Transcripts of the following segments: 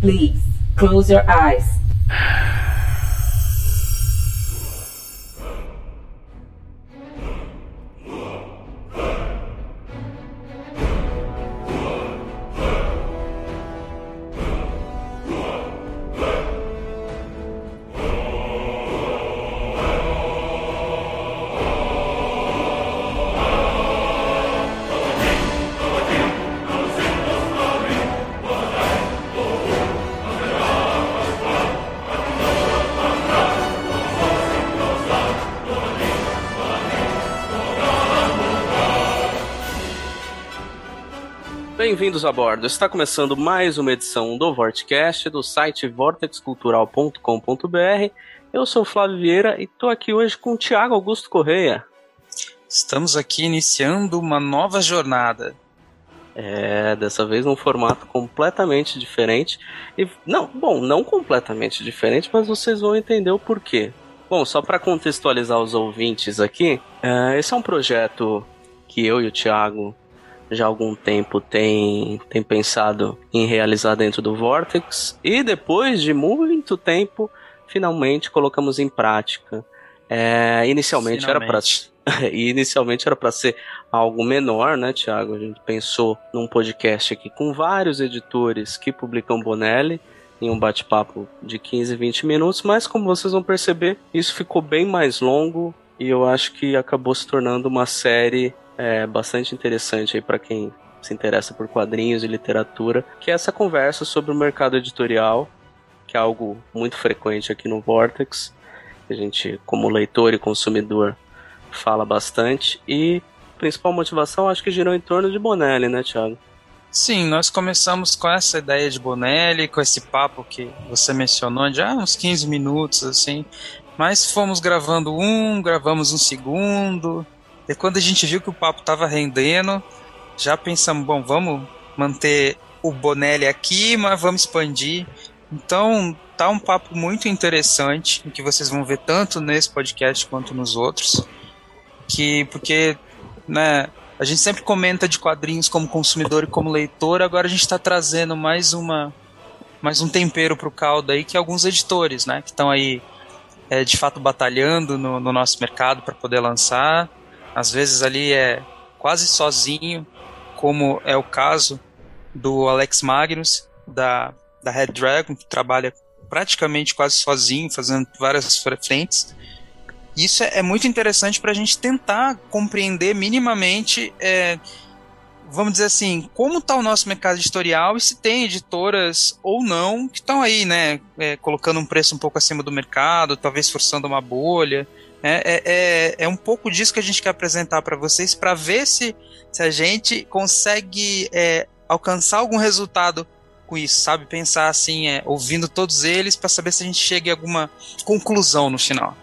Please, close your eyes. Bem-vindos a bordo. Está começando mais uma edição do Vortecast do site vortexcultural.com.br. Eu sou o Flávio Vieira e estou aqui hoje com o Tiago Augusto Correia. Estamos aqui iniciando uma nova jornada. É, dessa vez num formato completamente diferente. E não, bom, não completamente diferente, mas vocês vão entender o porquê. Bom, só para contextualizar os ouvintes aqui, é, esse é um projeto que eu e o Thiago já há algum tempo tem, tem pensado em realizar dentro do Vortex e depois de muito tempo finalmente colocamos em prática. É, inicialmente finalmente. era para inicialmente era para ser algo menor, né, Thiago? A gente pensou num podcast aqui com vários editores que publicam Bonelli em um bate-papo de 15, 20 minutos, mas como vocês vão perceber, isso ficou bem mais longo e eu acho que acabou se tornando uma série é, bastante interessante aí para quem se interessa por quadrinhos e literatura, que é essa conversa sobre o mercado editorial, que é algo muito frequente aqui no Vortex. A gente, como leitor e consumidor, fala bastante. E principal motivação acho que girou em torno de Bonelli, né, Thiago? Sim, nós começamos com essa ideia de Bonelli, com esse papo que você mencionou, já uns 15 minutos, assim. Mas fomos gravando um, gravamos um segundo, e quando a gente viu que o papo tava rendendo, já pensamos, bom, vamos manter o Bonelli aqui, mas vamos expandir. Então, tá um papo muito interessante, que vocês vão ver tanto nesse podcast quanto nos outros. Que, porque, né, a gente sempre comenta de quadrinhos como consumidor e como leitor, agora a gente está trazendo mais uma mais um tempero pro caldo aí, que alguns editores, né, que estão aí é, de fato batalhando no, no nosso mercado para poder lançar às vezes ali é quase sozinho, como é o caso do Alex Magnus, da, da Red Dragon, que trabalha praticamente quase sozinho, fazendo várias frentes. Isso é, é muito interessante para a gente tentar compreender minimamente, é, vamos dizer assim, como está o nosso mercado editorial e se tem editoras ou não que estão aí, né, é, colocando um preço um pouco acima do mercado, talvez forçando uma bolha. É, é, é, é um pouco disso que a gente quer apresentar para vocês, para ver se, se a gente consegue é, alcançar algum resultado com isso, sabe? Pensar assim, é, ouvindo todos eles, para saber se a gente chega em alguma conclusão no final.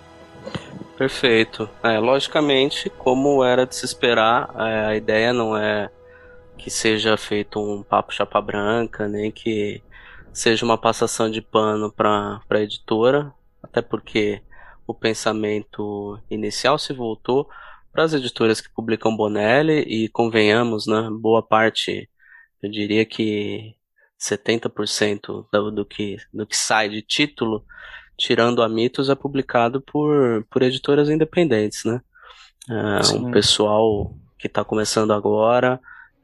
Perfeito. É, logicamente, como era de se esperar, é, a ideia não é que seja feito um papo chapa branca, nem que seja uma passação de pano para a editora, até porque o pensamento inicial se voltou para as editoras que publicam Bonelli e convenhamos, né, boa parte, eu diria que 70% do, do, que, do que sai de título, tirando a Mitos, é publicado por, por editoras independentes, né? Uh, um pessoal que está começando agora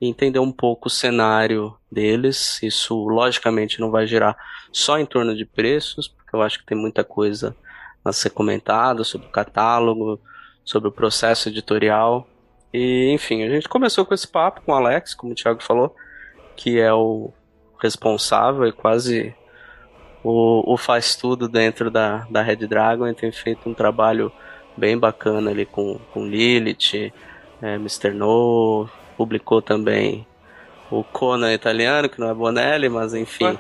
entender um pouco o cenário deles. Isso, logicamente, não vai girar só em torno de preços, porque eu acho que tem muita coisa a ser comentado sobre o catálogo, sobre o processo editorial. E, enfim, a gente começou com esse papo com o Alex, como o Thiago falou, que é o responsável e quase o, o faz tudo dentro da, da Red Dragon. Ele tem feito um trabalho bem bacana ali com, com Lilith, é, Mr. No, publicou também o Conan italiano, que não é Bonelli, mas enfim.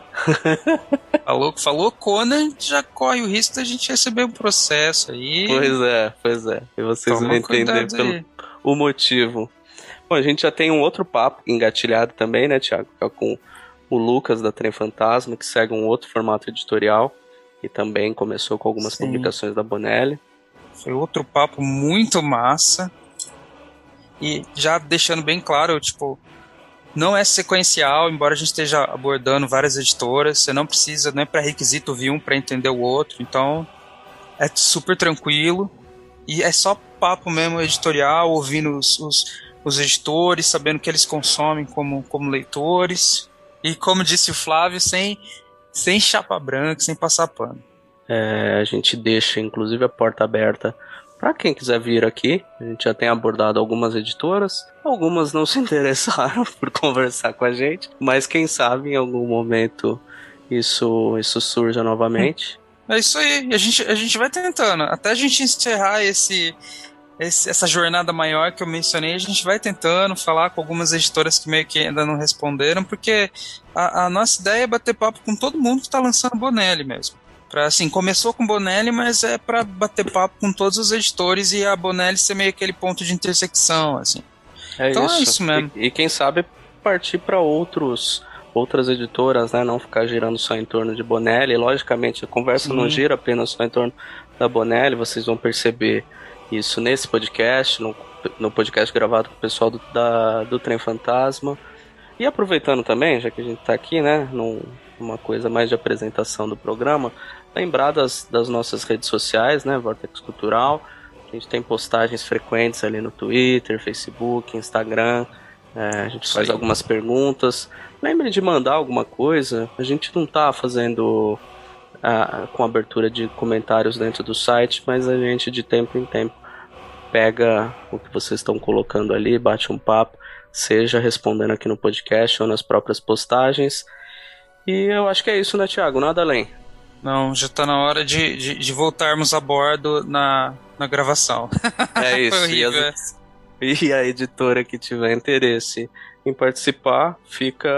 falou, falou Conan, já corre o risco da gente receber um processo aí. Pois é, pois é. E vocês Toma vão entender pelo, o motivo. Bom, a gente já tem um outro papo engatilhado também, né, Tiago? Que é com o Lucas da Trem Fantasma, que segue um outro formato editorial e também começou com algumas Sim. publicações da Bonelli. Foi outro papo muito massa. E já deixando bem claro, tipo, não é sequencial, embora a gente esteja abordando várias editoras, você não precisa, não é pré-requisito ouvir um para entender o outro, então é super tranquilo e é só papo mesmo editorial, ouvindo os, os, os editores, sabendo o que eles consomem como, como leitores e como disse o Flávio, sem, sem chapa branca, sem passar pano. É, a gente deixa inclusive a porta aberta para quem quiser vir aqui, a gente já tem abordado algumas editoras, algumas não se interessaram por conversar com a gente, mas quem sabe em algum momento isso, isso surja novamente. É isso aí, a gente, a gente vai tentando, até a gente encerrar esse, esse, essa jornada maior que eu mencionei, a gente vai tentando falar com algumas editoras que meio que ainda não responderam, porque a, a nossa ideia é bater papo com todo mundo que está lançando Bonelli mesmo. Pra, assim, começou com Bonelli, mas é para bater papo com todos os editores e a Bonelli ser meio aquele ponto de intersecção, assim. É então isso. é isso mesmo. E, e quem sabe partir para outros outras editoras, né, não ficar girando só em torno de Bonelli. Logicamente, a conversa Sim. não gira apenas só em torno da Bonelli, vocês vão perceber isso nesse podcast, no, no podcast gravado com o pessoal do, da, do Trem Fantasma. E aproveitando também, já que a gente está aqui, né, numa coisa mais de apresentação do programa, lembrar das, das nossas redes sociais, né? Vortex Cultural. A gente tem postagens frequentes ali no Twitter, Facebook, Instagram. É, a gente faz algumas perguntas. Lembre de mandar alguma coisa. A gente não está fazendo com abertura de comentários dentro do site, mas a gente de tempo em tempo pega o que vocês estão colocando ali, bate um papo, seja respondendo aqui no podcast ou nas próprias postagens. E eu acho que é isso, né, Thiago? Nada além. Não, já está na hora de, de, de, voltarmos a bordo na, na gravação. É isso. e, as, e a editora que tiver interesse em participar, fica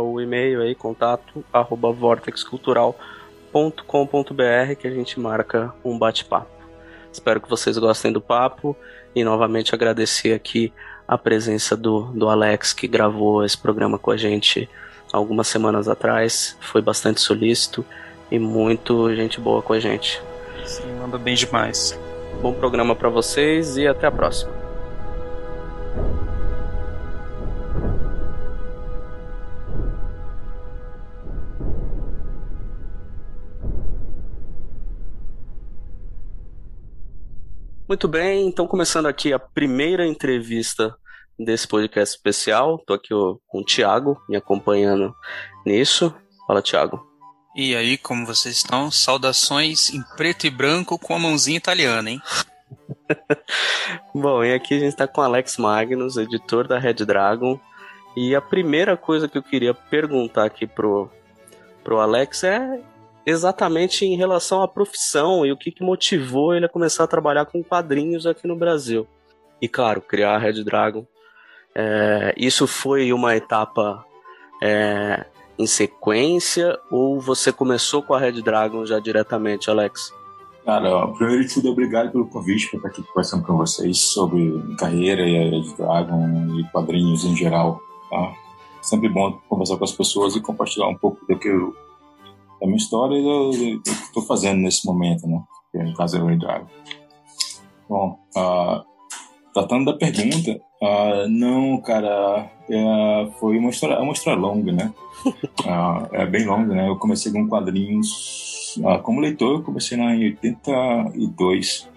o e-mail aí, contato arroba vortexcultural.com.br que a gente marca um bate-papo. Espero que vocês gostem do papo e novamente agradecer aqui a presença do, do Alex que gravou esse programa com a gente algumas semanas atrás. Foi bastante solícito e muito gente boa com a gente. Sim, manda bem demais. Bom programa para vocês e até a próxima. Muito bem, então começando aqui a primeira entrevista desse podcast especial. Tô aqui com o Thiago me acompanhando nisso. Fala, Thiago. E aí, como vocês estão? Saudações em preto e branco com a mãozinha italiana, hein? Bom, e aqui a gente está com Alex Magnus, editor da Red Dragon. E a primeira coisa que eu queria perguntar aqui pro, pro Alex é exatamente em relação à profissão e o que, que motivou ele a começar a trabalhar com quadrinhos aqui no Brasil. E claro, criar a Red Dragon. É, isso foi uma etapa é, em sequência ou você começou com a Red Dragon já diretamente, Alex? Cara, primeiro de tudo, obrigado pelo convite para estar aqui conversando com vocês sobre carreira e a Red Dragon e quadrinhos em geral. Tá? Sempre bom conversar com as pessoas e compartilhar um pouco do que eu, da minha história e do, do que estou fazendo nesse momento, né? Que no caso é o Red Dragon. Bom, uh, tratando da pergunta, uh, não, cara, uh, foi uma história, uma história longa, né? uh, é bem longa, né? Eu comecei com quadrinhos. Uh, como leitor, eu comecei lá em 82.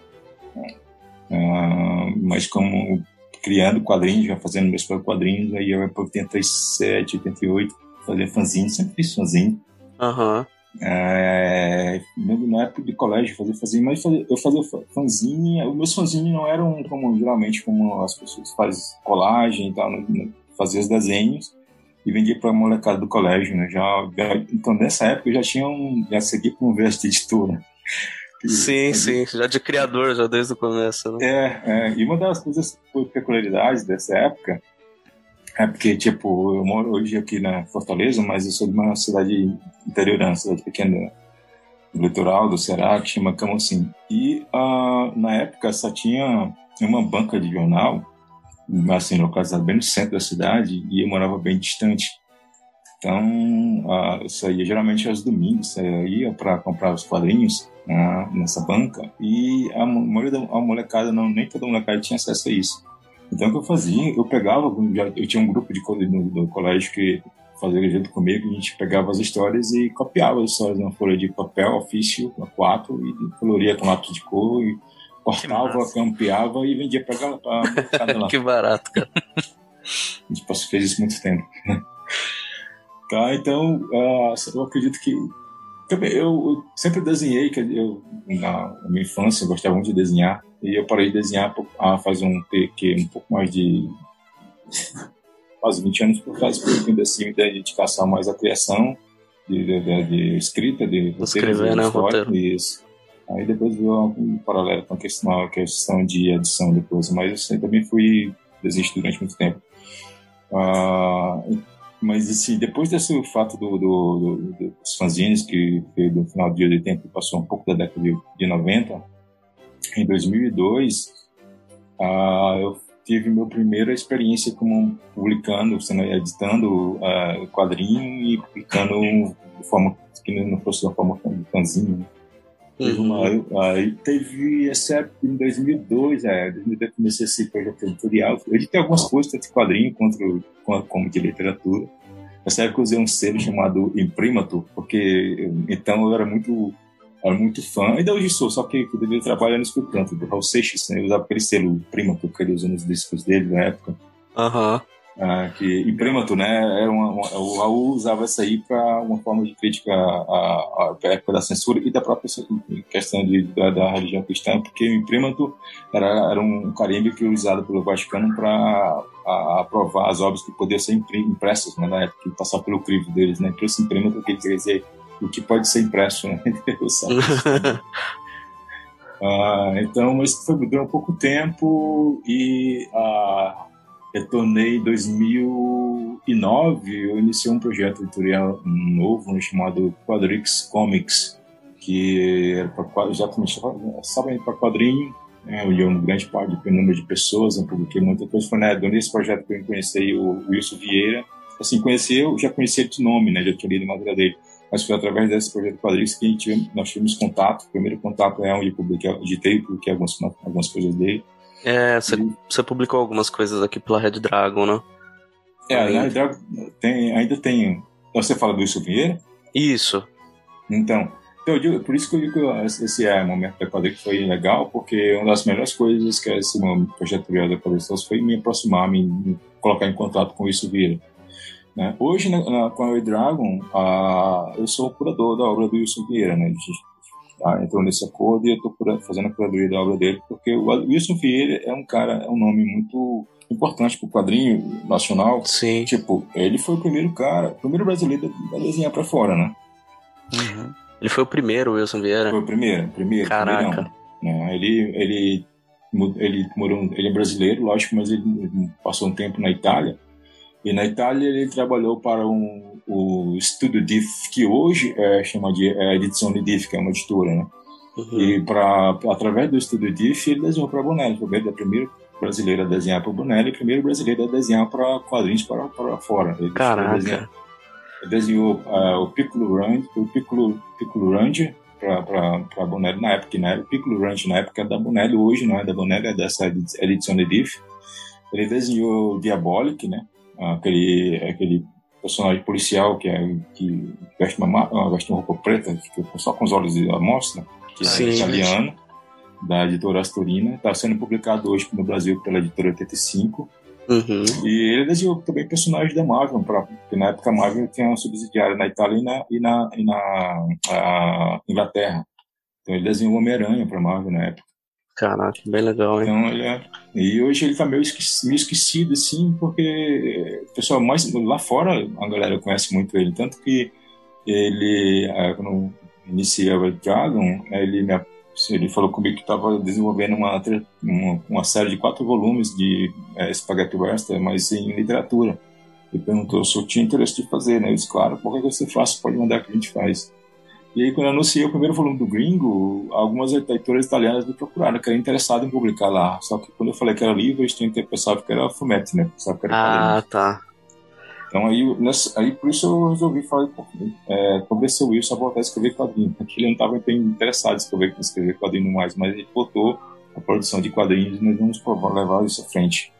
Uh, mas como criando quadrinhos, já fazendo meus próprios quadrinhos, aí eu para 87, 88, fazer fanzine, sempre fiz fanzine. Aham. Uhum. É, na época de colégio fazia fanzine, mas eu fazia fanzine, os meus fanzines não eram como geralmente como as pessoas fazem colagem e tal, fazia os desenhos e vendia para a molecada do colégio, né? Já, então nessa época eu já tinha um, já segui com um verso de editora. Sim, sim, já de criador, já desde o começo. Né? É, é, e uma das coisas peculiaridades dessa época é porque, tipo, eu moro hoje aqui na Fortaleza, mas eu sou de uma cidade interiorana, cidade pequena do litoral do Ceará, que chama Camocim. E uh, na época só tinha uma banca de jornal assim, localizado bem no centro da cidade e eu morava bem distante. Então, uh, eu saía geralmente aos domingos, ia para comprar os quadrinhos uh, nessa banca e a a molecada, não, nem toda molecada tinha acesso a isso. Então o que eu fazia, eu pegava, eu tinha um grupo de do, do colégio que fazia junto comigo, a gente pegava as histórias e copiava as histórias na folha de papel, ofício, A4, e coloria com lápis de cor, e cortava, campeava e vendia para lá. que barato, cara. A gente fez isso muito tempo. tá, então, uh, eu acredito que eu, eu sempre desenhei, que eu, na, minha infância eu gostava muito de desenhar, e eu parei de desenhar há faz um, que, um pouco mais de quase 20 anos por trás, porque eu assim, de dedicação mais à criação, de, de, de, de escrita, de Escrever, né, roteiro. Isso. Aí depois veio um paralelo com a questão, a questão de edição depois, mas eu também fui desenhista durante muito tempo. Ah, mas assim, depois desse fato do, do, do, dos fanzines, que foi do final de 80 passou um pouco da década de, de 90, em 2002, ah, eu tive minha primeira experiência como publicando, editando uh, quadrinho e publicando de forma que não fosse da forma fanzine. Né? Uhum. Aí teve essa época em 2002, é, 2002 comecei esse projeto editorial. Eu editei algumas coisas, tanto de quadrinho quanto como de literatura. Nessa época eu usei um selo chamado Imprimatur, porque então eu era muito era muito fã, ainda hoje sou, só que eu devia trabalhar no canto do Raul Seixas, né? eu usava aquele selo Imprimatur que ele usou nos discos dele na época. Aham. Uhum. Ah, que Imprimatur, né? Era uma, uma, o Raul usava isso aí para uma forma de crítica à, à, época da censura e da própria questão de, da, da religião cristã, porque o Imprimatur era, era um carimbo que era usado pelo Vaticano para aprovar as obras que podiam ser impressas né, na época, passar pelo crivo deles, né? Então, esse Imprimatur quer dizer o que pode ser impresso, né? ah, então, mas foi durou um pouco tempo e ah, retornei em 2009, eu iniciei um projeto editorial novo chamado Quadrix Comics, que era para exatamente estava para quadrinho, né, eu uma grande parte do número de pessoas, eu publiquei muita coisa, foi né, nesse projeto que eu conheci o Wilson Vieira, assim, conheci, eu já conhecia de nome, né, já tinha lido matéria dele, mas foi através desse projeto Quadrix que gente, nós tivemos contato, o primeiro contato é onde eu publiquei, editei, publiquei algumas, algumas coisas dele, é, você publicou algumas coisas aqui pela Red Dragon, né? É, a Red Dragon tem, ainda tem. Você fala do Wilson Vieira? Isso. Então, eu digo, por isso que eu digo que esse é, momento da quadrilha foi legal, porque uma das melhores coisas que esse projeto da quadrilha foi me aproximar, me, me, colocar em contato com o Wilson Vieira. Né? Hoje, na, na, com a Dragon, a, eu sou o curador da obra do Wilson Vieira, né? tá? entrou nesse acordo e eu estou fazendo a curadoria da obra dele, porque o Wilson Vieira é um cara, é um nome muito importante para o quadrinho nacional. Sim. Tipo, ele foi o primeiro cara, o primeiro brasileiro a desenhar para fora, né? Uhum. Ele foi o primeiro, Wilson Vieira? Foi o primeiro, primeiro. Caraca. né? Ele, ele, ele morou, ele é brasileiro, lógico, mas ele passou um tempo na Itália. E na Itália ele trabalhou para um o Estúdio DIF, que hoje é chama de é edição de DIF, que é uma editora, né? Uhum. E para através do Estúdio DIF ele desenhou para Bonelli, foi a primeira brasileira a desenhar para Bonelli e primeiro brasileiro a desenhar para quadrinhos para, para fora. Ele Caraca. Ele desenhou uh, o Piccolo Range, o Piccolo, Piccolo Range para Bonelli na época, né? O Piccolo Range na época é da Bonelli, hoje não é da Bonelli, é dessa edição de DIF. Ele desenhou Diabolic, né? Aquele, aquele personagem policial que, é, que veste, uma, veste uma roupa preta, fica só com os olhos à mostra, que é Sim, italiano, da editora Astorina. Está sendo publicado hoje no Brasil pela editora 85. Uhum. E ele desenhou também personagens da Marvel, pra, porque na época a Marvel tinha uma subsidiária na Itália e na, e na, e na Inglaterra. Então ele desenhou Homem-Aranha para Marvel na época. Caraca, bem legal, hein? Então, ele é... E hoje ele tá meio, esquecido, meio esquecido, assim, porque o pessoal mais lá fora a galera conhece muito ele, tanto que ele, é, quando iniciei o Dragon, ele me, ele falou comigo que estava desenvolvendo uma, uma, uma, série de quatro volumes de é, Spaghetti Western, mas em literatura. Ele perguntou se eu tinha interesse de fazer, né? Eu disse, claro, por que você faz? Pode mandar que a gente faz. E aí, quando eu anunciei o primeiro volume do Gringo, algumas editoras italianas me procuraram, que era interessado em publicar lá. Só que quando eu falei que era livro, eles tinham pensado que era fumetti, né? Pensava que era ah, tá. Então aí, nessa, aí por isso eu resolvi falar, é, convencer o Wilson a voltar a escrever quadrinhos. Porque ele não estava interessado em escrever, escrever quadrinho mais, mas ele botou a produção de quadrinhos e nós vamos levar isso à frente.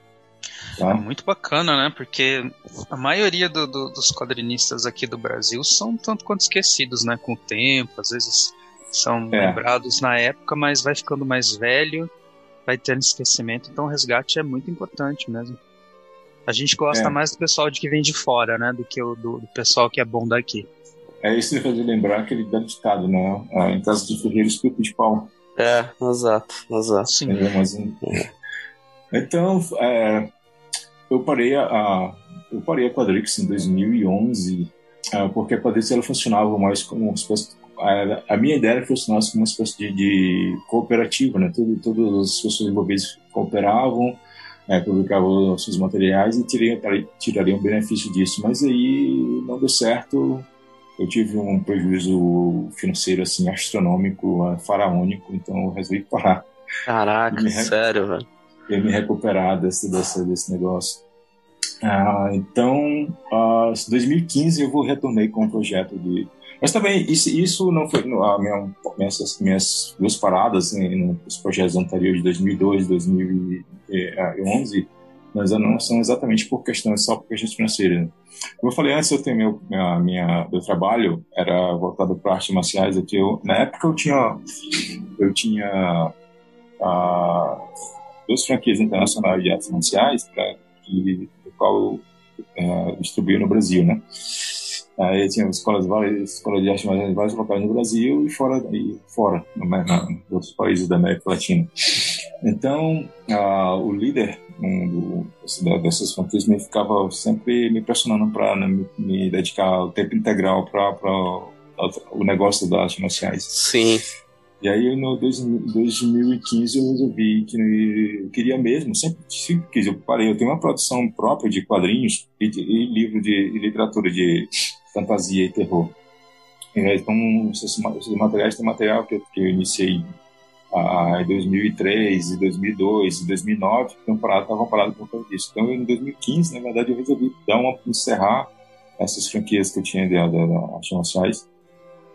Tá? Muito bacana, né? Porque a maioria do, do, dos quadrinistas aqui do Brasil são tanto quanto esquecidos, né? Com o tempo, às vezes são é. lembrados na época, mas vai ficando mais velho, vai tendo esquecimento, então o resgate é muito importante mesmo. A gente gosta é. mais do pessoal de que vem de fora, né? Do que o do, do pessoal que é bom daqui. É isso que fazer lembrar aquele velho ditado, né? Ah, em casa de ferreiro, espeto de pau. É, exato, exato. Sim. É, mas, então, é, eu parei a, eu parei a Quadrix em 2011, é, porque a Quadrix ela funcionava mais como uma espécie a, a minha ideia era que funcionasse como uma espécie de, de cooperativa, né? Tudo, todas as pessoas envolvidas cooperavam, é, publicavam seus materiais e tirariam, tirariam benefício disso. Mas aí não deu certo. Eu tive um prejuízo financeiro assim astronômico, uh, faraônico, então eu resolvi parar. Caraca, sério, velho. E me recuperar desse, desse, desse negócio. Ah, então, uh, 2015 eu vou retornei com o um projeto de mas também, isso, isso não foi a minha, minhas, minhas duas paradas né, nos projetos anteriores de 2002 2011, mas não são exatamente por questões, só por questões financeiras. Como eu falei antes, eu tenho meu, minha, minha, meu trabalho era voltado para artes marciais. Eu, tinha, na época eu tinha, eu tinha ah, duas franquias internacionais de artes marciais, pra, que, do qual eu eh, distribuía no Brasil, né? Aí tinha escolas, várias escolas de arte em vários locais no Brasil e fora, e fora em outros países da América Latina. Então, uh, o líder um, do, dessas franquias me ficava sempre me pressionando para né, me, me, dedicar o tempo integral para o negócio das artes marciais. Sim. E aí, no 2015, eu resolvi que eu queria mesmo, sempre, sempre quis. Eu parei, eu tenho uma produção própria de quadrinhos e, de, e livro de literatura de fantasia e terror. Então, esses, materiais tem material que, que eu iniciei ah, em 2003, em 2002, em 2009, que estavam parados por causa disso. Então, em 2015, na verdade, eu resolvi dar uma, encerrar essas franquias que eu tinha de, artes marciais,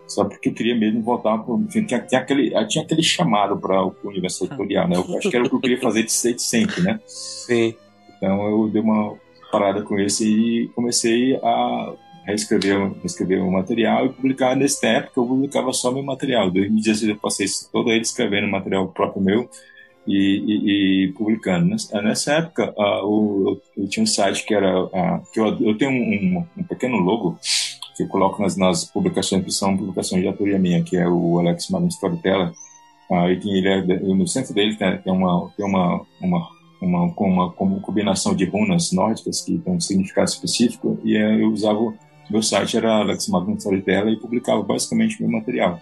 só porque eu queria mesmo voltar para enfim, tinha, tinha, aquele tinha aquele chamado para o universo editorial né eu acho que era o que eu queria fazer de sempre né sim então eu dei uma parada com esse e comecei a reescrever, reescrever o material e publicar tempo que eu publicava só meu material. Em 2016 eu passei todo ele escrevendo material próprio meu e, e, e publicando. Nessa época, uh, eu, eu, tinha um site que era... Uh, que eu, eu tenho um, um, um, pequeno logo que eu coloco nas, nas publicações que são publicações de autoria minha, que é o Alex Magno Storyteller. Uh, ele é, no centro dele tem, tem uma... Tem uma, uma uma, uma, uma combinação de runas nórdicas que tem um significado específico e eu usava meu site era Alex Magno Storyteller e publicava basicamente meu material.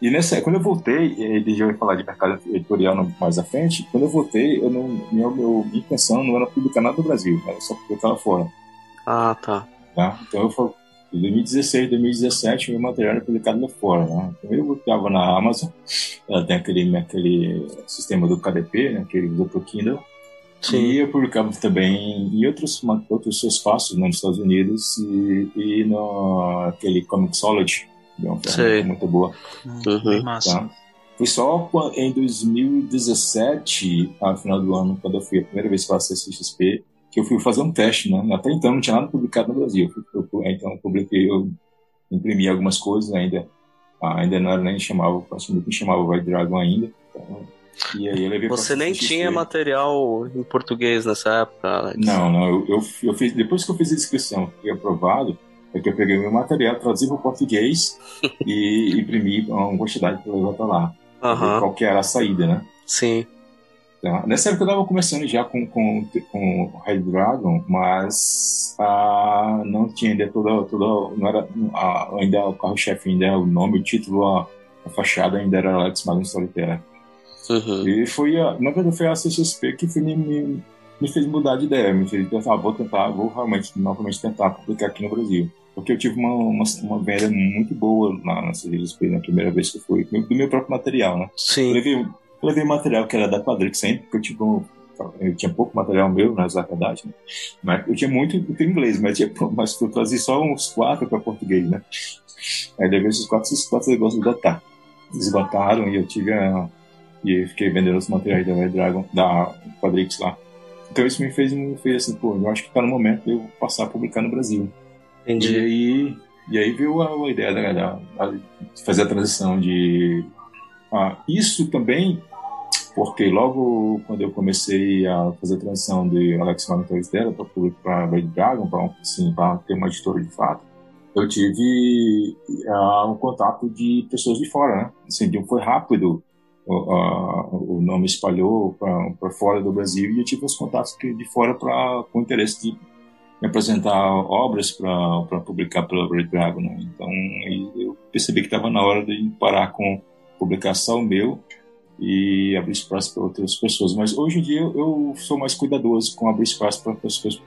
E nessa, quando eu voltei, ele já vai falar de mercado editorial mais à frente, quando eu voltei, eu não, minha, minha intenção não era publicar nada no Brasil, era só publicar lá fora. Ah, tá. tá? Então eu em 2016, 2017, meu material era publicado lá fora. Né? Então eu publicava na Amazon, ela tem aquele, aquele sistema do KDP, né, que ele usa para o Kindle, Sim. E eu publicava também em outros, outros espaços né, nos Estados Unidos e, e no aquele Comixology, que é uma ferramenta muito boa. Uhum. Tá? Foi só em 2017, no final do ano, quando eu fui a primeira vez para a CCXP, que eu fui fazer um teste, né? Até então não tinha nada publicado no Brasil. Eu, eu, então eu publiquei, eu imprimi algumas coisas ainda. ainda não era nem chamava, acho que chamava White Dragon ainda. Então, e aí eu levei Você nem tinha material em português nessa época, Alex? Não, não. Eu, eu, eu, fiz, depois que eu fiz a inscrição, fui aprovado, é que eu peguei meu material, traduzi para o português e imprimi uma quantidade para levar para lá. Uhum. Qual que era a saída, né? Sim. Então, nessa época eu estava começando já com, com, com Red Dragon, mas ah, não tinha ainda toda, toda não era ah, ainda o carro-chefe, ainda o nome, o título, a, a fachada ainda era Alex Magno Storyteller. Uhum. E foi, a, na verdade, foi a CXP que foi, me, me, me, fez mudar de ideia, me fez pensar, ah, vou tentar, vou realmente, novamente tentar publicar aqui no Brasil. Porque eu tive uma, uma, uma venda muito boa lá na CXP, na primeira vez que eu fui, do meu próprio material, né? Sim. Eu levei, levei material que era da Quadrix sempre, porque eu tive um, eu tinha pouco material meu na verdade, né? mas eu tinha muito em inglês, mas, tinha, mas eu trazia só uns quatro para português, né? Aí levei esses quatro, esses quatro negócios. Esgotaram e eu tive a, e fiquei vendendo os materiais da Red Dragon, da Quadrix lá. Então isso me fez, me fez assim, pô, eu acho que tá no momento de eu passar a publicar no Brasil. Entendi. E aí, e aí veio a, a ideia da, da, de fazer a transição de. Ah, isso também, porque logo quando eu comecei a fazer a transição de Alex Monitores dela para Red Dragon, para assim, ter uma editora de fato, eu tive uh, um contato de pessoas de fora, né? Assim, foi rápido, uh, o nome espalhou para fora do Brasil e eu tive os contatos de fora pra, com interesse de me apresentar obras para publicar pela Red Dragon. Né? Então eu percebi que estava na hora de parar com publicação meu e abrir espaço para outras pessoas. Mas hoje em dia eu, sou mais cuidadoso com abrir espaço para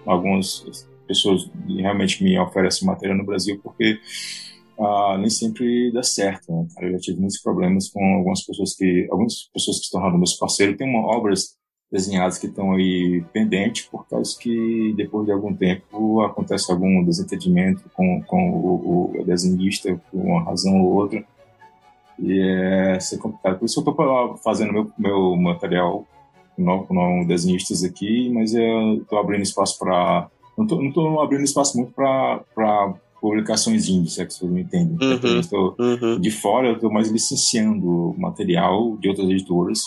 algumas pessoas realmente me oferecem matéria no Brasil, porque ah, nem sempre dá certo. Né? Eu já tive muitos problemas com algumas pessoas que, algumas pessoas que estão tornando meus parceiros. Tem uma, obras desenhadas que estão aí pendentes por causa que depois de algum tempo acontece algum desentendimento com, com o, o desenhista por uma razão ou outra e é ser complicado. Por isso eu estou fazendo meu, meu material novo com desenhistas aqui, mas eu estou abrindo espaço para não estou abrindo espaço muito para publicações índices, se é que vocês me entendem. Uhum, estou, uhum. De fora, eu estou mais licenciando material de outras editoras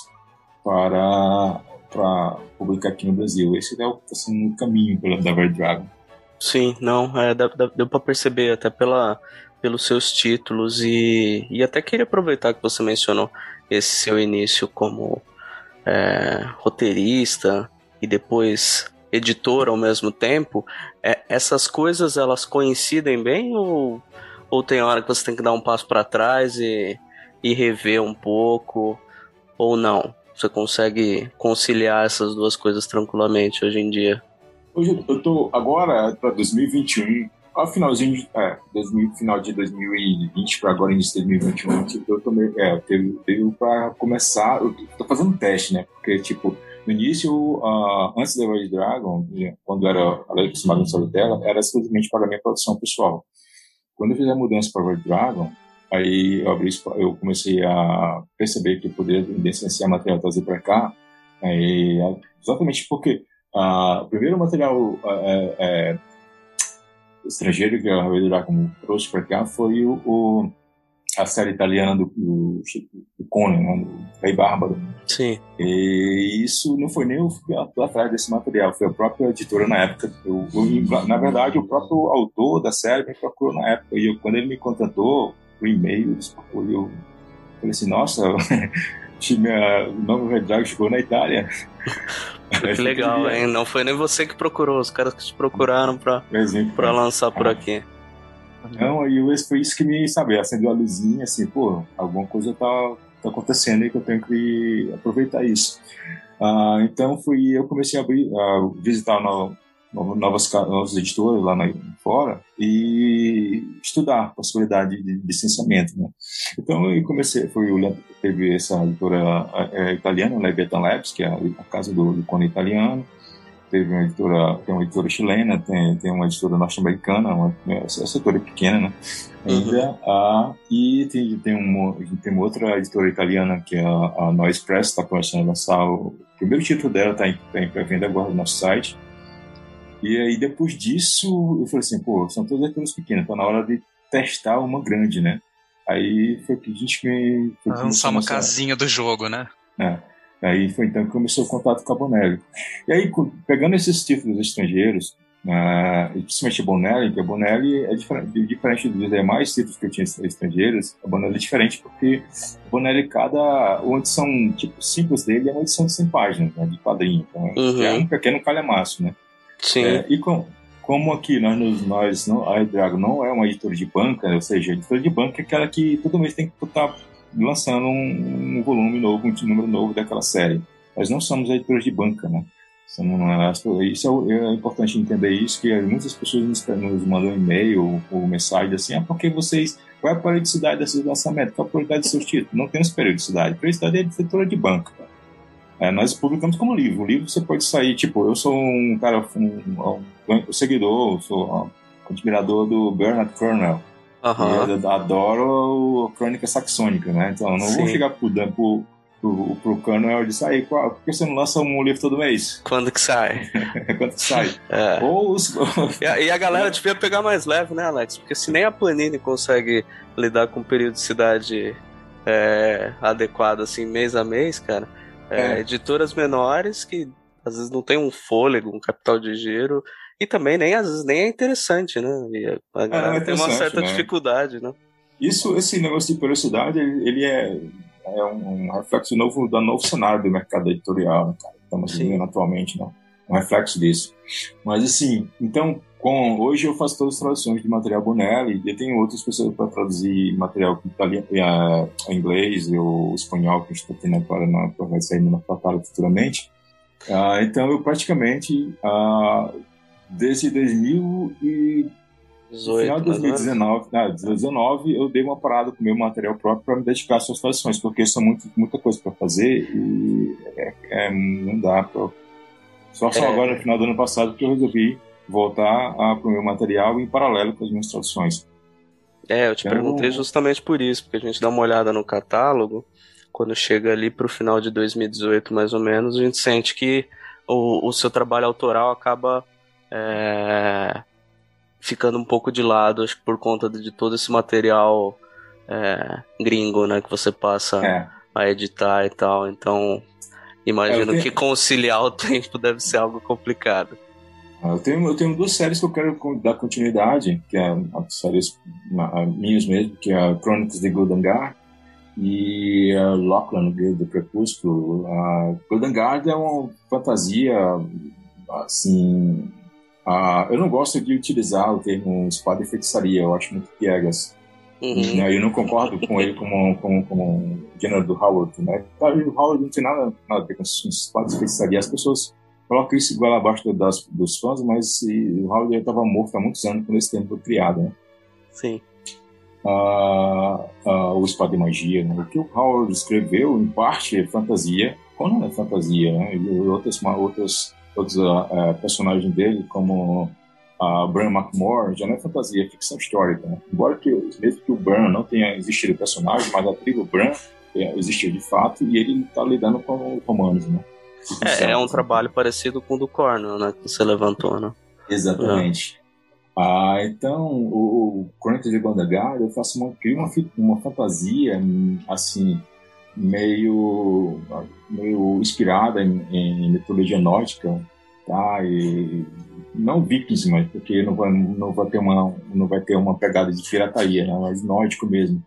para, para publicar aqui no Brasil. Esse é o o caminho pela, da Red Dragon. Sim, não, é, deu, deu para perceber até pela, pelos seus títulos e, e até queria aproveitar que você mencionou esse seu início como é, roteirista e depois editor ao mesmo tempo, é, essas coisas elas coincidem bem ou, ou tem hora que você tem que dar um passo para trás e, e rever um pouco ou não? Você consegue conciliar essas duas coisas tranquilamente hoje em dia? Hoje eu tô agora para 2021, ao finalzinho de, é, 2000, final de 2020 para agora início de 2021, eu tomei, é, eu para começar, eu tô fazendo teste, né? Porque tipo, no início, uh, antes da Red Dragon, quando era acostumado no solo dela, era exclusivamente para a minha produção pessoal. Quando eu fiz a mudança para Red Dragon, aí eu, abri, eu comecei a perceber que eu poderia licenciar material trazer para cá, aí, exatamente porque uh, o primeiro material uh, estrangeiro que a Red Dragon trouxe para cá foi o, o a série italiana do, do, do Conan, né, do Rei Bárbaro. Sim. E isso não foi nem eu fui atrás desse material, foi a própria editora na época. Eu, eu, na verdade, o próprio autor da série me procurou na época. E eu, quando ele me contatou por e-mail, eu falei assim: nossa, o nome Red chegou na Itália. Que legal, hein? Não foi nem você que procurou, os caras que te procuraram pra, pra lançar por ah. aqui. Não, aí foi isso que me, sabe, acendeu a luzinha, assim, pô, alguma coisa tá, tá acontecendo aí que eu tenho que aproveitar isso. Ah, então fui, eu comecei a, abrir, a visitar no, novas, editoras lá na, fora e estudar a possibilidade de, licenciamento, né? Então eu comecei, fui, teve essa editora é, italiana, Leviathan Labs, que é a casa do, do Cone italiano, teve uma editora, tem uma editora chilena, tem, tem uma editora norte-americana, uma, essa editora é pequena, né? Ainda, uhum. a, e tem, tem, uma, tem uma outra editora italiana, que é a, a Noise Press, está começando a lançar o, primeiro título dela, está em, tá em pré-venda agora no nosso site. E aí, depois disso, eu falei assim, pô, são todas editoras pequenas, está na hora de testar uma grande, né? Aí foi que a gente me... Lançar uma casinha do jogo, né? É. Aí foi então que começou o contato com a Bonelli. E aí, pegando esses títulos estrangeiros, uh, principalmente a Bonelli, que a Bonelli é diferente, diferente dos demais títulos que eu tinha estrangeiros, a Bonelli é diferente porque a Bonelli, cada uma edição tipo simples dele é uma edição de 100 páginas, né, de quadrinho. Então, uhum. é um pequeno calhamaço, né? Sim. É, e com, como aqui nós, nós não, a Drago não é uma editora de banca, ou seja, a editora de banca é aquela que todo mês tem que botar lançando um, um, volume novo, um número novo daquela série. Nós não somos editores de banca, né? Isso é, é, importante entender isso, que muitas pessoas nos, nos mandam e-mail ou, mensagem assim, ah, porque vocês, qual é a periodicidade desses lançamentos? Qual é a periodicidade dos seus títulos? Não temos periodicidade. Periodicidade é editora de banca. É, nós publicamos como livro. O livro você pode sair, tipo, eu sou um cara, um, um, um seguidor, sou um admirador do Bernard Cornell. Uhum. Eu adoro a crônica saxônica, né? Então eu não Sim. vou chegar pro, pro, pro, pro Cano, eu disse, aí, por que você não lança um livro todo mês? Quando que sai? Quando que sai? É. Ou os... E a, e a galera devia pegar mais leve, né, Alex? Porque se nem a Planini consegue lidar com periodicidade é, adequada, assim, mês a mês, cara, é, É. editoras menores que às vezes não tem um fôlego, um capital de giro, e também nem às vezes nem é interessante, né? E a, a galera é tem uma certa né? dificuldade, né? Isso, esse negócio de periodicidade, ele é, é um, um reflexo novo do novo cenário do mercado editorial, né, cara? Estamos vivendo atualmente, né? Um reflexo disso. Mas assim, então, com, hoje eu faço todas as traduções de material Bonelli, e eu tenho outras pessoas para traduzir material italiano, eh, em inglês e o espanhol que a gente está tendo agora, na, vai sair na catálogo futuramente. Ah, então, eu praticamente, ah, desde 2000 e no 18, final de mais ou menos. 2019, ah, 2019, eu dei uma parada com o meu material próprio para me dedicar às suas traduções, porque são muito, muita coisa para fazer e é, é, não dá. Só, só É. agora, no final do ano passado, que eu resolvi voltar para o meu material em paralelo com as minhas traduções. É, eu te Então- perguntei justamente por isso, porque a gente dá uma olhada no catálogo, quando chega ali pro final de 2018, mais ou menos, a gente sente que o, o seu trabalho autoral acaba é, ficando um pouco de lado, acho que por conta de, de todo esse material é, gringo, né, que você passa É. a editar e tal. Então, imagino É, eu tenho- que conciliar o tempo deve ser algo complicado. Eu tenho, eu tenho duas séries que eu quero dar continuidade, que é as séries ma- minhas mesmo, que é a Crônicas de Goldengar e a Lachlan, do Crepúsculo. A Goldengar é uma fantasia, assim... ah, eu não gosto de utilizar o termo espada e feitiçaria, eu acho muito piegas. Uhum. Né? Eu não concordo com ele como, como, como um gênero do Howard. Né? O Howard não tem nada, nada a ver com espadas e feitiçaria. As pessoas colocam isso igual abaixo das, dos fãs, mas o Howard estava morto há muitos anos quando esse termo foi criado. Né? Sim. Ah, ah, o Espada e Magia. Né? O que o Howard escreveu, em parte, é fantasia. Quando é fantasia, né? E outras, outras, outros ah, personagens dele, como a Bran McMore, já não é fantasia, é ficção histórica. Né? Embora que, mesmo que o Bran não tenha existido o personagem, mas a tribo Bran é, existiu de fato e ele está lidando com romanos, né? É, é um trabalho parecido com o do Cornell, né, que você levantou, né? Exatamente. Ah, então, o, o de Gondagar, eu faço uma, crio uma, uma fantasia, assim, meio, meio inspirada em, em mitologia nórdica, tá? E não vikings, mas porque não vai, não vai ter uma, não vai ter uma pegada de pirataria, né? Mas nórdico mesmo.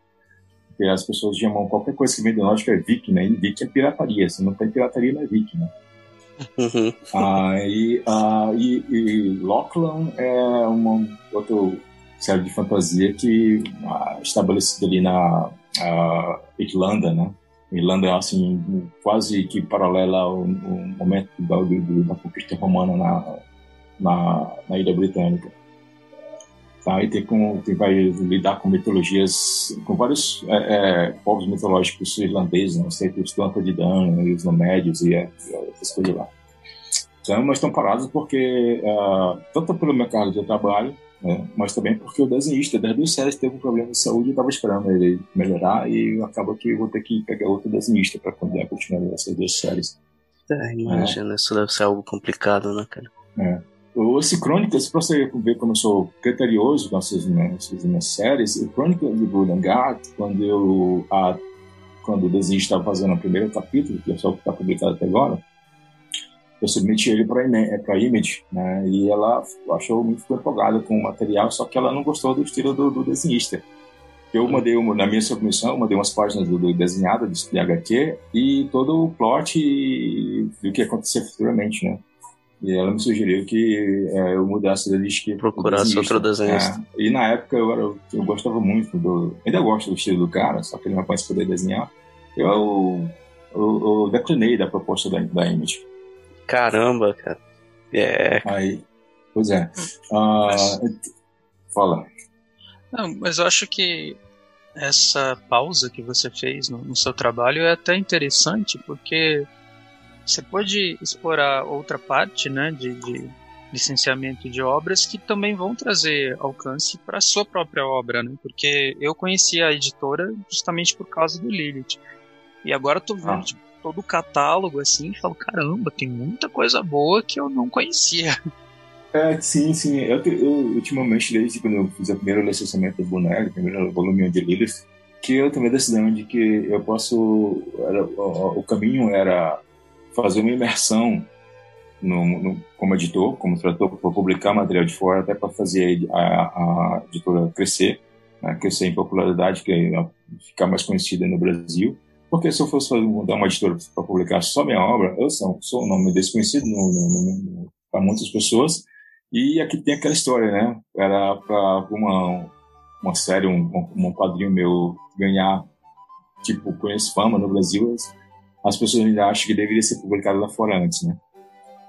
Porque as pessoas chamam qualquer coisa que vem do nórdico é viking, né? E viking é pirataria. Se não tem pirataria, não é viking, né? Uhum. Ah, e, ah, e, e Lachlan é uma outra série de fantasia que ah, estabelecida ali na ah, Irlanda, né? Irlanda é assim quase que paralela ao, ao momento da, do- da conquista romana na, na, na Ilha Britânica. Tá? E tem, com, tem vai lidar com mitologias, com vários é, é, povos mitológicos irlandeses, não sei, os Planta de Dan, e os Nomédios e, é, essas coisas lá. Então, mas estão parados porque, ah, tanto pelo meu cargo de trabalho, né, mas também porque o desenhista das duas séries teve um problema de saúde e estava esperando ele melhorar e acaba que eu vou ter que pegar outro desenhista para poder continuar essas duas séries. É, imagina, isso deve ser algo complicado, né, cara? O- Esse Crônicas, para você ver como eu sou criterioso com essas minhas, essas minhas séries, o Crônicas de Guard, quando eu a, quando o desenhista estava fazendo o primeiro capítulo, que é só o que está publicado até agora, eu submeti ele para a Image, né? E ela achou muito ficou empolgada com o material, só que ela não gostou do estilo do, do desenhista. Eu mandei uma, na minha submissão, mandei umas páginas do, do desenhado de, HQ e todo o plot e, do que ia acontecer futuramente, né? E ela me sugeriu que é, eu mudasse da lista Procurasse outro desenhista. É, e na época eu, era, eu gostava muito do. Ainda gosto do estilo do cara, só que ele não vai poder desenhar. Eu, eu, eu declinei da proposta da, da Image. Caramba, cara. É, Aí, pois é. Ah, fala. Não, mas eu acho que essa pausa que você fez no, no seu trabalho é até interessante, porque você pode explorar outra parte né, de, de licenciamento de obras que também vão trazer alcance para a sua própria obra, né? Porque eu conheci a editora justamente por causa do Lilith. E agora eu tô vendo Ah. tipo, todo o catálogo assim e falo, caramba, tem muita coisa boa que eu não conhecia. É, sim, sim. Eu, eu, ultimamente, desde quando eu fiz o primeiro licenciamento do Bonelli, o primeiro volume de Lilith, que eu tomei a decisão de que eu posso. Era, o, o, caminho era fazer uma imersão no, no, como editor, como tradutor, para publicar material de fora, até para fazer a, a editora crescer, né, crescer em popularidade, que é, ficar mais conhecida no Brasil. Porque se eu fosse dar uma editora para publicar só minha obra, eu sou, sou um nome desconhecido para muitas pessoas e aqui tem aquela história, né? Era para uma, uma série, um, um padrinho meu ganhar, tipo, conhece fama no Brasil, as, as pessoas ainda acham que deveria ser publicado lá fora antes, né?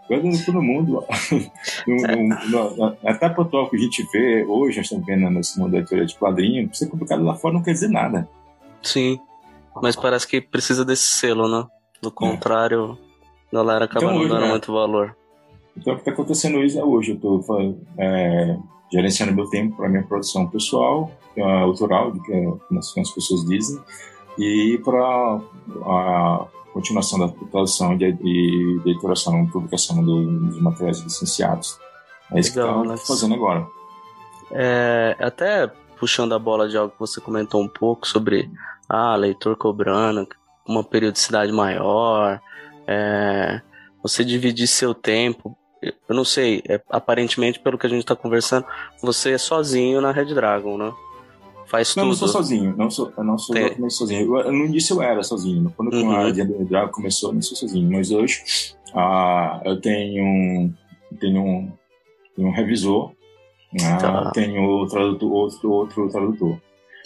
Quando todo mundo, no, no, no, até para o que a gente vê hoje, nós estamos vendo nesse mundo da editora de quadrinho, ser publicado lá fora não quer dizer nada. Sim, mas parece que precisa desse selo, né? Do contrário, é. a galera acaba então, não dando é. muito valor. Então, o que está acontecendo hoje é hoje. Eu estou é, gerenciando meu tempo para minha produção pessoal, é autoral, do que as, as pessoas dizem, e para a continuação da tradução de, de, de editoração e publicação do, dos materiais licenciados. É isso Legal, que estamos fazendo agora. É, até puxando a bola de algo que você comentou um pouco sobre ah, leitor cobrando uma periodicidade maior, é, você dividir seu tempo eu não sei, é, aparentemente, pelo que a gente está conversando, você é sozinho na Red Dragon, né? Faz não, tudo. Não, sou sozinho, não sou, eu não sou Tem. sozinho. Eu, no início eu era sozinho, quando uhum. a Red Dragon começou, eu não sou sozinho, mas hoje ah, eu tenho um, tenho um, tenho um revisor, ah, tá. tenho outro, outro, outro tradutor.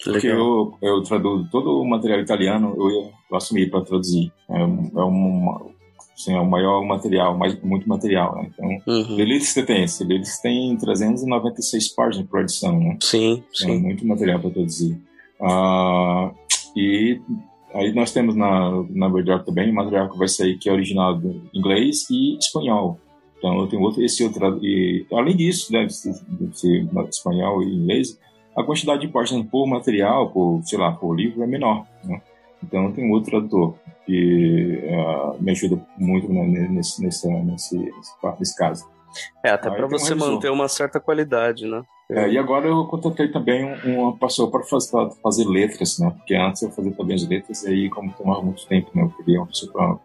Porque eu, eu traduzo todo o material italiano, eu, eu assumi para traduzir. É, é uma, Assim, é o maior material, mais, muito material, né? Então, uhum. Delirious tem, Delirious tem 396 páginas por edição, né? Sim, então, sim. É muito material para produzir. Uh, e aí nós temos na, na Verdade também material que vai sair que é original em inglês e espanhol. Então eu tenho outro, esse outro, e além disso, né, deve ser espanhol e inglês, a quantidade de páginas por material, por, sei lá, por livro é menor, né? Então tem outro tradutor que uh, me ajuda muito né, nesse, nesse, nesse, nesse, caso. É, até para você um manter uma certa qualidade, né? É, e agora eu contratei também uma pessoa para fazer, fazer, letras, né? Porque antes eu fazia também as letras, e aí, como tomava muito tempo, né? Eu queria uma pessoa para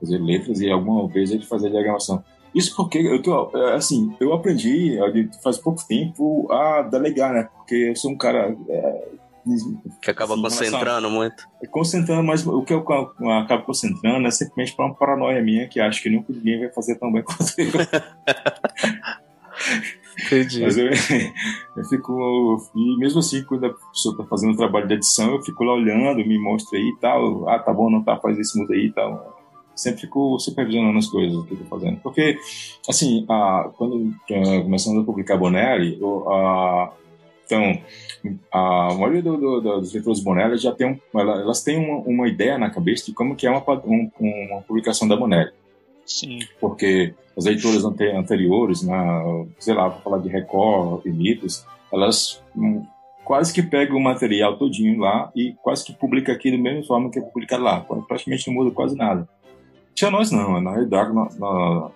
fazer letras e alguma vez ele fazia diagramação. Isso porque eu tô, é, assim, eu aprendi faz pouco tempo a delegar, né? Porque eu sou um cara é, que acaba assim, concentrando muito. Concentrando, mas o que eu acabo concentrando é simplesmente para uma paranoia minha que acho que nunca ninguém vai fazer tão bem quanto eu. Entendi. Mas eu, eu fico. E mesmo assim, quando a pessoa está fazendo o trabalho de edição, eu fico lá olhando, me mostra aí e tal. Ah, tá bom, não tá, faz isso, muda aí e tal. Sempre fico supervisionando as coisas que eu tô fazendo. Porque, assim, a, quando uh, começamos a publicar Bonelli, a, então, a maioria do, do, dos leitores Bonelli já tem um, elas têm uma, uma, ideia na cabeça de como que é uma, um, uma publicação da Bonelli. Sim. Porque as leituras anteriores, né, sei lá, vou falar de Record e Mitos, elas um, quase que pegam o material todinho lá e quase que publica aqui da mesma forma que é publicado lá. Praticamente não muda quase nada. Já nós não, na realidade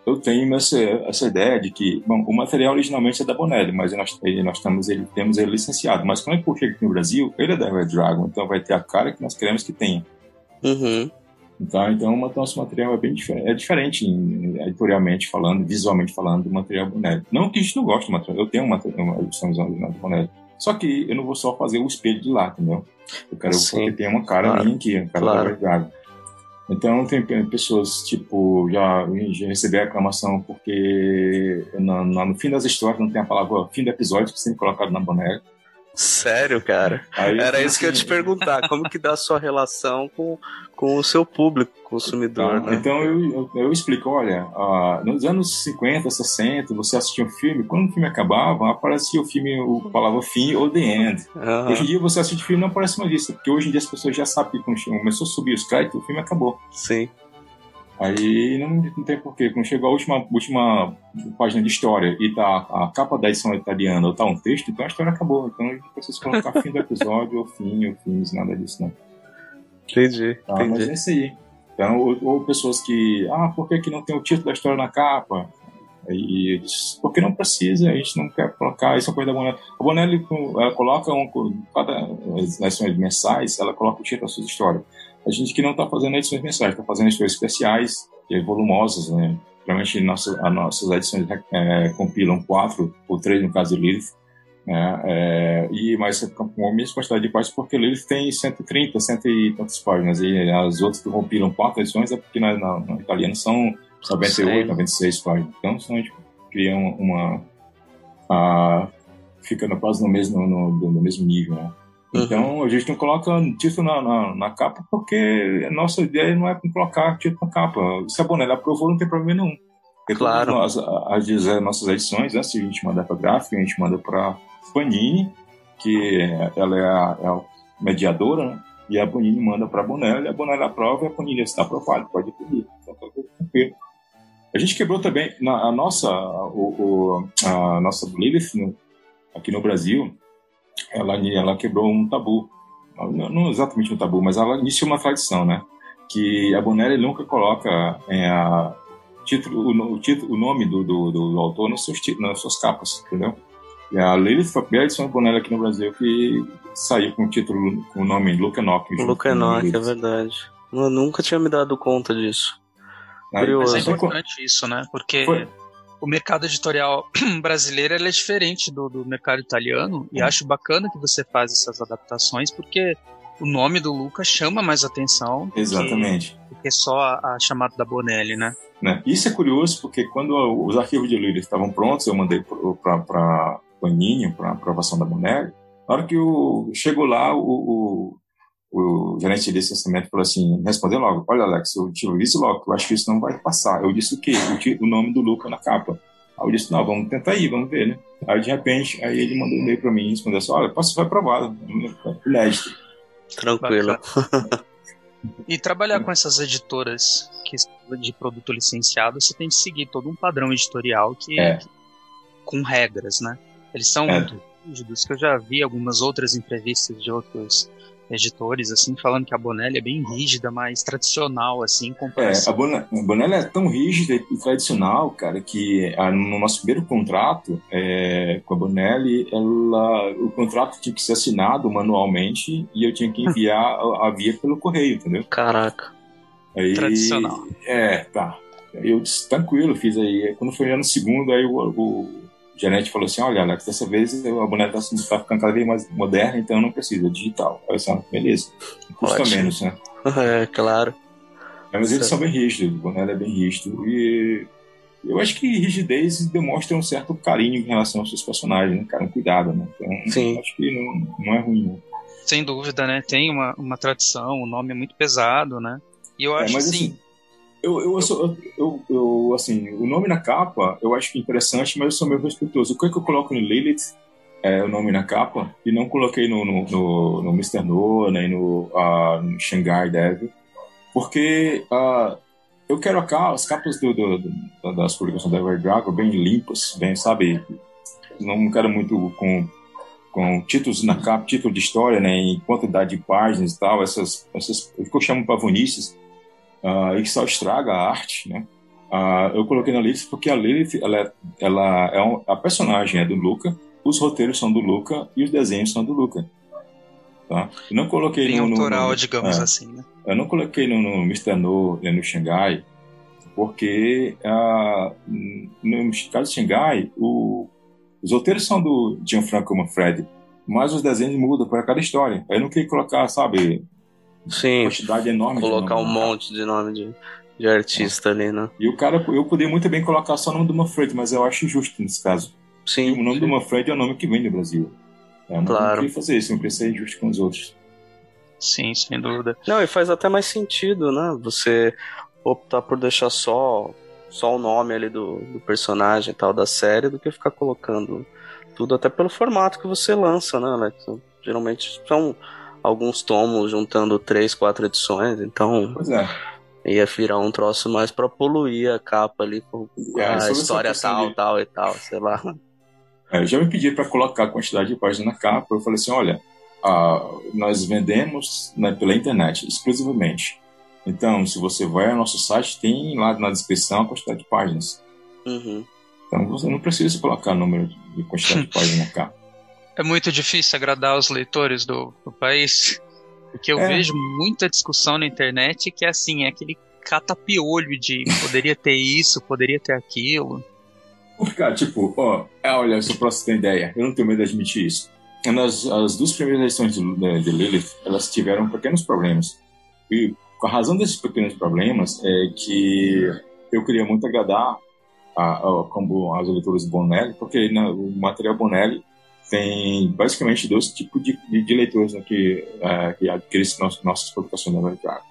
eu tenho essa, essa ideia de que bom, o material originalmente é da Bonelli, mas nós, nós temos, ele, temos ele licenciado. Mas quando ele chega aqui no Brasil, ele é da Red Dragon, então vai ter a cara que nós queremos que tenha. Uhum. Então, então o nosso material é bem diferente, é diferente editorialmente falando, visualmente falando, do material Bonelli. Não que a gente não goste do material, eu tenho uma, uma edição original do Bonelli. Só que eu não vou só fazer o espelho de lá, entendeu? Eu quero Sim. que tenha uma cara claro. minha aqui, a cara claro. da Red Dragon. Então tem pessoas, tipo, já, já a aclamação porque no, no, fim das histórias não tem a palavra fim do episódio que sempre colocado na boneca. Sério, cara? Aí, Era isso que eu ia te perguntar. Como que dá a sua relação com, com o seu público, consumidor, então, né? Então eu, eu, eu explico, olha, uh, nos anos 50, 60, você assistia um filme, quando o filme acabava, aparecia o filme, o palavra fim ou the end. Uhum. Hoje em dia você assiste o filme não aparece mais isso, porque hoje em dia as pessoas já sabem que quando começou a subir os créditos, o filme acabou. Sim. Aí não, não tem porquê. Quando chegou a última, última página de história e tá a capa da edição italiana ou tá um texto, então a história acabou. Então a gente precisa colocar fim do episódio, ou fim, ou fins, nada disso, não. Entendi, tá, entendi. Mas é isso aí. Então, ou, ou, pessoas que, ah, por que, que não tem o título da história na capa? E eles, porque não precisa, a gente não quer colocar, isso é coisa da Bonelli. A Bonelli, ela coloca, um, cada edições mensais, ela coloca o título da sua história. A gente que não está fazendo edições mensais, está fazendo edições especiais, volumosas, né? Geralmente nossa, as nossas edições é, compilam quatro ou três, no caso de Lilith, né? É, e mais com a mesma quantidade de páginas, porque Lilith tem 130, cento e tantas páginas, e as outras que compilam quatro edições é porque na, na, na italiana são 98, 96 páginas. Então, a gente cria uma. uma fica quase no mesmo, no, no mesmo nível, né? Uhum. Então, a gente não coloca título na, na, na, capa porque a nossa ideia não é colocar título na capa. Se a Bonella aprovou, não tem problema nenhum. Porque claro. Nós, as, as, nossas edições, antes de a gente mandar para gráfica, a gente manda para Panini, que ela é a, é a mediadora, né? e a Panini manda para a Bonella, e a Bonella aprova e a Panini está aprovada, pode pedir. Então, tá tranquilo. A gente quebrou também na, a nossa, o, o, a nossa Lilith no, aqui no Brasil, ela, ela quebrou um tabu. Não, não, exatamente um tabu, mas ela iniciou uma tradição, né? Que a Bonelli nunca coloca é, a, título, o, o, título, o nome do, do, do autor nos seus, nas suas capas, entendeu? E a Lilith foi a primeira edição da Bonelli aqui no Brasil que saiu com o título, com o nome Luke Enoch. Luke Enoch, é verdade. Eu nunca tinha me dado conta disso. Curioso. Mas é importante isso, né? Porque Foi. O mercado editorial brasileiro é diferente do, do mercado italiano e hum. acho bacana que você faz essas adaptações porque o nome do Luca chama mais atenção Exatamente. do que, só a, a chamada da Bonelli, né? né? Isso é curioso porque quando os arquivos de Lira estavam prontos, eu mandei para Panini, para aprovação da Bonelli. Na hora que chegou lá, o, o o gerente de licenciamento falou assim, respondeu logo, olha Alex, eu te disse logo, eu acho que isso não vai passar. Eu disse o quê? O, o nome do Luca na capa. Aí eu disse, não, vamos tentar aí, vamos ver, né? Aí de repente, aí ele mandou um e-mail para mim e respondeu assim, olha, posso, foi aprovado, inédito. Tranquilo. e trabalhar com essas editoras que de produto licenciado, você tem que seguir todo um padrão editorial que, é. com regras, né? Eles são é. muito rígidos, que eu já vi algumas outras entrevistas de outros editores, assim, falando que a Bonelli é bem rígida, mais tradicional, assim, É, a, Bonelli, é tão rígida e tradicional, cara, que a, no nosso primeiro contrato é, com a Bonelli, ela, o contrato tinha que ser assinado manualmente e eu tinha que enviar a, a via pelo correio, entendeu? Caraca. Aí, tradicional. É, tá. Eu disse, tranquilo, fiz aí. Quando foi já no segundo, aí o, o gerente falou assim: Olha, Alex, dessa vez a boneca está tá ficando cada vez mais moderna, então não precisa, é digital. Aí eu disse: ah, beleza, custa Ótimo. menos, né? É, claro. É, mas eles são bem rígidos, o boné é bem rígido. E eu acho que rigidez demonstra um certo carinho em relação aos seus personagens, né, cara? Um cuidado, né? Então, Sim. acho que não, não é ruim, né? Sem dúvida, né? Tem uma, uma tradição, o nome é muito pesado, né? E eu é, acho é, mas, assim, assim eu, eu, eu, eu, eu, assim, o nome na capa eu acho é interessante, mas eu sou meio respeitoso. O que, é que eu coloco no Lilith, é, o nome na capa, e não coloquei no, no, no, no Mr. No, nem no, uh, no Shanghai porque uh, eu quero a, as capas do, do, do, das publicações da Ever Dragon bem limpas, bem, sabe? Não quero muito com, com títulos na capa, título de história, né, em quantidade de páginas e tal, essas, essas que eu chamo pavonices uh, e que só estraga a arte, né? Uh, eu coloquei na Lilith porque a Lilith, ela é, ela é um, a personagem é do Luca, os roteiros são do Luca e os desenhos são do Luca. Tá? Eu não coloquei Bem no, autoral, no, digamos é, assim, né? Eu não coloquei no, no Mr. No nem no Xangai, porque uh, no caso de Xangai, o, os roteiros são do Gianfranco Manfredi, mas os desenhos mudam para cada história. Eu não queria colocar, sabe, Sim. quantidade enorme Colocar um monte de nome de, de artista é. ali, né? E o cara, eu poderia muito bem colocar só o nome do Manfred, mas eu acho injusto nesse caso. Sim. E o nome sim. do Manfred é o nome que vem do Brasil. É, eu claro. não queria fazer isso, não queria ser injusto com os outros. Sim, sem dúvida. Não, e faz até mais sentido, né? Você optar por deixar só só o nome ali do, do personagem e tal da série do que ficar colocando tudo até pelo formato que você lança, né, Alex? Geralmente são alguns tomos juntando três, quatro edições, então. Pois é. Ia virar um troço mais pra poluir a capa ali com é, a história tal, de... tal e tal, sei lá. É, já me pedi para colocar a quantidade de páginas na capa. Eu falei assim: olha, nós vendemos né, pela internet exclusivamente Então, se você vai ao nosso site, tem lá na descrição a quantidade de páginas. Uhum. Então você não precisa colocar número de quantidade de páginas cá. É muito difícil agradar os leitores do, do país, porque eu É. vejo muita discussão na internet que é assim, é aquele catapiolho de poderia ter isso, poderia ter aquilo. Porque, cara, tipo, ó, é, olha, só pra você ter ideia, eu não tenho medo de admitir isso. Nas, as duas primeiras edições de, de, de Lilith, elas tiveram pequenos problemas. E a razão desses pequenos problemas é que eu queria muito agradar a, a, como as leituras Bonelli, porque na, o material Bonelli tem basicamente dois tipos de, de, de leitores né, que, é, que adquirem nossas, nossas publicações na verdade.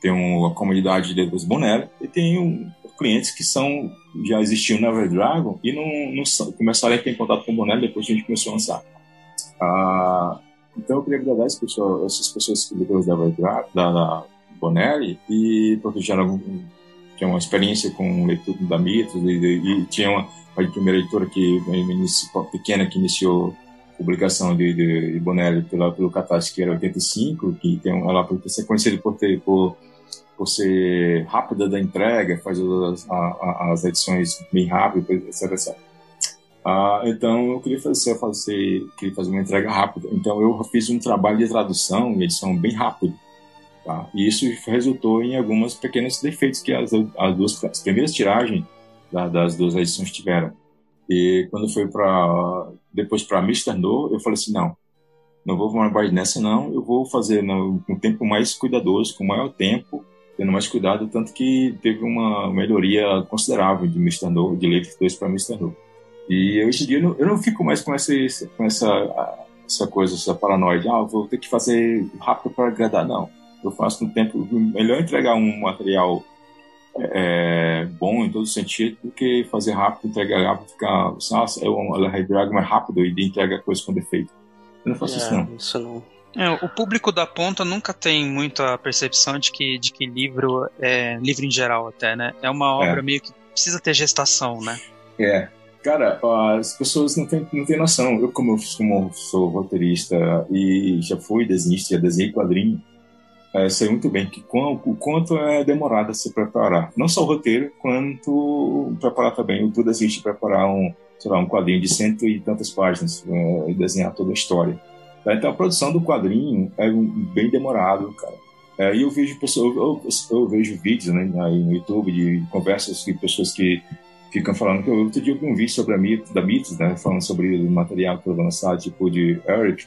Tem uma comunidade de leitores Bonelli e tem um, clientes que são já existiam na Everdragon e não, não começaram a ter contato com o Bonelli depois que a gente começou a lançar. Ah, então eu queria agradar essas pessoas, pessoas leitoras da Everdragon, da, da Bonelli, e porque já eram, tinha uma experiência com leitura da Mitos e, e, tinha uma, a primeira editora que iniciou, pequena que iniciou publicação de, de, de Bonelli pela, pelo Catarse, que era 85, que tem, ela por ser conhecida por ter por, por ser rápida da entrega, fazer as, as edições bem rápidas, etc, etc. Ah, então eu queria fazer, fazer, queria fazer uma entrega rápida. Então eu fiz um trabalho de tradução edição bem rápido. Tá? E isso resultou em alguns pequenos defeitos que as, as duas as primeiras tiragens da, das duas edições tiveram. E quando foi para depois para Mr. No, eu falei assim não, não vou mais nessa não, eu vou fazer no, um tempo mais cuidadoso, com maior tempo, tendo mais cuidado, tanto que teve uma melhoria considerável de Mr. No, de Leaf 2 para Mr. No. E hoje em dia eu não, eu não fico mais com essa com essa essa coisa, essa paranoia de ah, vou ter que fazer rápido para agradar, não eu faço no tempo melhor entregar um material é, bom em todo sentido do que fazer rápido, entregar rápido, ficar nossa, é um Dragon mais rápido e entrega coisa com defeito. Eu não faço é, isso não. Isso não. É, o público da ponta nunca tem muita percepção de que, de que livro é livro em geral até, né? É uma obra É. meio que precisa ter gestação, né? É. Cara, as pessoas não têm, não têm noção. Eu, como, eu como sou roteirista e já fui desenhista, já desenhei quadrinho, é, sei muito bem que o quanto é demorado se preparar. Não só o roteiro, quanto preparar também. O desenhista preparar um, sei lá, um quadrinho de cento e tantas páginas é, e desenhar toda a história. Tá? Então a produção do quadrinho é bem demorado, cara. É, e eu vejo pessoas, eu, eu- vejo vídeos né, no YouTube de conversas de pessoas que ficam falando que eu outro dia eu vi um vídeo sobre a Mitos, da Mitos, né, falando sobre o material que vou lançar, tipo de Eric,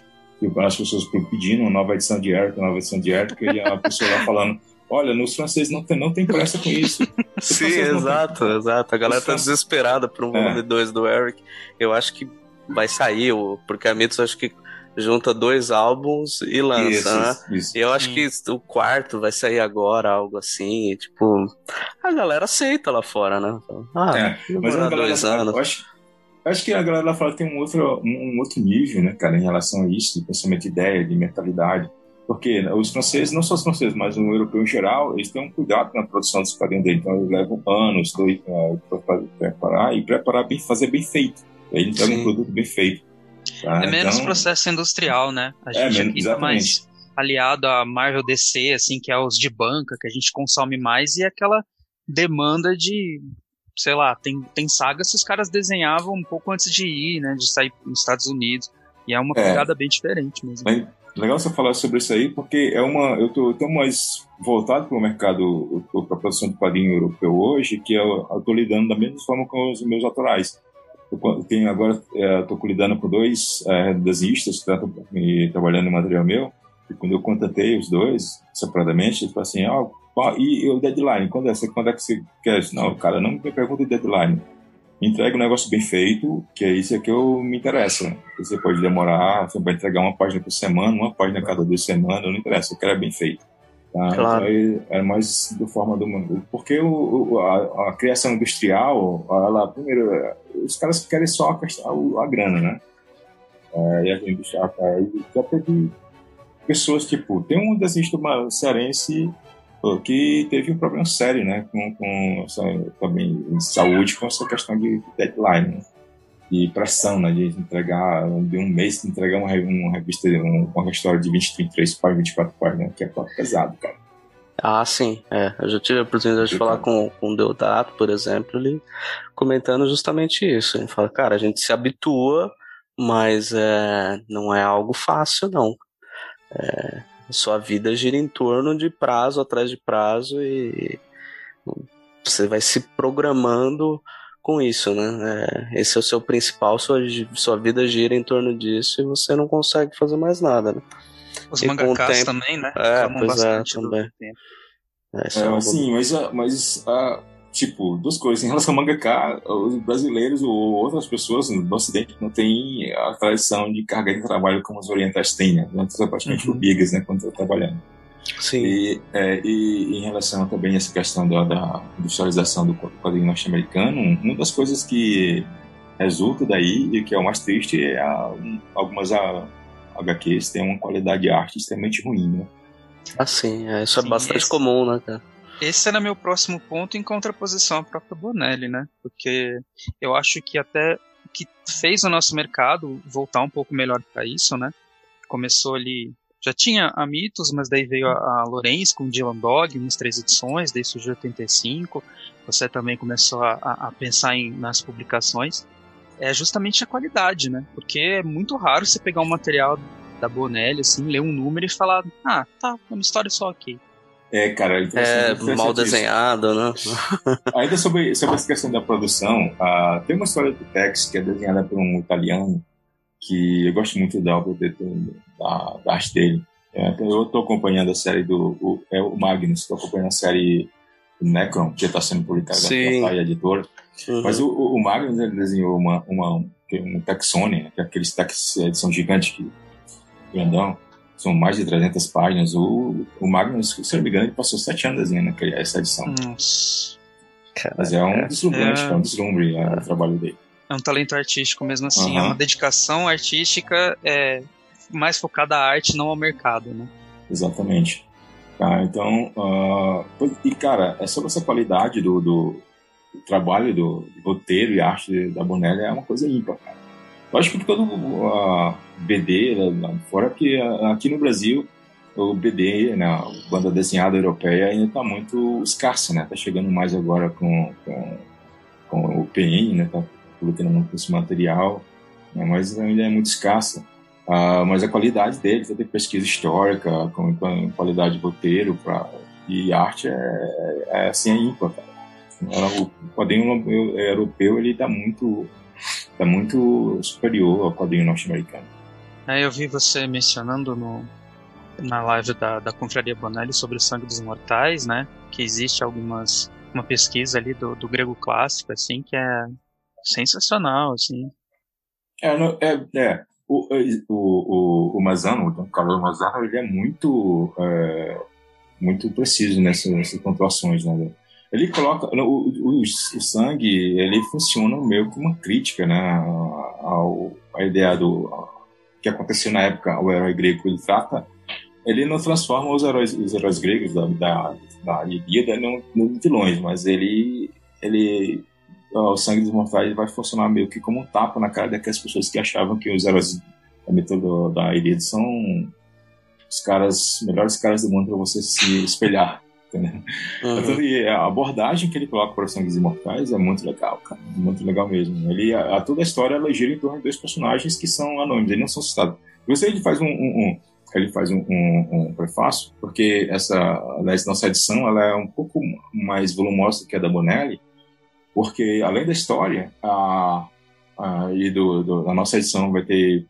as pessoas pedindo uma nova edição de Eric, uma nova edição de Eric, e a pessoa lá falando, olha, nos franceses não tem, não tem pressa com isso. Sim, vocês não exato, exato. A galera Os tá fãs- desesperada por um É. volume 2 do Eric. Eu acho que vai sair, porque a Mitos acho que junta dois álbuns e lança, isso, né? isso. E eu acho que o quarto vai sair agora, algo assim. e, tipo, a galera aceita lá fora, né? Ah, É, Mas a demorar galera, anos. eu acho, acho que a galera lá fora tem um outro, um, outro nível, né, cara, em relação a isso, de pensamento de ideia, de mentalidade. Porque os franceses, não só os franceses, mas o europeu em geral, eles têm um cuidado na produção dos quadrinhos dele. Então, eles levam anos dois, para preparar e preparar bem, fazer bem feito. Entregam Sim. um produto bem feito. tá? é menos Então, processo industrial, né? A É, gente menos- aqui tá exatamente. mais aliado a Marvel DC, assim, que é os de banca, que a gente consome mais, e aquela demanda de, sei lá, tem, tem sagas que os caras desenhavam um pouco antes de ir, né? De sair nos Estados Unidos. E é uma É. pegada bem diferente mesmo. Legal você falar sobre isso aí, porque é uma, eu tô, eu tô mais voltado para o mercado, para a produção de quadrinho europeu hoje, que eu, eu tô lidando da mesma forma com os meus autorais. Eu tenho agora, é, tô lidando com dois é, desenhistas que estão me trabalhando no material meu, e quando eu contatei os dois separadamente, eles falaram assim, ah, qual- e o deadline, quando é, quando é que você quer? Não, cara, não me pergunta de deadline. Me entrega um negócio bem feito, que é isso que eu me interessa. Você pode demorar, você vai entregar uma página por semana, uma página a cada duas semanas, não interessa, eu quero é bem feito. Tá? Claro. Então, é, mais do forma do porque o, o- a, a criação industrial, ela primeiro, os caras querem só a, questão- a grana, né? É, e a indústria aí já teve pessoas tipo, tem um desenhista cearense que teve um problema sério, né, com, com essa, também saúde com essa questão de deadline, né? de pressão, né, de entregar de um mês de entregar uma, uma revista, um- uma história de 20, 23 páginas, 24 páginas, que é pesado, cara. Ah, sim. É, eu já tive a oportunidade de falar com, com o Deodato, por exemplo, ele comentando justamente isso. Ele fala, cara, a gente se habitua, mas é, não é algo fácil, não. É, sua vida gira em torno de prazo atrás de prazo e você vai se programando com isso, né? É, esse é o seu principal, sua, sua vida gira em torno disso e você não consegue fazer mais nada, né? Os e mangakas tempo, também, né? É, pois é, também. É, é, assim, mas, mas uh, tipo, duas coisas. Em relação ao mangaká, os brasileiros ou outras pessoas no Ocidente não têm a tradição de carga de trabalho como os orientais têm, né? Antes é praticamente uhum. bigas, né? Quando estão trabalhando. Sim. E, é, e, em relação também a essa questão da, da industrialização do quadrinho norte-americano, uma das coisas que resulta daí, e que é o mais triste, é a, algumas a, HQs têm uma qualidade de arte extremamente ruim, né? Ah, sim, é, isso é sim, é bastante esse, comum, né, cara? Esse era meu próximo ponto em contraposição à própria Bonelli, né? Porque eu acho que até que fez o nosso mercado voltar um pouco melhor para isso, né? Começou ali já tinha a Mitos, mas daí veio a, a Lorenz com Dylan Dog, umas três edições, daí surgiu 85. Você também começou a, a pensar em, nas publicações. É justamente a qualidade, né? Porque é muito raro você pegar um material da Bonelli, assim, ler um número e falar, ah, tá, uma história só aqui. É, cara, é mal desenhado, né? Ainda sobre, sobre essa questão da produção, uh, tem uma história do Tex que é desenhada por um italiano que eu gosto muito da obra de, da, da, arte dele. É, então eu estou acompanhando a série do o, é o Magnus, estou acompanhando a série Necron, que está sendo publicada pela editora. Uhum. Mas o, o, Magnus ele desenhou uma, uma, um Taxonia, que é aqueles tax edição gigante que grandão, são mais de 300 páginas. O, o Magnus, se não me engano, ele passou sete anos desenhando essa edição. Nossa. Mas é um deslumbrante, é, é um deslumbre é, o trabalho dele. É um talento artístico mesmo assim, uhum. é uma dedicação artística é, mais focada à arte, não ao mercado, né? Exatamente. Tá, então, uh, e cara, é sobre essa qualidade do, do, do trabalho do, do, roteiro e arte da Bonelli é uma coisa ímpar, cara. Lógico que todo uh, BD lá fora, porque aqui no Brasil o BD, né, a banda desenhada europeia, ainda está muito escassa, né? Tá chegando mais agora com, com, com o PN, né? Tá publicando muito esse material, né, mas ainda é muito escassa. Uh, mas a qualidade dele, tem pesquisa histórica, com, com qualidade de roteiro pra, e arte é, é assim, é ímpar. O quadrinho europeu, ele tá muito, tá muito superior ao quadrinho norte-americano. É, eu vi você mencionando no, na live da, da Confraria Bonelli sobre o sangue dos mortais, né? Que existe algumas uma pesquisa ali do, do grego clássico, assim, que é sensacional, assim. É, no, é, é. O, o, o, o Mazano, o Carlos Mazano, ele é muito, é, muito preciso nessas, nessas pontuações, né? Ele coloca o, o, o, sangue, ele funciona meio que uma crítica, né, ao, a ideia do que aconteceu na época, o herói grego ele trata, ele não transforma os heróis, os heróis gregos da, da, da Ilíada em vilões, mas ele ele o sangue dos mortais vai funcionar meio que como um tapa na cara daquelas pessoas que achavam que os heróis da metodo da Ilíada são os caras, melhores caras do mundo para você se espelhar. Uhum. Então, a abordagem que ele coloca para os sangues imortais é muito legal, cara. Muito legal mesmo. Ele, a, a toda a história ela gira em torno de dois personagens que são anônimos, eles não são citados. Você ele faz um, um, um ele faz um, um, um, prefácio, porque essa, nossa edição ela é um pouco mais volumosa que a da Bonelli, porque além da história a, a, e do, do, da nossa edição vai ter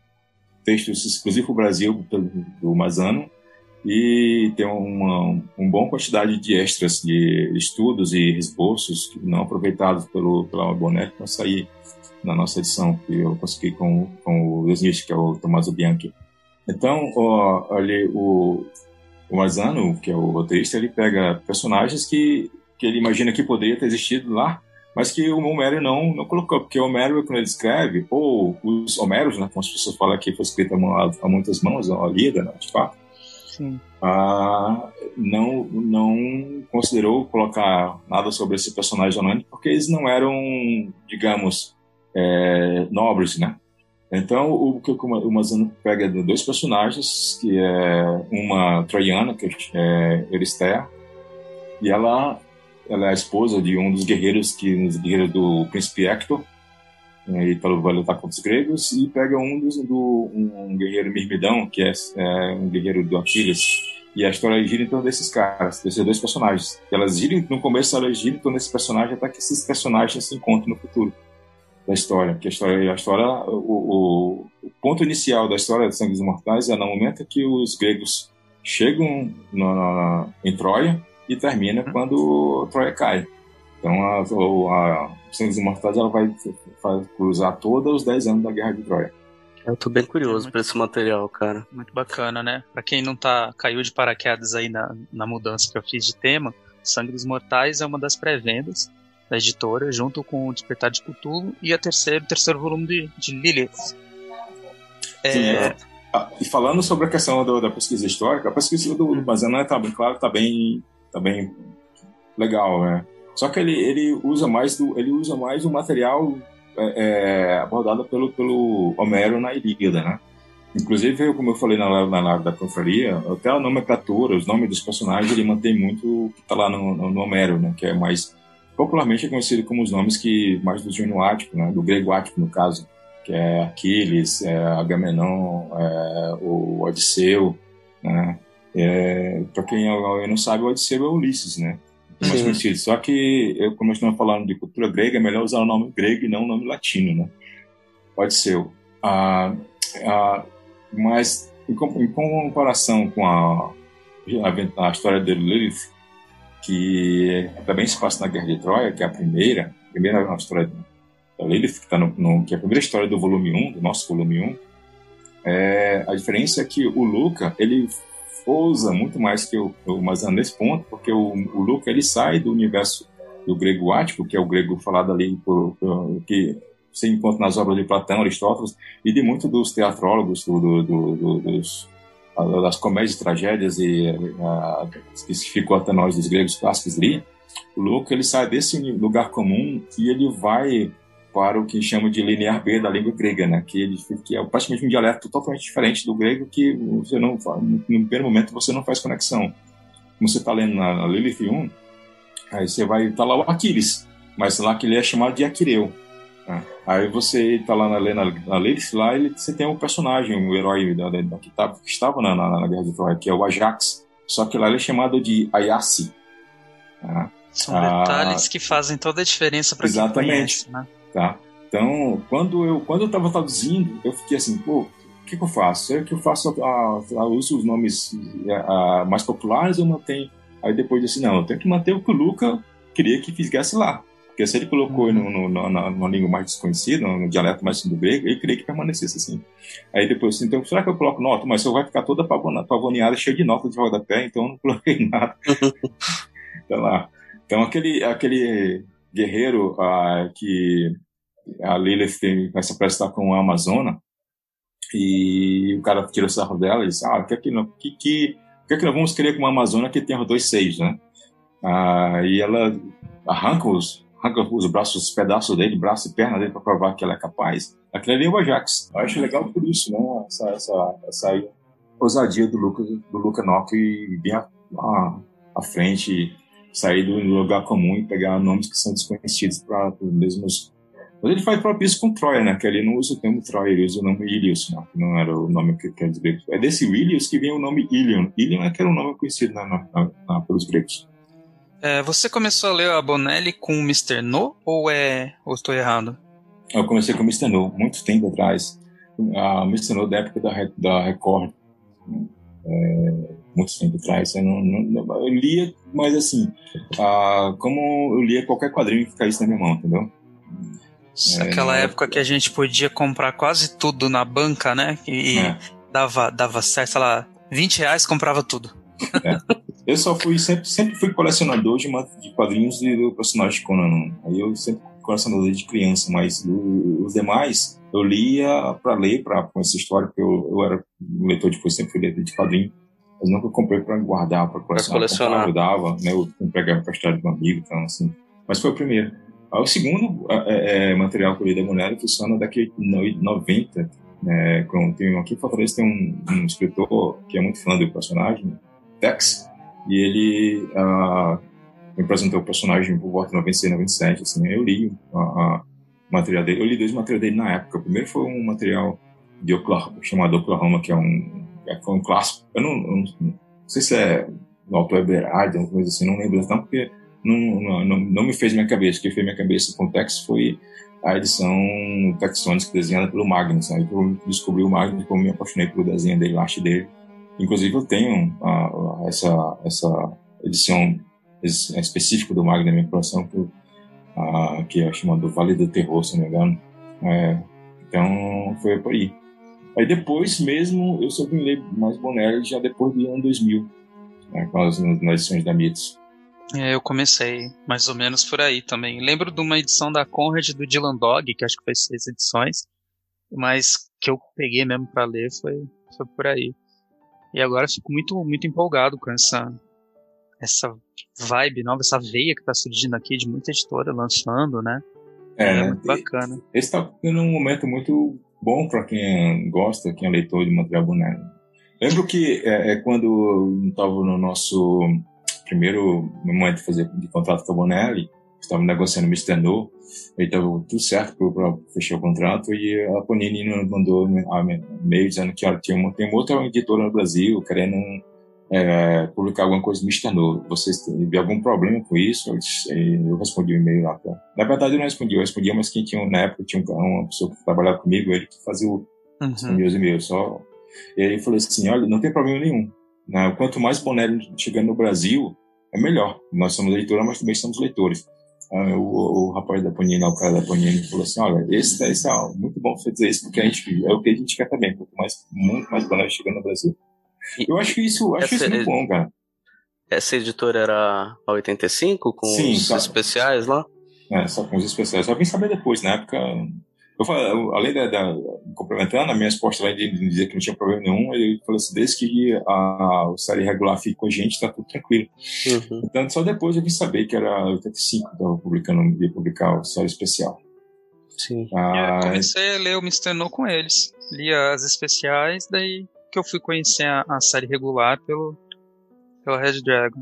textos exclusivos para o Brasil do, do Mazano e tem uma, uma boa quantidade de extras de estudos e esboços não aproveitados pelo, pela Bonetti para sair na nossa edição, que eu consegui com, com o desenhista, que é o Tommaso Bianchi. Então, ó, ali, o, o Mazano, que é o roteirista, ele pega personagens que, que ele imagina que poderia ter existido lá, mas que o Homero não, não colocou, porque o Homero, quando ele escreve, ou os Homeros, né, como as pessoas falam aqui, foi escrito a, a muitas mãos, a Lida, né, de fato, ah, não, não considerou colocar nada sobre esse personagem anônimo, porque eles não eram, digamos, é, nobres, né? Então, o que o Mazano pega dois personagens, que é uma troiana, que é Eurystheia, E ela, ela é a esposa de um dos guerreiros que dos guerreiros do príncipe Hector. Né, e vai lutar contra os gregos e pega um dos do um guerreiro Mirmidão que é, é um guerreiro do Aquiles e a história gira em torno desses caras, desses dois personagens. Elas giram, no começo elas giram em torno desse personagem até que esses personagens se encontrem no futuro da história. Que a história, a história o, o, o ponto inicial da história de Sangues Mortais é no momento que os gregos chegam na, na, em Troia e termina uhum. quando Troia cai. Então a, a, a Sangues Mortais ela vai, vai cruzar todos os 10 anos da Guerra de Troia. Eu tô bem curioso para esse material, cara. Muito bacana, né? Pra quem não tá caiu de paraquedas aí na, na mudança que eu fiz de tema, Sangue dos Mortais é uma das pré-vendas da editora, junto com o Despertar de Cthulhu e a terceiro, o terceiro volume de, de Lilith. É... Sim, é. Ah, e falando sobre a questão do, da pesquisa histórica, a pesquisa do, do Bazana tá bem claro, tá bem, tá bem legal, né? Só que ele, ele usa mais do, ele usa mais o material é, é, abordada pelo, pelo Homero na Ilíada, né? Inclusive, como eu falei na, na live da confraria, até a nomenclatura, os nomes dos personagens, ele mantém muito o que está lá no, no, no, Homero, né? Que é mais popularmente conhecido como os nomes que mais do gênero ático, né? Do grego ático, no caso, que é Aquiles, é Agamenon, é o Odisseu, né? É, Para quem não sabe, o Odisseu é Ulisses, né? Mais conhecido. Só que, eu, como estamos falando de cultura grega, é melhor usar o nome grego e não o nome latino, né? Pode ser. Ah, ah, mas, em, em, comparação com a, a, a história de Lilith, que também se passa na Guerra de Troia, que é a primeira, a primeira história da Lilith, que, tá no, no, que é a primeira história do volume 1, do nosso volume 1, é, a diferença é que o Luca, ele ousa muito mais que o, o Mazan nesse ponto, porque o, o Luca ele sai do universo do grego ático, que é o grego falado ali por, por, que se encontra nas obras de Platão, Aristóteles e de muitos dos teatrólogos do, do, do, dos, das comédias, tragédias e a, que ficou até nós dos gregos clássicos ali. O Luca ele sai desse lugar comum e ele vai para o que chama de linear B da língua grega, né? que, ele, que é praticamente um dialeto totalmente diferente do grego que você não, no primeiro momento você não faz conexão. Como você está lendo na, na Lilith 1, aí você vai estar tá lá o Aquiles, mas lá que ele é chamado de Aquireu. Né? Aí você está lá na, na, na Lilith, lá ele, você tem um personagem, um herói da, da, que, tá, que estava na, na, na, Guerra de Troia, que é o Ajax, só que lá ele é chamado de Ayassi. Né? São ah, detalhes que fazem toda a diferença para quem conhece, né? Tá? Então, quando eu quando eu estava traduzindo, eu fiquei assim, pô, o que, que eu faço? Será que eu faço a, a, uso os nomes a, a, mais populares ou mantenho? Aí depois eu disse, não, eu tenho que manter o que o Luca queria que fizesse lá. Porque se ele colocou no, no, no, na, numa língua mais desconhecida, no dialeto mais do grego, ele queria que permanecesse assim. Aí depois, assim, então, será que eu coloco nota? Mas eu vai ficar toda pavoneada, cheia de notas de rodapé, então eu não coloquei nada. então lá. Então aquele, aquele guerreiro ah, que a Lilith vai se apresentar com a Amazona e o cara tira o sarro dela e diz, ah, o que é que, que, que, que, é que nós vamos querer com uma Amazona que os dois seios, né? Ah, e ela arranca os, arranca os braços, os pedaços dele, braço e perna dele para provar que ela é capaz. Aquilo ali é o Ajax. Eu acho legal por isso, né? Essa, essa, essa ousadia do Luca, do Luca Nock e à, à frente, sair do lugar comum e pegar nomes que são desconhecidos para os mesmos mas ele faz próprio isso com Troia, né? Que ele não usa o termo Troia, ele usa o nome Ilios, né? que não era o nome que, que os gregos. É desse Ilios que vem o nome Ilion. Ilion é que era um nome conhecido na, na, na, pelos gregos. É, você começou a ler a Bonelli com o Mr. No ou é ou estou errado? Eu comecei com o Mr. No, muito tempo atrás. A Mr. No da época da, da Record. É, muito tempo atrás. Eu, não, não, eu lia, mas assim, ah, como eu lia qualquer quadrinho que caísse na minha mão, entendeu? Aquela é, época que a gente podia comprar quase tudo na banca, né? E é. dava, dava certo, sei lá, 20 reais comprava tudo. É. Eu só fui, sempre, sempre fui colecionador de, de quadrinhos do personagem Conan. Aí eu sempre colecionador de criança, mas os demais eu lia para ler, para essa história, porque eu, eu era um leitor depois, sempre fui leitor de quadrinho. Mas nunca comprei para guardar, para colecionar. colecionar. Eu dava, né? Eu pegava para história de um amigo, então assim. Mas foi o primeiro. O segundo é, é, material que eu li da mulher funciona daqui a 90. Né, com, tem, aqui em Fortaleza tem um, um, escritor que é muito fã do personagem, Tex, e ele, me apresentou o personagem por volta de 96, 97, assim, eu li a, a material dele, eu li dois materiais dele na época, o primeiro foi um material de Oklahoma, chamado Oklahoma, que é um, é um clássico, eu não, não, não sei se é do autor Eberhard, alguma coisa assim, não lembro não, porque não, não, não me fez minha cabeça, o que fez minha cabeça com o texto foi a edição Texonics desenhada pelo Magnus, aí eu descobri o Magnus, como me apaixonei pelo desenho dele, arte dele, inclusive eu tenho uh, essa, essa edição específica do Magnus na minha coleção, que, uh, que é chamado Vale do Terror, se não me engano, é, então foi por aí. Aí depois mesmo eu vim ler mais Bonelli já depois do ano 2000, né, com as, nas edições da Mitos. É, eu comecei mais ou menos por aí também. Lembro de uma edição da Conrad do Dylan Dog, que acho que foi seis edições, mas que eu peguei mesmo para ler foi, foi por aí. E agora fico muito, muito empolgado com essa, essa vibe nova, essa veia que está surgindo aqui de muita editora lançando, né? É, é muito bacana. Esse está tendo um momento muito bom para quem gosta, quem é leitor de material boneco. Lembro que é, é quando estava no nosso primeiro momento de fazer de contrato com a Bonelli, estava negociando Mr. No, aí estava tudo certo para fechar o contrato e a Panini mandou e-mail dizendo que olha, tem, uma, tem uma outra editora no Brasil querendo é, publicar alguma coisa Mr. No. Vocês têm algum problema com isso? Eu, eu respondi o e-mail lá. Pra... Na verdade, eu não respondi, eu respondi, mas quem tinha, na época, tinha uma pessoa que trabalhava comigo, ele que fazia o, uhum. os e-mails, só e aí eu falei assim, olha, não tem problema nenhum. Né? Quanto mais Bonelli chegando no Brasil, é melhor. Nós somos leitores, mas também somos leitores. Ah, o, o, rapaz da Panini, o cara da Panini, falou assim, olha, esse, esse é muito bom você dizer isso, porque a gente, é o que a gente quer também, quanto mais, muito mais Bonelli chegando no Brasil. Eu acho que isso, acho isso muito bom, cara. Essa editora era a 85, com Sim, os tá. especiais lá? É, só com os especiais. Só vim saber depois, na época eu falei, além da, da complementando, a minha resposta lá de dizer que não tinha problema nenhum, ele falou assim, desde que a, o série regular fique com a gente, tá tudo tranquilo. Uhum. Então, só depois eu vim saber que era 85 que estava publicando, ia publicar o série especial. Sim. Ah, eu comecei a ler o Mr. No com eles. Li as especiais, daí que eu fui conhecer a, a série regular pelo, pelo Red Dragon.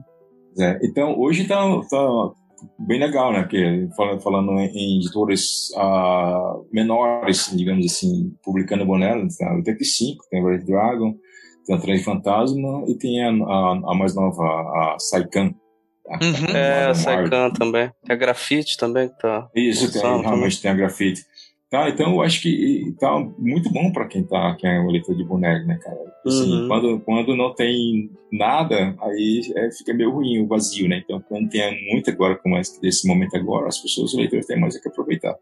É, então, hoje tá, tá bem legal, né? Porque falando em editores uh, menores, digamos assim, publicando Bonello, tem a 85, tem a Red Dragon, tem a Trem Fantasma e tem a, a, a, mais nova, a Saikan. Uhum. É, a Saikan também. Tem a Grafite também que tá. Isso, tem, realmente tem a Grafite. Tá, então eu acho que tá muito bom para quem tá, quem é um leitor de boneco, né, cara? Assim, uhum. quando, quando não tem nada, aí é, fica meio ruim, o vazio, né? Então, quando tem muito agora, como esse momento agora, as pessoas, os leitores têm mais é que aproveitar.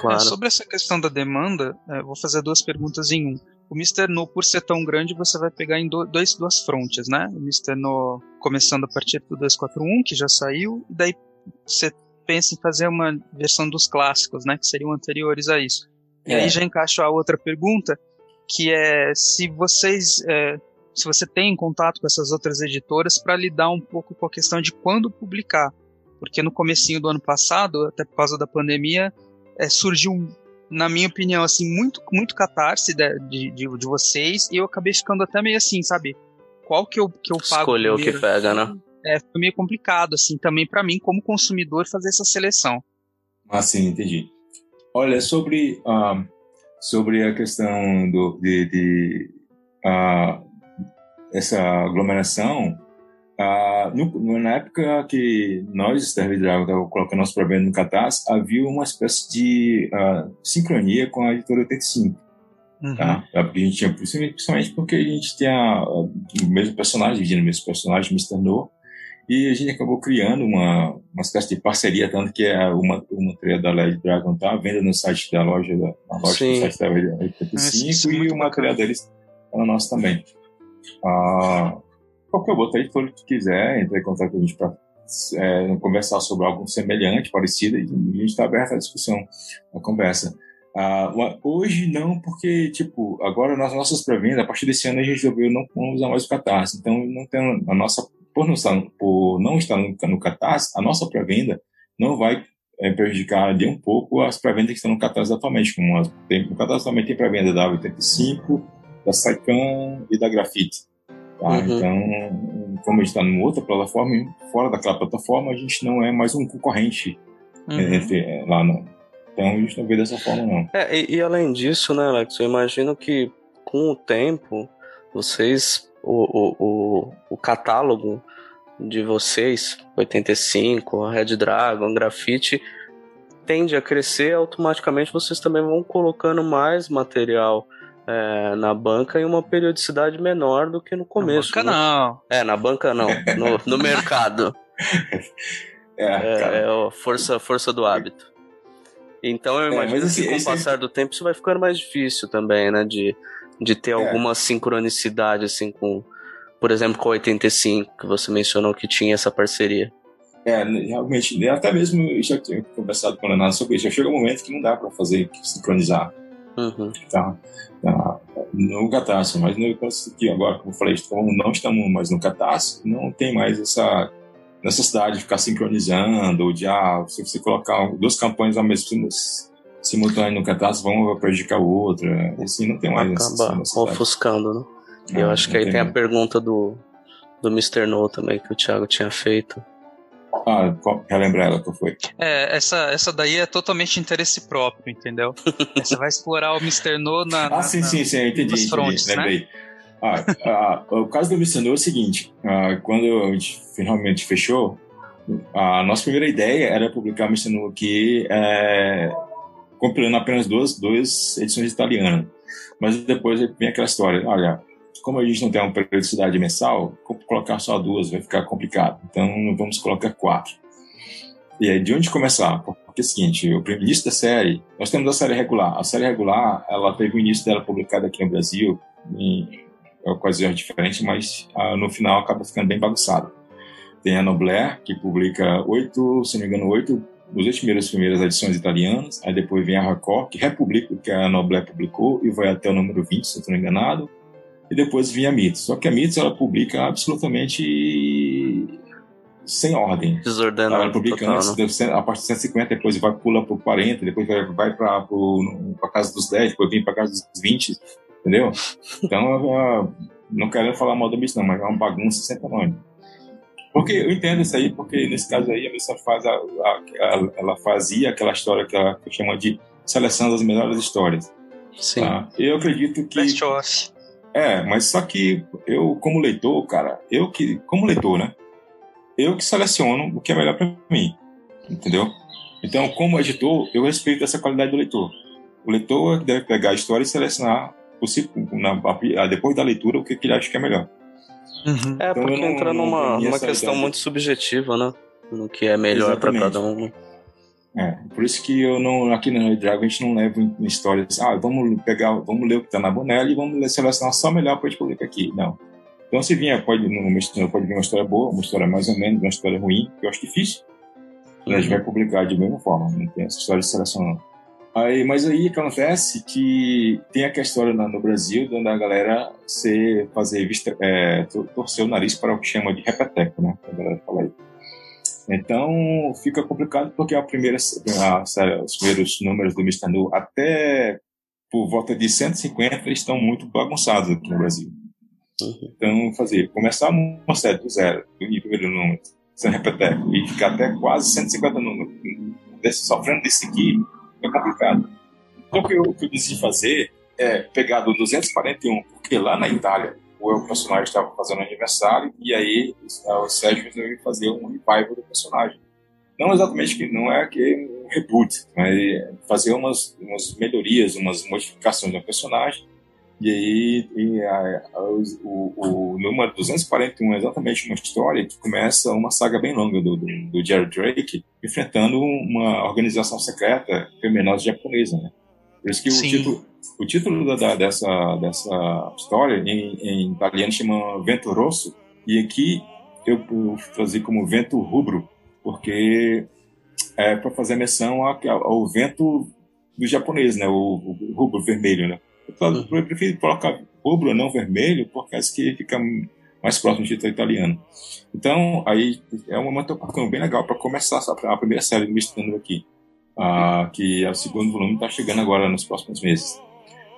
Claro. É, sobre essa questão da demanda, é, vou fazer duas perguntas em um. O Mr. No, por ser tão grande, você vai pegar em do, dois, duas frontes, né? O Mr. No começando a partir do 241, que já saiu, e daí você pensa em fazer uma versão dos clássicos, né, que seriam anteriores a isso. E aí é. já encaixo a outra pergunta, que é se vocês, é, se você tem contato com essas outras editoras para lidar um pouco com a questão de quando publicar, porque no comecinho do ano passado, até por causa da pandemia, é, surgiu, na minha opinião, assim, muito, muito catarse de, de, de, vocês e eu acabei ficando até meio assim, sabe? Qual que eu, que eu pago? Escolheu o que pega, né? É, foi meio complicado, assim, também para mim, como consumidor, fazer essa seleção. Ah, sim, entendi. Olha, sobre, uh, sobre a questão do, de, de uh, essa aglomeração, uh, no, na época que nós, da Dragon, estávamos colocando nosso problema no Catarse, havia uma espécie de sincronia com a editora 85. Uhum. Tá? Porque a gente tinha, principalmente porque a gente tem a, o mesmo personagem, dividindo o mesmo personagem, Mr. No, e a gente acabou criando uma, uma espécie de parceria, tanto que é uma, uma trilha da Led Dragon tá venda no site da loja, da, na loja Sim. do site da 85 e uma trilha deles tá no nosso também. Ah, qualquer outro aí, que quiser, entrar em contato com a gente para é, conversar sobre algo semelhante, parecido, e a gente está aberto à discussão, à conversa. Ah, hoje não, porque, tipo, agora nas nossas pré-vendas, a partir desse ano a gente resolveu não, não usar mais o Catarse, então não tem a nossa por não estar, por não estar no, no Catarse, a nossa pré-venda não vai é, prejudicar de um pouco as pré-vendas que estão no Catarse atualmente. Como as, tem, no Catarse também tem pré-venda da 85, da Saikan e da Grafite. Tá? Uhum. Então, como a gente está numa outra plataforma, fora daquela plataforma, a gente não é mais um concorrente uhum. entre, é, lá no. Então a gente não vê dessa forma, não. É, e, e, além disso, né, Alex, eu imagino que com o tempo, vocês. O, o, o, catálogo de vocês, 85, Red Dragon, Grafite, tende a crescer, automaticamente vocês também vão colocando mais material é, na banca em uma periodicidade menor do que no começo. Na banca né? não. É, na banca não, no, no mercado. É, é, é, a força, força do hábito. Então eu é, imagino que com o passar do tempo isso vai ficando mais difícil também, né? De, de ter é. alguma sincronicidade assim com, por exemplo, com o 85, que você mencionou que tinha essa parceria. É, realmente, até mesmo eu já tinha conversado com o Leonardo sobre isso. Já chega um momento que não dá para fazer sincronizar. Uhum. Tá, tá, no Catarse, mas no aqui agora, como eu falei, como não estamos mais no Catarse, não tem mais essa necessidade de ficar sincronizando, ou de, ah, se você colocar duas campanhas ao mesmo simultâneo no Catarse, vão prejudicar o outro. Assim, não tem mais Acaba ofuscando, né? Eu ah, acho que aí tem, tem a pergunta do, do Mr. No também, que o Thiago tinha feito. Ah, relembrar ela que foi. É, essa, essa daí é totalmente interesse próprio, entendeu? Você vai explorar o Mr. No na. Ah, na, sim, sim, sim, entendi, entendi, frontes, lembrei. Né? Ah, ah, o caso do Mr. No é o seguinte: ah, quando a gente finalmente fechou, a nossa primeira ideia era publicar o Mr. No aqui, é, compilando apenas duas, duas edições italianas. Mas depois vem aquela história: olha, como a gente não tem uma periodicidade mensal, colocar só duas vai ficar complicado. Então, vamos colocar quatro. E aí, de onde começar? Porque é o seguinte, o início da série, nós temos a série regular. A série regular, ela teve o início dela publicada aqui no Brasil, em ocasiões diferentes, mas ah, no final acaba ficando bem bagunçado. Tem a Nobler, que publica oito, se não me engano, oito dos oito primeiras, primeiras edições italianas, aí depois vem a Record, que republica o que a Nobler publicou e vai até o número 20, se eu não estou enganado, e depois vinha a Mitos. Só que a Mitos ela publica absolutamente sem ordem. Desordenado. Ela publica total, antes, né? a partir de 150, depois vai pula para 40, depois vai, vai para a casa dos 10, depois vem para casa dos 20, entendeu? Então, não quero falar mal da Mitos, não, mas é uma bagunça sem tamanho. Porque eu entendo isso aí, porque nesse caso aí a Missa faz a, a, a, ela fazia aquela história que ela chama de seleção das melhores histórias. Sim. Tá? Eu acredito que. Best of. É, mas só que eu, como leitor, cara, eu que, como leitor, né? Eu que seleciono o que é melhor para mim, entendeu? Então, como editor, eu respeito essa qualidade do leitor. O leitor deve pegar a história e selecionar, na, depois da leitura, o que ele acha que é melhor. Uhum. É, então, porque não, entra numa, numa questão muito subjetiva, né? No que é melhor para cada um. É, por isso que eu não, aqui no Dragon a gente não leva em histórias, ah, vamos pegar, vamos ler o que está na Bonelli e vamos selecionar só o melhor para a gente publicar aqui. Não. Então se vier, pode, no, pode vir uma história boa, uma história mais ou menos, uma história ruim, que eu acho difícil, uhum. a gente vai publicar de mesma forma, não tem essa história de seleção Aí, mas aí acontece que tem aquela história no, no Brasil, onde a galera se fazer vista, é, torcer o nariz para o que chama de repeteco, né? A galera fala aí. Então fica complicado porque a primeira, a, os primeiros números do Mr. Nu até por volta de 150 eles estão muito bagunçados aqui no Brasil. Então fazer começar uma série do zero, do primeiro número, sem repetir e ficar até quase 150 números sofrendo desse aqui é complicado. Então o que eu, que eu decidi fazer é pegar do 241, porque lá na Itália o personagem estava fazendo aniversário e aí o Sérgio resolveu fazer um revival do personagem. Não exatamente que não é que um reboot, mas fazer umas, umas melhorias, umas modificações do personagem. E aí e a, a, o, o, número 241 é exatamente uma história que começa uma saga bem longa do, do, do Jerry Drake enfrentando uma organização secreta criminosa japonesa, né? Por isso que Sim. o título, o título da, dessa, dessa história em, em, italiano chama Vento Rosso, e aqui eu, eu trazi como Vento Rubro, porque é para fazer menção ao, ao, vento do japonês, né? O, o rubro vermelho, né? Eu, uhum. eu prefiro colocar rubro, não vermelho, porque acho que fica mais próximo do título italiano. Então, aí é um momento bem legal para começar a primeira série do Mistando aqui uh, que é o segundo volume, está chegando agora nos próximos meses.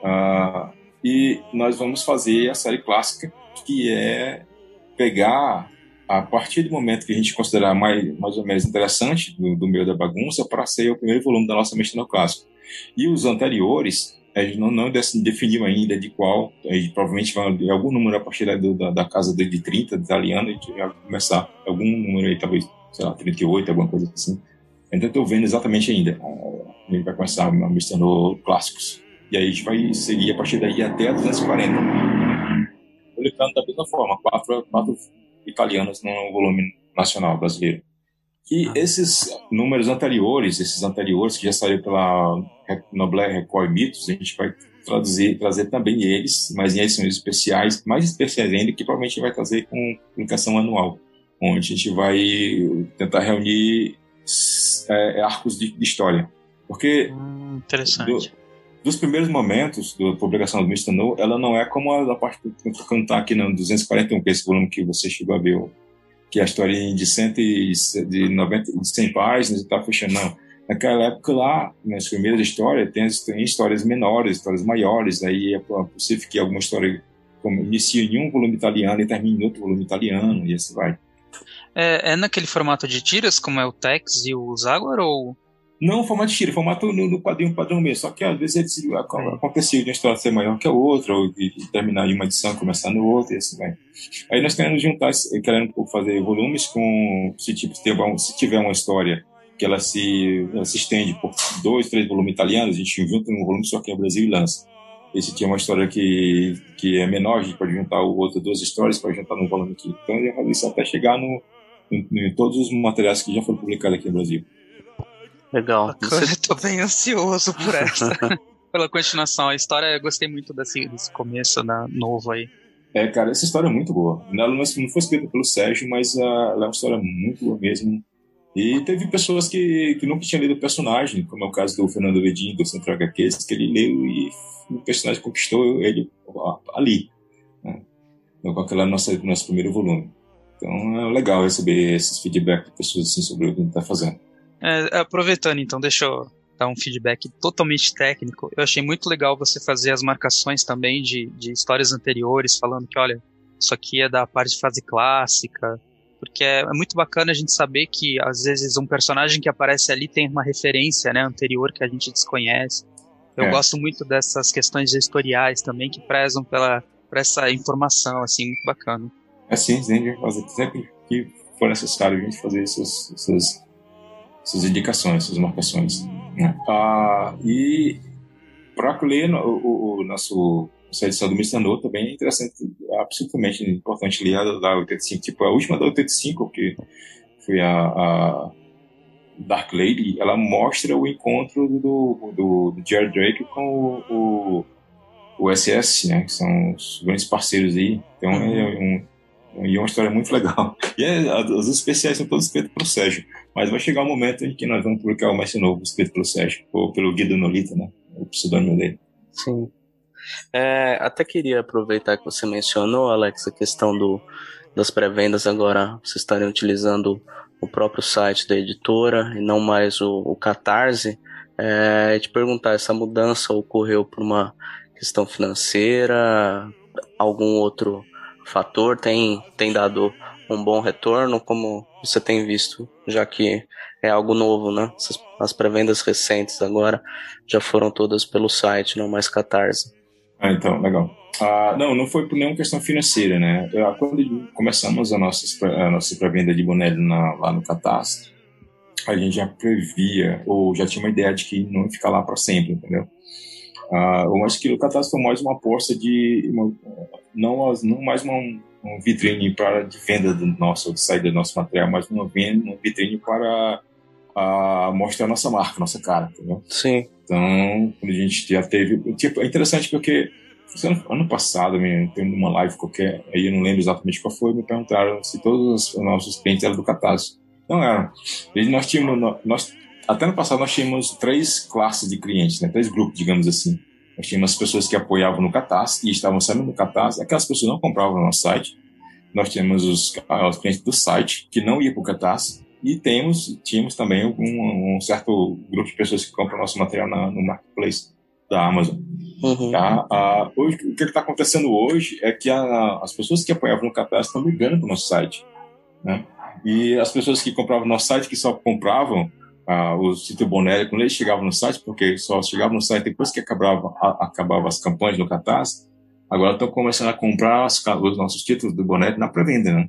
Uh, e nós vamos fazer a série clássica, que é pegar a partir do momento que a gente considerar mais, mais ou menos interessante do, do meio da bagunça para ser o primeiro volume da nossa Mexicano Clássico. E os anteriores, a gente não, não definiu ainda de qual, a gente provavelmente vai em algum número a partir da, da, casa de 30, de a gente vai começar algum número aí, talvez, sei lá, 38, alguma coisa assim. Então estou vendo exatamente ainda. A gente vai começar misturando clássicos. E aí a gente vai seguir a partir daí até a 240. Publicando da mesma forma, quatro, quatro italianos no volume nacional brasileiro. E ah. esses números anteriores, esses anteriores que já saíram pela Noble Record Mitos, a gente vai traduzir, trazer também eles, mas em edições especiais, mais especiais ainda, que provavelmente vai trazer com publicação anual, onde a gente vai tentar reunir é, arcos de, de, história. Porque hum, interessante. Do, dos primeiros momentos da publicação do Mr. No, ela não é como a da parte que eu estou cantar aqui no 241, que é esse volume que você chegou a ver, que é a história de, cento e, de, 90, de 100 páginas e tá fechando. Não. Naquela época lá, nas primeiras histórias, tem, tem histórias menores, histórias maiores, aí é possível que alguma história inicie em um volume italiano e termine em outro volume italiano, e assim vai. É, é naquele formato de tiras, como é o Tex e o Zaguar, ou não formato de tira, formato no, no quadrinho padrão mesmo. Só que às vezes ele, acontecia de uma história ser maior que a outra, ou de, de terminar em uma edição começar no outro, e assim vai. Aí nós queremos juntar, querendo fazer volumes com, se, tipo, se, tiver, se tiver uma história que ela se, ela se estende por dois, três volumes italianos, a gente junta um volume só que é Brasil e lança. E se tinha uma história que, que é menor, a gente pode juntar o outro duas histórias para juntar num volume aqui. Então, isso até chegar no, em todos os materiais que já foram publicados aqui no Brasil. Legal. Você... Eu tô bem ansioso por essa. Pela continuação. A história, eu gostei muito desse, desse começo né, novo aí. É, cara, essa história é muito boa. Ela não foi escrita pelo Sérgio, mas uh, ela é uma história muito boa mesmo. E teve pessoas que, que nunca tinham lido o personagem, como é o caso do Fernando Vedin, do Centro HQs, que ele leu e o personagem conquistou ele ali, né? com aquele nosso, nosso primeiro volume. Então é legal receber esses feedbacks de pessoas assim sobre o que a gente está fazendo. É, aproveitando, então, deixa eu dar um feedback totalmente técnico. Eu achei muito legal você fazer as marcações também de, de histórias anteriores, falando que, olha, isso aqui é da parte de fase clássica, porque é, é, muito bacana a gente saber que às vezes um personagem que aparece ali tem uma referência né, anterior que a gente desconhece. Eu é. gosto muito dessas questões historiais também que prezam pela por essa informação assim muito bacana. É sim, sim, sempre que for necessário a gente fazer essas, essas essas indicações, essas marcações. Né? Ah, e para ler o, o, nosso essa edição do. No também é interessante, é absolutamente importante ler a da 85, tipo a última da 85, que foi a, a Dark Lady, ela mostra o encontro do, do, do Jared Drake com o, o, o SS, né, que são os grandes parceiros aí. Então é um, e é uma história muito legal. E é, os especiais são todos escritos pelo Sérgio. Mas vai chegar o um momento em que nós vamos publicar o mais novo, escrito pelo Sérgio, ou pelo Guido Nolita, né? O pseudônimo dele. Sim. É, até queria aproveitar que você mencionou, Alex, a questão do, das pré-vendas agora vocês estarem utilizando o próprio site da editora e não mais o, o Catarse. É, te perguntar, essa mudança ocorreu por uma questão financeira, algum outro fator tem, tem dado um bom retorno, como você tem visto, já que é algo novo, né? As pré-vendas recentes agora já foram todas pelo site, não mais Catarse. Ah, então, legal. Ah, não, não foi por nenhuma questão financeira, né? Quando começamos a nossa, a nossa pré-venda de boné lá no Catarse, a gente já previa, ou já tinha uma ideia de que não ia ficar lá para sempre, entendeu? Ah, eu acho que o Catarse foi mais uma aposta de uma, não, não mais uma, uma vitrine para de venda do nosso, de saída do nosso material, mas uma, uma vitrine para a, mostrar a nossa marca, nossa cara, entendeu? Sim. Então, quando a gente já teve. Tipo, é interessante porque ano, ano passado, tendo uma live qualquer, aí eu não lembro exatamente qual foi, me perguntaram se todos os nossos clientes eram do Catarse. Não eram. E nós tínhamos. Nós, até no passado nós tínhamos três classes de clientes, né? três grupos, digamos assim. Nós tínhamos pessoas que apoiavam no Catarse e estavam saindo no Catarse. Aquelas pessoas não compravam no nosso site. Nós tínhamos os, os clientes do site que não iam para o Catarse. E temos, tínhamos também um, um, certo grupo de pessoas que compram nosso material na, no Marketplace. da Amazon. Uhum. Tá? Ah, hoje, o que está acontecendo hoje é que a, as pessoas que apoiavam no Catarse estão migrando para o nosso site. Né? E as pessoas que compravam no nosso site, que só compravam ah, o Tito Bonelli, quando eles chegavam no site, porque só chegavam no site depois que acabava, a, acabava as campanhas no Catarse, agora estão começando a comprar as, os nossos títulos do Bonelli na pré-venda. Né?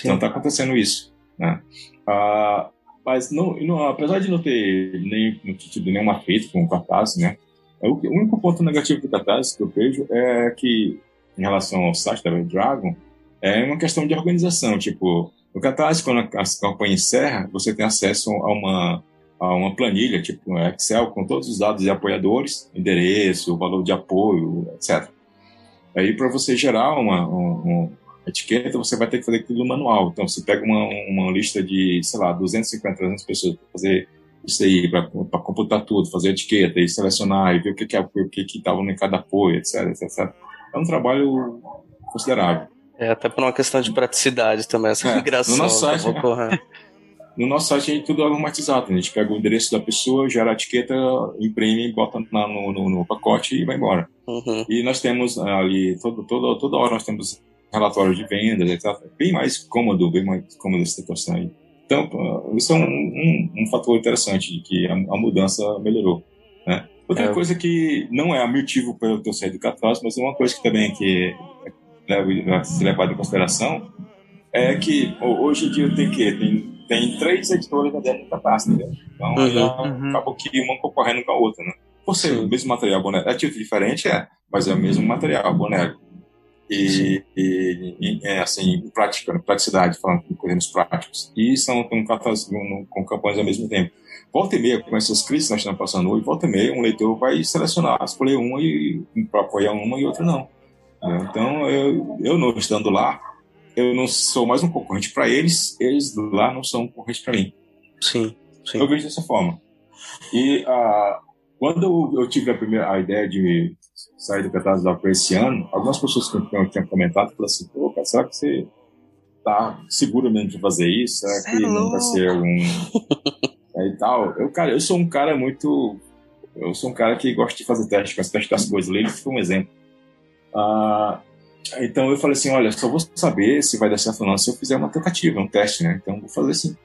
Então está acontecendo isso. Né? Ah, mas não, não, apesar de não ter nem, não tido nenhuma feita com o Catarse, né? É o, único ponto negativo do Catarse que eu vejo é que, em relação ao site da Red Dragon, é uma questão de organização. Tipo, no Catarse, quando a, campanha encerra, você tem acesso a uma, a uma planilha, tipo um Excel, com todos os dados de apoiadores, endereço, valor de apoio, etc. Aí, para você gerar uma, uma, etiqueta, você vai ter que fazer tudo manual. Então, você pega uma, uma lista de, sei lá, 250, 300 pessoas para fazer isso aí, para computar tudo, fazer etiqueta e selecionar e ver o que, que é o que estava em cada apoio, etc, etc. É um trabalho considerável. É, até por uma questão de praticidade também, essa é, migração. No nosso site, no nosso site a gente tudo automatizado. A gente pega o endereço da pessoa, gera a etiqueta, imprime, bota na, no, no, no, pacote e vai embora. Uhum. E nós temos ali, todo, todo, toda hora nós temos relatórios de vendas, etc. Bem mais cômodo, bem mais cômodo essa situação aí. Então, isso é um, um, um fator interessante de que a, a mudança melhorou. Né? Outra é. coisa que não é motivo para eu ter saído do Catarse, mas é uma coisa que também que deve ser levada em consideração, é que hoje em dia tem que tem, tem três editoras dentro do Catarse, entendeu? Então, uhum, uhum. acabou que uma concorrendo com a outra, né? Por ser Sim. o mesmo material boné, é tipo diferente, é, mas é o mesmo material boné e, e, e, é, assim, prática, praticidade, falando em termos práticos. E são com, com campanhas ao mesmo tempo. Volta e meia, com essas crises que nós estamos passando hoje, volta e meia, um leitor vai selecionar, escolher uma e para apoiar uma e outra não. Então, eu, eu não estando lá, eu não sou mais um concorrente para eles, eles lá não são um concorrente para mim. Sim, sim. Eu vejo dessa forma. E ah, quando eu tive a primeira a ideia de sair do Catarse da esse ano, algumas pessoas que eu tinha comentado falaram assim, pô, cara, será que você tá seguro mesmo de fazer isso? Será que é não vai ser um... é, e tal. Eu, cara, eu sou um cara muito... Eu sou um cara que gosta de fazer teste, gosta de testar as coisas. Ele foi um exemplo. Ah, então eu falei assim, olha, só vou saber se vai dar certo ou não se eu fizer uma tentativa, um teste, né? Então vou fazer assim.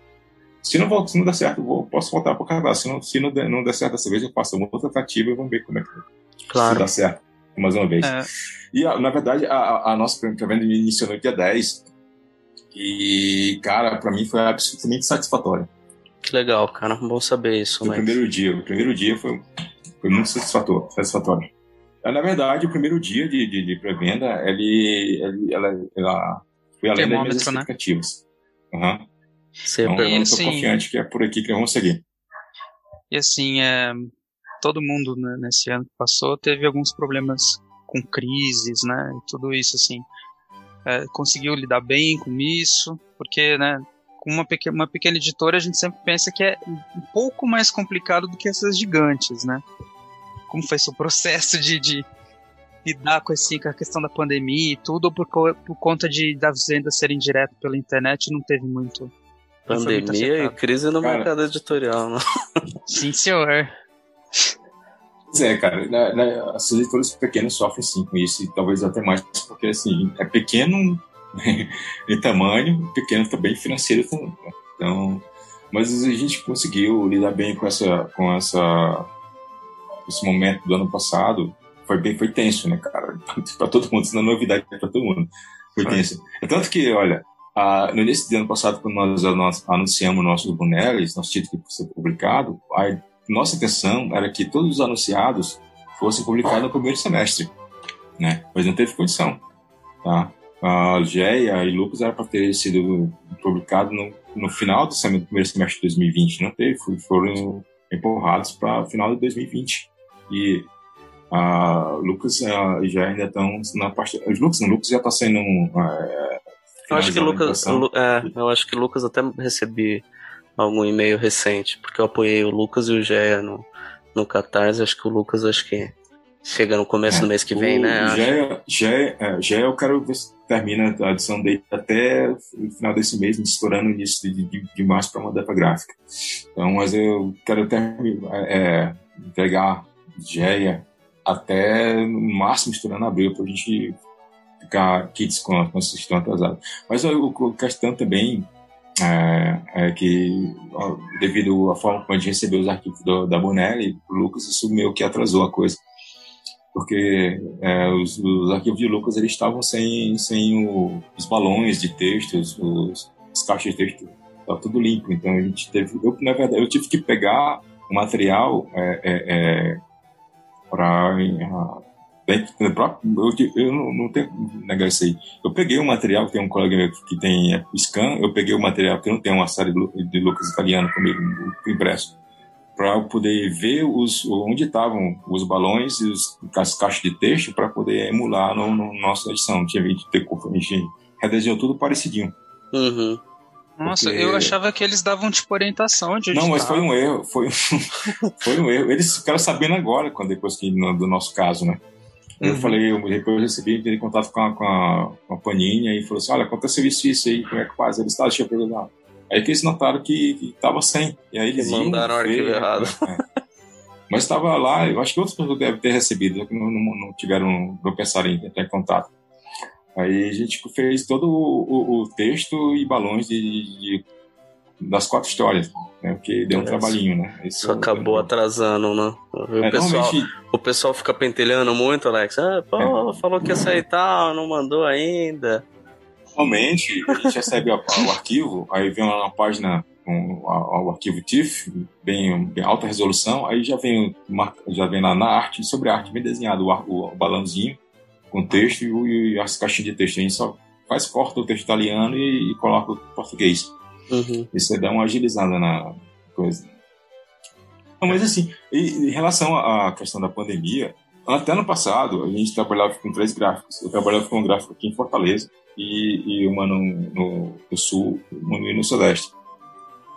Se não, se não der certo, vou, posso voltar para o. Se, não, se não, der, não der certo dessa vez, eu faço uma outra tentativa e vamos ver como é que claro. se dá certo. Mais uma vez. É. E, na verdade, a, a nossa pré-venda iniciou no dia 10. E, cara, para mim foi absolutamente satisfatório. Que legal, cara. Bom saber isso. No mas... primeiro dia. O primeiro dia foi, foi muito satisfatório. satisfatório. É, na verdade, o primeiro dia de, de, de pré-venda, ele, ele, ela, ela foi além das minhas né? expectativas. Né? Uhum. Então, eu estou assim, confiante que é por aqui que vamos seguir. E assim, é, todo mundo né, nesse ano que passou teve alguns problemas com crises, né? E tudo isso, assim. É, conseguiu lidar bem com isso, porque, né? Com uma pequena, uma pequena editora, a gente sempre pensa que é um pouco mais complicado do que essas gigantes, né? Como foi seu processo de, de lidar com, assim, com a questão da pandemia e tudo, ou por, por conta de das vendas serem direto pela internet, não teve muito Pandemia e crise no cara, mercado editorial, não? Sim, senhor. Pois é, cara, né, né, as editoras pequenas sofrem sim com isso, e talvez até mais, porque assim, é pequeno em tamanho, pequeno também financeiro também. Né? Então, mas a gente conseguiu lidar bem com essa, com essa, esse momento do ano passado. Foi bem, foi tenso, né, cara? para todo mundo, isso não é novidade para todo mundo. Foi tenso. É tanto que, olha, ah, no início do ano passado, quando nós, nós anunciamos nossos bonés, nosso título que foi publicado, a nossa intenção era que todos os anunciados fossem publicados no primeiro semestre, né? Mas não teve condição, tá? A Geia e Lucas era para ter sido publicado no, no final do, primeiro semestre de 2020, não teve, foram empurrados para o final de 2020 e a Lucas e já ainda estão na parte, os Lucas, não, Lucas já está sendo é, eu acho que Lucas, é, eu acho que Lucas até recebi algum e-mail recente, porque eu apoiei o Lucas e o Gé no, no Catarse, acho que o Lucas acho que chega no começo é, do mês que vem, né? Gé, Gé, é, eu quero ver se termina a edição dele até o final desse mês, estourando o início de, de, de março para mandar para gráfica. Então, mas eu quero terminar, é, entregar Géia até no máximo estourando abril para a gente ficar kits com, com esses estão atrasados. Mas o, questão também é, é, que devido à forma como a gente recebeu os arquivos do, da Bonelli, o Lucas, isso meio que atrasou a coisa. Porque é, os, os, arquivos de Lucas eles estavam sem, sem o, os balões de textos, os, os caixas de texto, estava tudo limpo. Então a gente teve, eu, na verdade, eu tive que pegar o material é, é, é para eu, eu não, não tenho negar isso aí. Eu peguei o material, tem um colega que tem scan, eu peguei o material que não tem uma série de Lucas italiano comigo impresso, para poder ver os, onde estavam os balões e os, as caixas de texto para poder emular no, no nossa edição. Tinha gente, a gente redesenhou tudo parecidinho. Uhum. Nossa, Porque... eu achava que eles davam tipo orientação de Não, mas foi um erro, foi, foi um erro. Eles ficaram sabendo agora, quando, depois que, no, do nosso caso, né? Eu uhum. falei, eu, depois eu recebi, entrei em contato com a, com a, com a Paninha e falou assim: olha, aconteceu isso, isso aí, como é que faz? Eles estavam, deixa eu perguntar. Aí que eles notaram que, que tava sem. E aí eles. Mandaram o arquivo errado. É. Mas estava lá, eu acho que outras pessoas devem ter recebido, que não, não, não tiveram, não pensaram em entrar em contato. Aí a gente fez todo o, o, o texto e balões de, de, das quatro histórias né? Porque deu um trabalhinho, né? Isso, Isso acabou atrasando, né? O, é, pessoal, normalmente... o pessoal fica pentelhando muito, Alex. Ah, pô, é. falou que ia sair tal, não mandou ainda. Normalmente, a gente recebe o, o arquivo, aí vem uma página com o, arquivo TIFF, bem, bem, alta resolução, aí já vem, já vem lá na arte, sobre a arte, bem desenhado o, o balãozinho com texto e, as caixinhas de texto. A gente só faz, corta o texto italiano e, e coloca o português. Uhum. Isso dá uma agilizada na coisa. Não, mas assim, em relação à questão da pandemia, até ano passado a gente trabalhava com três gráficos. Eu trabalhava com um gráfico aqui em Fortaleza e, e uma no, no, no sul e no sudeste.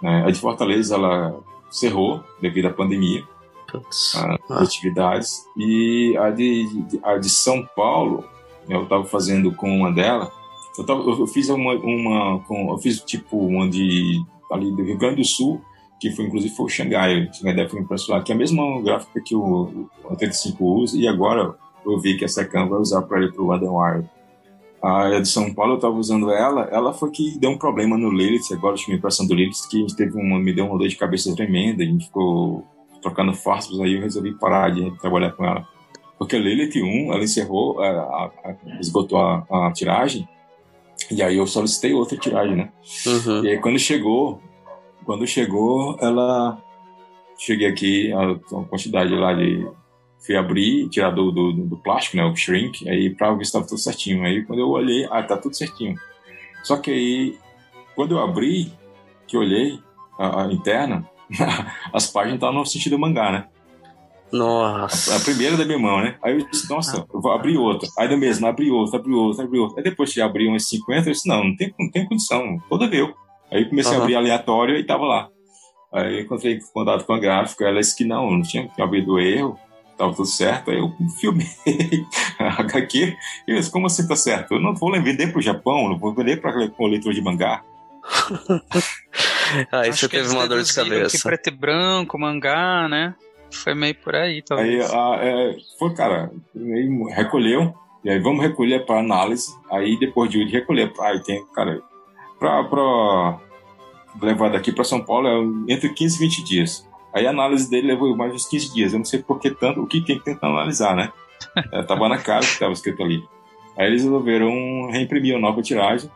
É, a de Fortaleza ela cerrou devido à pandemia, as atividades, e a de, a de São Paulo, eu estava fazendo com uma dela, eu, tava, eu fiz uma, uma com, eu fiz tipo uma de ali do Rio Grande do Sul, que foi inclusive foi o Xangai, o Xangai foi impresso que é a mesma gráfica que o, o 85 usa, e agora eu vi que a Secam vai usar para ir para o. A de São Paulo eu estava usando ela, ela foi que deu um problema no Lilith, agora eu tive impressão do Lilith, que a gente teve uma, me deu uma dor de cabeça tremenda, a gente ficou trocando fósforos, aí eu resolvi parar de trabalhar com ela. Porque a Lilith 1, ela encerrou, a, a, a, esgotou a, a tiragem, e aí eu solicitei outra tiragem, né? Uhum. E aí quando chegou, quando chegou, ela cheguei aqui a uma quantidade lá de fui abrir, tirar do, do, do plástico, né, o shrink, aí para ver se estava tudo certinho. Aí quando eu olhei, ah, tá tudo certinho. Só que aí quando eu abri, que eu olhei a, a interna, as páginas estavam no sentido mangá, né? Nossa. A, a, primeira da minha mão, né? Aí eu disse, nossa, eu vou abrir outra. Aí do mesmo, abri outra, abri outra, abri outra. Aí depois que abri umas 50, eu disse, não, não tem, não tem condição, toda veio. Aí comecei uhum. a abrir aleatório e tava lá. Aí encontrei contato com a gráfica, ela disse que não, não tinha, tinha havido erro, tava tudo certo. Aí eu filmei a HQ e eu disse, como assim tá certo? Eu não vou vender pro Japão, não vou vender para o leitor de mangá. aí você teve uma dor de cabeça. Que preto e branco, mangá, né? Foi meio por aí, talvez. Aí, a, é, foi, cara, recolheu, e aí vamos recolher para análise. Aí depois de recolher, aí tem, cara, para levar daqui para São Paulo é entre 15 e 20 dias. Aí a análise dele levou mais uns 15 dias. Eu não sei por que tanto, o que tem que tentar analisar, né? É, tava na cara que estava escrito ali. Aí eles resolveram reimprimir a nova tiragem,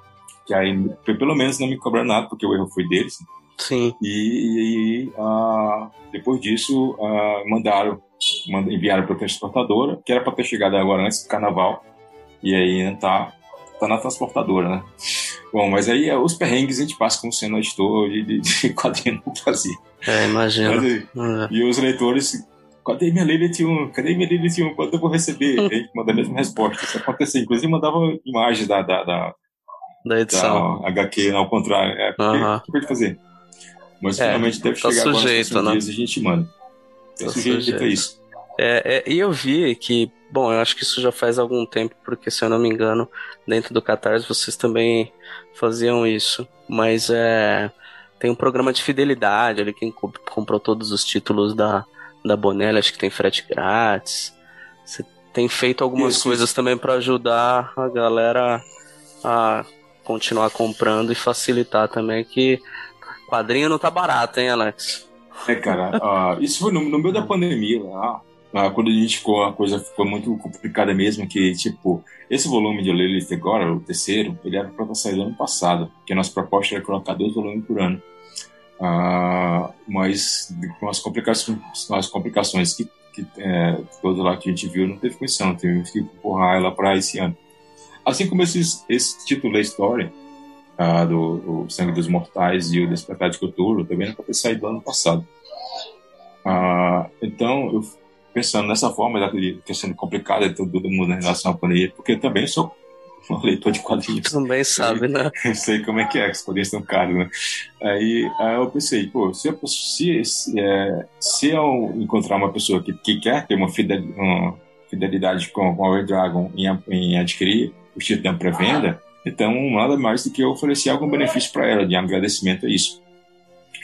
que aí pelo menos não me cobraram nada, porque o erro foi deles. Sim. E, e, uh, depois disso uh, mandaram, enviaram para a transportadora, que era para ter chegado agora antes do carnaval, e aí tá, tá na transportadora, né? Bom, mas aí é, os perrengues a gente passa como sendo editor de, de, de quadrinho no Brasil. É, imagina. É. E os leitores, cadê minha Lilith 1? Cadê minha Lilith 1? Quando eu vou receber? a gente manda a mesma resposta. Isso aconteceu. Inclusive, mandava imagens da, da, da, da edição. Da HQ, ao contrário. É, porque, uh -huh. o que pode fazer? Mas é, finalmente deve tá chegar sujeito, agora nos né? dias e a gente manda. Tá sujeito, sujeito isso. É, é, e eu vi que, bom, eu acho que isso já faz algum tempo, porque se eu não me engano, dentro do Catarse vocês também faziam isso. Mas é, tem um programa de fidelidade ali, quem comprou todos os títulos da, da Bonelli, acho que tem frete grátis. você tem feito algumas Isso, coisas também para ajudar a galera a continuar comprando e facilitar também que quadrinho não tá barato, hein, Alex? É, cara, ah, isso foi no, no meio da pandemia lá, ah, quando a gente ficou, a coisa ficou muito complicada mesmo, que, tipo, esse volume de Lilith agora, o terceiro, ele era para sair do ano passado, que a nossa proposta era colocar dois volumes por ano. Ah, mas com as complicações, as complicações que, que é, lá que a gente viu, não teve condição, teve que empurrar ela para esse ano. Assim como esse, esse título da história, uh, do Sangue dos Mortais e o Despertar de Cthulhu, também não ter saído do ano passado. Uh, então, eu pensando nessa forma, da questão complicada de todo mundo em relação à pandemia, porque eu também sou um leitor de quadrinhos. Também sabe, né? Eu sei como é que é, que os quadrinhos estão caros, né? Aí, aí eu pensei, pô, se eu, se, se, é, se eu encontrar uma pessoa que, que quer ter uma fidelidade, uma fidelidade com, com a Red Dragon em, em adquirir o título da pré-venda, então nada mais do que oferecer algum benefício para ela, de agradecimento a isso.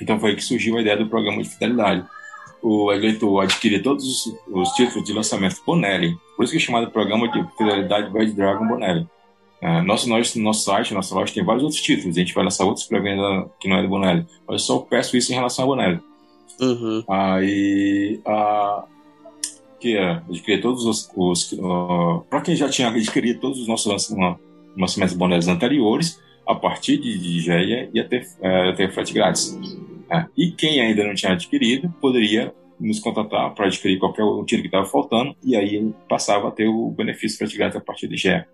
Então foi que surgiu a ideia do programa de fidelidade. O eleitor adquirir todos os, os títulos de lançamento Bonelli, por isso que é chamado Programa de Fidelidade Red Dragon Bonelli. Uh, nosso, nosso, nosso site, nossa loja tem vários outros títulos. A gente vai lançar outros para venda que não é do Bonelli. Mas eu só peço isso em relação ao Bonelli. Uhum. Aí, uh, que é adquirir todos os. os uh, para quem já tinha adquirido todos os nossos lançamentos Bonelli anteriores, a partir de, de ia ter, uh, ter frete grátis. Uh, e quem ainda não tinha adquirido poderia nos contatar para adquirir qualquer tiro que estava faltando e aí passava a ter o benefício frete grátis a partir de Geia.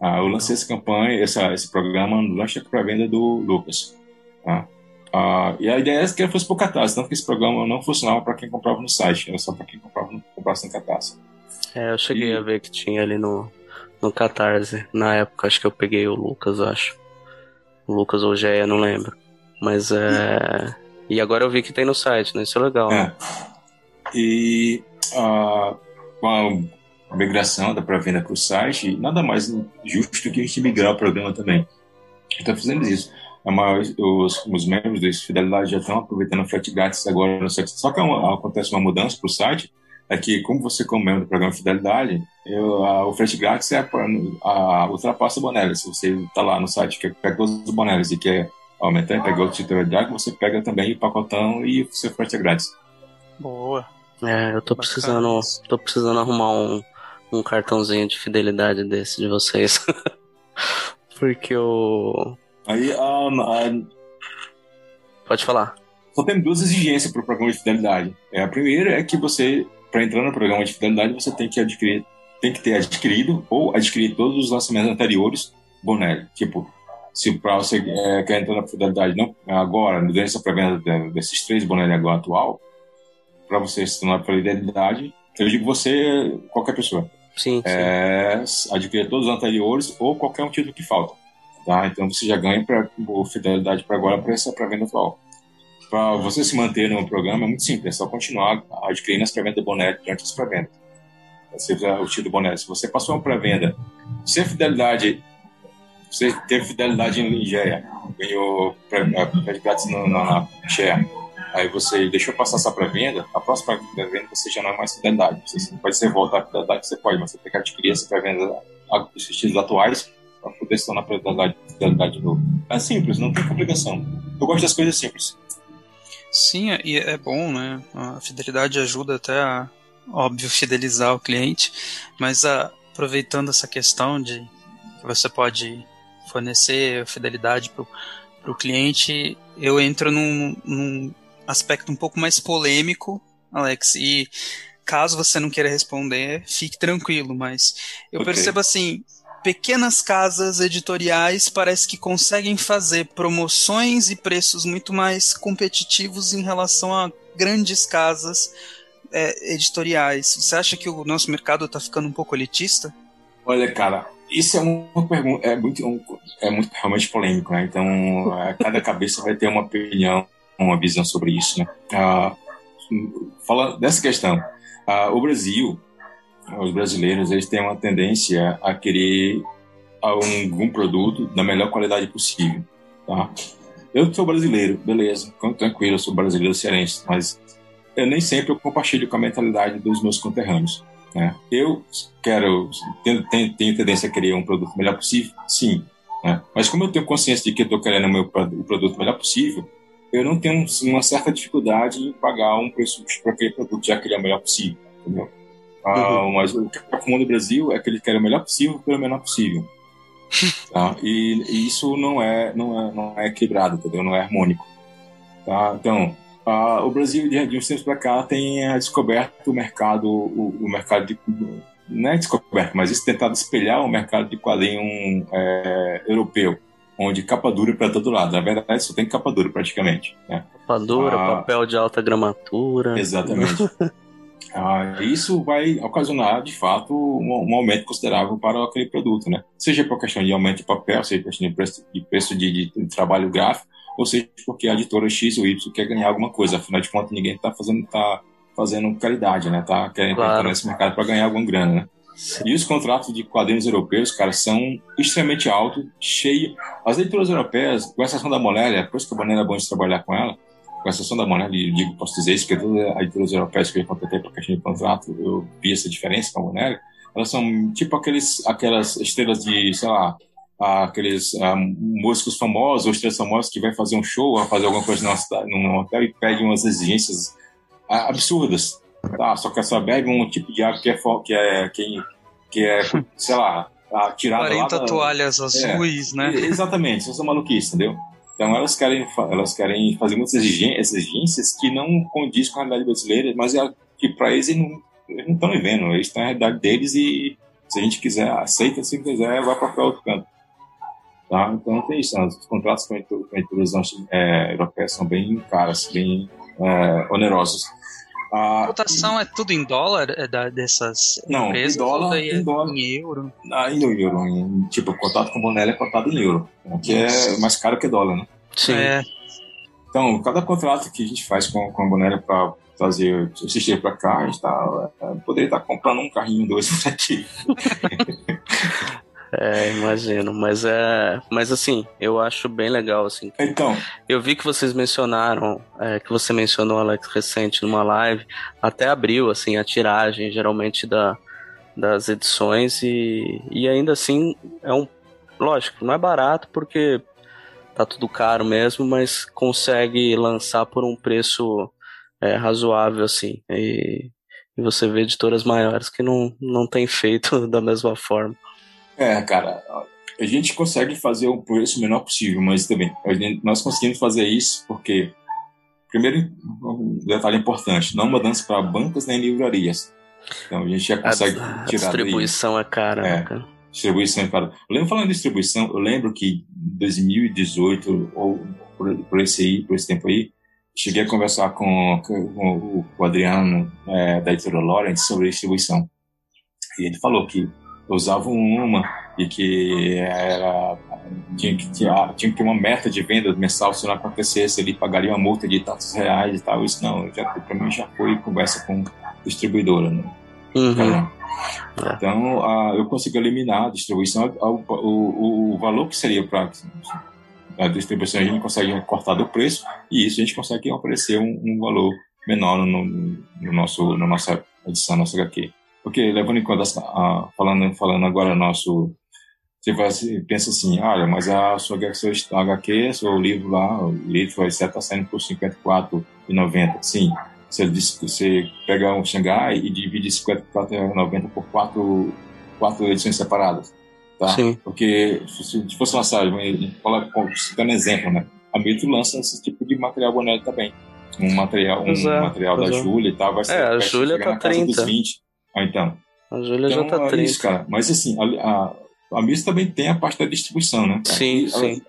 Ah, eu lancei essa campanha, essa, esse programa no lanche para venda do Lucas. Tá? Ah, e a ideia é que ele fosse por catarse, tanto que esse programa não funcionava para quem comprava no site, era só para quem comprava no, comprasse no catarse. É, eu cheguei E- a ver que tinha ali no, no Catarse. Na época, acho que eu peguei o Lucas, acho. O Lucas ou o Geia, não lembro. Mas é. E agora eu vi que tem no site, né? Isso é legal. né? É. E ah, com a migração da pré-venda para o site, nada mais justo que a gente migrar o programa também. Está fazendo isso. A maior- os, os membros da Fidelidade já estão aproveitando o frete grátis agora no site. Só que é uma- acontece uma mudança para o site, é que como você como membro do programa Fidelidade, eu, a, o frete grátis é pra, a, ultrapassa o Bonelli. Se você está lá no site que pega todos os Bonelis e quer aumentar e pegar o título de Dragon, você pega também o pacotão e o seu frete é grátis. Boa. É, eu tô Bacana precisando. Tô precisando arrumar um, um cartãozinho de fidelidade desse de vocês. Porque o. Aí a, a, Pode falar. só tem duas exigências para o programa de fidelidade. É, a primeira é que você, para entrar no programa de fidelidade, você tem que adquirir, tem que ter adquirido ou adquirir todos os lançamentos anteriores Bonelli. Tipo, se para você é, quer entrar na fidelidade não agora, durante essa pré-venda de- desses três Bonelli agora atual, para você se tornar fidelidade, eu digo você, qualquer pessoa Sim, sim. é, adquirir todos os anteriores ou qualquer um título que falta. Tá? Então você já ganha pra, fidelidade para agora para essa pré-venda atual. Para você se manter no programa é muito simples, é só continuar adquirindo as pré-vendas Bonnet durante as pré-vendas. Você já- o título Bonnet. Se você passou uma pré-venda, se a fidelidade, você teve fidelidade em Ligeia, ganhou pré- pré grátis no- na, na share, aí você deixou passar essa pré-venda, a próxima pré-venda você já não é mais fidelidade. Você pode ser voltar à fidelidade, você pode, mas você tem que adquirir essa pré-venda a- os títulos atuais para poder se tornar fidelidade, fidelidade de novo. É simples, não tem complicação. Eu gosto das coisas simples. Sim, e é bom, né? A fidelidade ajuda até a, óbvio, fidelizar o cliente, mas a- aproveitando essa questão de que você pode fornecer fidelidade para o cliente, eu entro num, num aspecto um pouco mais polêmico, Alex, e caso você não queira responder, fique tranquilo, mas eu Ok. percebo assim, pequenas casas editoriais parece que conseguem fazer promoções e preços muito mais competitivos em relação a grandes casas é, editoriais. Você acha que o nosso mercado está ficando um pouco elitista? Olha, cara, isso é uma pergunta, é muito, é muito realmente polêmico, né? Então, é, cada cabeça vai ter uma opinião, uma visão sobre isso, né? Ah, falando dessa questão, ah, o Brasil, os brasileiros, eles têm uma tendência a querer algum produto da melhor qualidade possível, tá? Eu sou brasileiro, beleza, tranquilo, eu sou brasileiro cearense, mas eu nem sempre eu compartilho com a mentalidade dos meus conterrâneos. Né? Eu quero, tenho, tenho, tenho tendência a querer um produto melhor possível, sim. Né? Mas como eu tenho consciência de que estou querendo o meu o produto melhor possível, eu não tenho uma certa dificuldade em pagar um preço para aquele produto, já que ele é o melhor possível. Entendeu? Ah, uhum. mas o que é comum no Brasil é que ele quer o melhor possível pelo menor possível. tá? E, e, isso não é, não é, não é equilibrado, entendeu? Não é harmônico. Tá? Então, ah, o Brasil, de, de uns tempos para cá, tem eh, descoberto o mercado, o, o, mercado de. Não é descoberto, mas isso tentado espelhar o mercado de quadrinho é, europeu, onde capa dura para todo lado. Na verdade, só tem capa dura praticamente. Né? Capa dura, ah, papel de alta gramatura. Exatamente. ah, isso vai ocasionar, de fato, um, um, aumento considerável para aquele produto, né? Seja por questão de aumento de papel, seja por questão de preço de, preço de, de, de trabalho gráfico, ou seja, porque a editora X ou Y quer ganhar alguma coisa. Afinal de contas, ninguém está fazendo, tá fazendo caridade, né? Tá querendo claro. entrar nesse mercado para ganhar alguma grana, né? E os contratos de quadrinhos europeus, cara, são extremamente altos, cheio. As editoras europeias, com exceção da Molélia, por isso que a Bonelli é bom de trabalhar com ela, com exceção da Monélia, digo, posso dizer isso, porque todas as editoras europeias que eu contratei para questão de contrato, eu vi essa diferença com a Monélia, elas são tipo aqueles, aquelas estrelas de, sei lá, aqueles ah, músicos famosos ou estrelas famosas que vai fazer um show, vai fazer alguma coisa num hotel e pede umas exigências ah, absurdas. Tá? Só que só bebe um tipo de água que é, que é, que, que é sei lá, tirada 40 da, toalhas azuis, é, né? Exatamente, isso é maluquice, entendeu? Então elas querem, elas querem fazer muitas exigências que não condiz com a realidade brasileira, mas é que para eles não estão vivendo, eles estão na realidade deles e se a gente quiser, aceita, se quiser, vai para outro canto. Tá? Então tem isso, né? os contratos com editoras é, europeias são bem caros, bem é, onerosos. A cotação é tudo em dólar é da, dessas não, empresas? Em dólar, em, é dólar. em euro? Ah, em euro. Em, tipo, o contato com o Bonelli é cotado em euro, que é mais caro que dólar, né? Sim. É. Então, cada contrato que a gente faz com, com a Bonelli para trazer assistir para cá, a gente tá, é, poderia estar tá comprando um carrinho, dois por aqui. É, imagino, mas é, mas assim, eu acho bem legal assim. Então, eu vi que vocês mencionaram, é, que você mencionou Alex recente numa live, até abriu assim a tiragem geralmente da, das edições e, e ainda assim é um, lógico, não é barato porque tá tudo caro mesmo, mas consegue lançar por um preço é, razoável assim. E, e você vê editoras maiores que não, não tem feito da mesma forma. É, cara, a gente consegue fazer o preço menor possível, mas também nós conseguimos fazer isso porque, primeiro, um detalhe importante: não mudança para bancas nem livrarias. Então a gente já consegue a, tirar. A distribuição é cara, é, né, cara. Distribuição é cara. Eu lembro falando de distribuição, eu lembro que em 2018 ou por, por, esse aí, por esse tempo aí, cheguei a conversar com, com o Adriano é, da editora Lawrence sobre distribuição. E ele falou que usavam uma e que era tinha que, tinha, tinha que ter uma meta de venda mensal, se não acontecesse, ele pagaria uma multa de tantos reais e tal. Isso não, já para mim já foi conversa com distribuidora, né? Uhum. Então, uh, eu consigo eliminar a distribuição, o, o, o valor que seria para a distribuição, a gente consegue cortar do preço e isso a gente consegue oferecer um, um valor menor no, no, nosso, na nossa edição, nossa HQ. Porque levando em conta, a, falando, falando agora nosso. Você vai, pensa assim, olha, mas a sua seu HQ, seu livro lá, o livro vai estar tá saindo por R$ 54,90. Sim, você, você pega um Xangai e divide R$ 54,90 por quatro, quatro edições separadas. Tá? Sim. Porque se fosse lançar, citando exemplo, né? A Mito lança esse tipo de material boné também. Um material, um é, material da é. Júlia e tal, vai ser. É, a Júlia tá 30. 20. Ah, então. A Júlia então, já tá triste. É isso, cara. Mas assim, a, a, a Miss também tem a parte da distribuição, né? Cara? Sim, e, sim.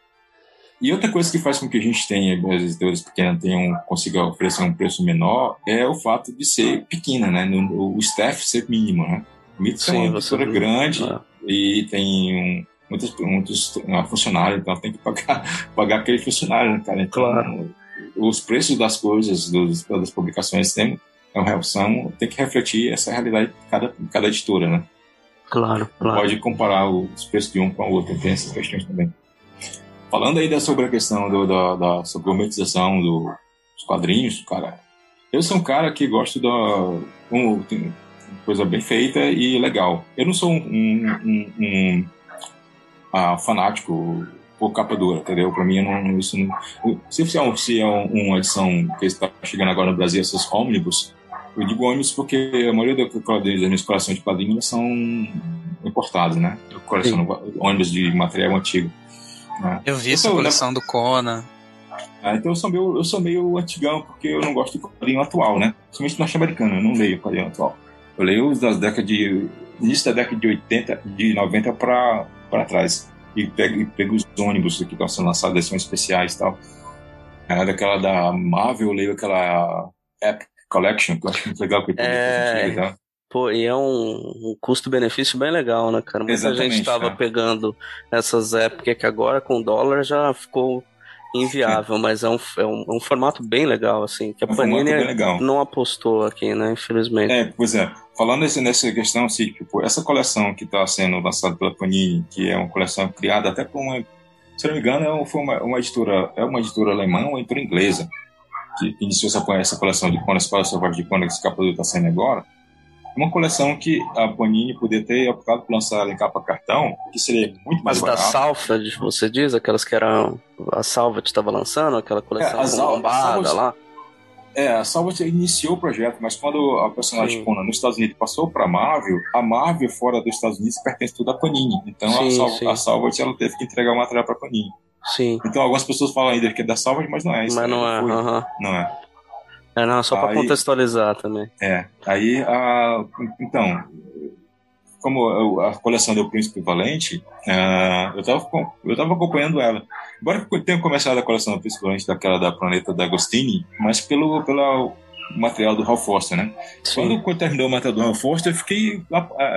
E outra coisa que faz com que a gente tenha, as editoras pequenas tenham, consiga oferecer um preço menor, é o fato de ser pequena, né? O staff ser mínimo, né? A Miss é uma editora grande é. e tem um, muitos, muitos funcionários, então tem que pagar, pagar aquele funcionário, né, cara? Então, claro. Os preços das coisas, dos, das publicações, tem, é são, tem que refletir essa realidade de cada, de cada editora, né? Claro, claro. Pode comparar os preços de um com o outro, tem essas questões também. Falando ainda sobre a questão do, da, da sobre a monetização do, dos quadrinhos, cara, eu sou um cara que gosto da. Um, coisa bem feita e legal. Eu não sou um, um, um, uh, fanático por capa dura, entendeu? Para mim, não, isso não. Se é, um, se é uma edição que está chegando agora no Brasil, essas ônibus, eu digo ônibus porque a maioria das minhas coleções de quadrinhos são importados, né? Eu coleciono ônibus de material antigo. Né? Eu vi essa coleção do Conan. Ah, então eu sou, meio, eu sou meio antigão, porque eu não gosto de quadrinho atual, né? Principalmente norte-americano, eu não leio quadrinho atual. Eu leio os das décadas de. início da década de 80, de 90 para trás e pego, e pego os ônibus que estão sendo lançados, edições especiais e tal. É, daquela da Marvel, eu leio aquela Epic Collection, que eu acho muito legal. Que é... Tá? Pô, e é um, um custo-benefício bem legal, né, cara? Muita Exatamente, gente estava pegando essas épocas que agora com dólar já ficou inviável, Sim. mas é um, é, um, é um formato bem legal, assim, que a é Panini não apostou aqui, né, infelizmente. É, pois é. Falando nesse, nessa questão, assim, tipo, essa coleção que está sendo lançada pela Panini, que é uma coleção criada até por uma, se não me engano, é uma, uma editora, é uma editora alemã, uma editora inglesa, que iniciou essa, essa coleção de Conan Espada Selvagem de Conan, que esse capa está saindo agora, uma coleção que a Panini poderia ter optado por lançar em capa cartão, que seria muito mais Mas barato. Mas da Salford, você diz? Aquelas que eram... A Salvat estava lançando, aquela coleção é, lombada lá? É, a Salvat iniciou o projeto, mas quando a personagem Conan nos Estados Unidos passou para a Marvel, a Marvel fora dos Estados Unidos pertence tudo à Panini. Então sim, a, Sal sim. a Salvat ela teve que entregar o material para a Panini. Sim. Então algumas pessoas falam ainda que é da Salvat, mas não é isso. Mas não é. Uh -huh. Não é. É, não, só para contextualizar também. É, aí, a, então, como a coleção do Príncipe Valente, uh, eu estava eu tava acompanhando ela. Embora eu tenha começado a coleção do Príncipe Valente daquela da Planeta da Agostini, mas pelo, pelo material do Ralph Foster, né? Quando, quando terminou o material do Ralph Foster, eu fiquei,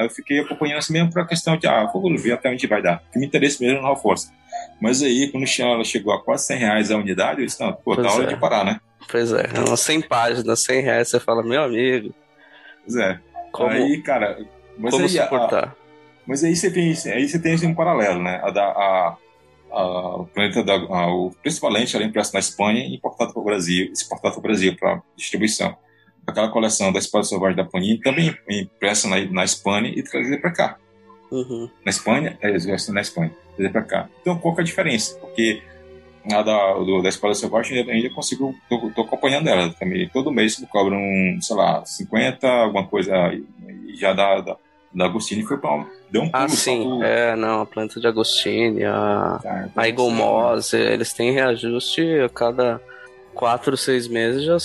eu fiquei acompanhando assim mesmo para a questão de, ah, vou ver até onde vai dar. Que me interessa mesmo no Ralph Foster. Mas aí, quando ela chegou a quase 100 reais a unidade, eu disse, não, pô, tá hora é. de parar, né? Pois é, é umas 100 páginas, 100 reais, você fala, meu amigo. Pois é. Como, aí, cara, mas como aí, suportar? A, mas aí você tem, aí você tem assim, um paralelo, né? A da, a, a, o planeta da, a, o principalmente era impresso na Espanha e importado para o Brasil, exportado para o Brasil para distribuição. Aquela coleção da Espada Selvagem da Panini também impressa na, na Espanha e trazida para cá. Uhum. Na Espanha, é, na Espanha, trazida para cá. Então, qual que é a diferença? Porque a da, do, da Escola Selvagem ainda, ainda consigo, tô, tô, acompanhando ela também. Todo mês me cobram, sei lá, 50, alguma coisa, e já da, da, da Agostini foi pra deu um ah, pulo. Ah, sim, é, não, a planta de Agostini, a, tá, então a Moss, eles têm reajuste a cada quatro, seis meses já,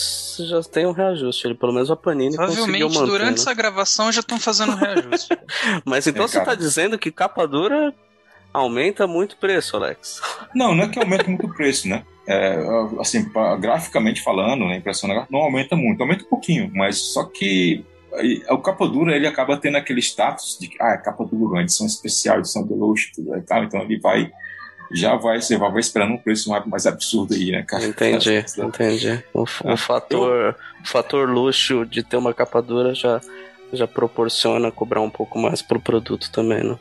já tem um reajuste. Ele, pelo menos a Panini conseguiu manter. durante né? essa gravação já estão fazendo um reajuste. Mas então é, você está dizendo que capa dura aumenta muito o preço, Alex. Não, não é que aumenta muito o preço, né? É, assim, pra, graficamente falando, né, impressão não aumenta muito, aumenta um pouquinho, mas só que o capa dura ele acaba tendo aquele status de que ah, é capa dura, uma edição especial, edição de luxo, tudo e tal, então ele vai já vai, você vai esperando um preço mais, mais absurdo aí, né, cara? Entendi, entendi. O, o ah, fator, eu... o fator luxo de ter uma capa dura já, já proporciona cobrar um pouco mais pro produto também, né?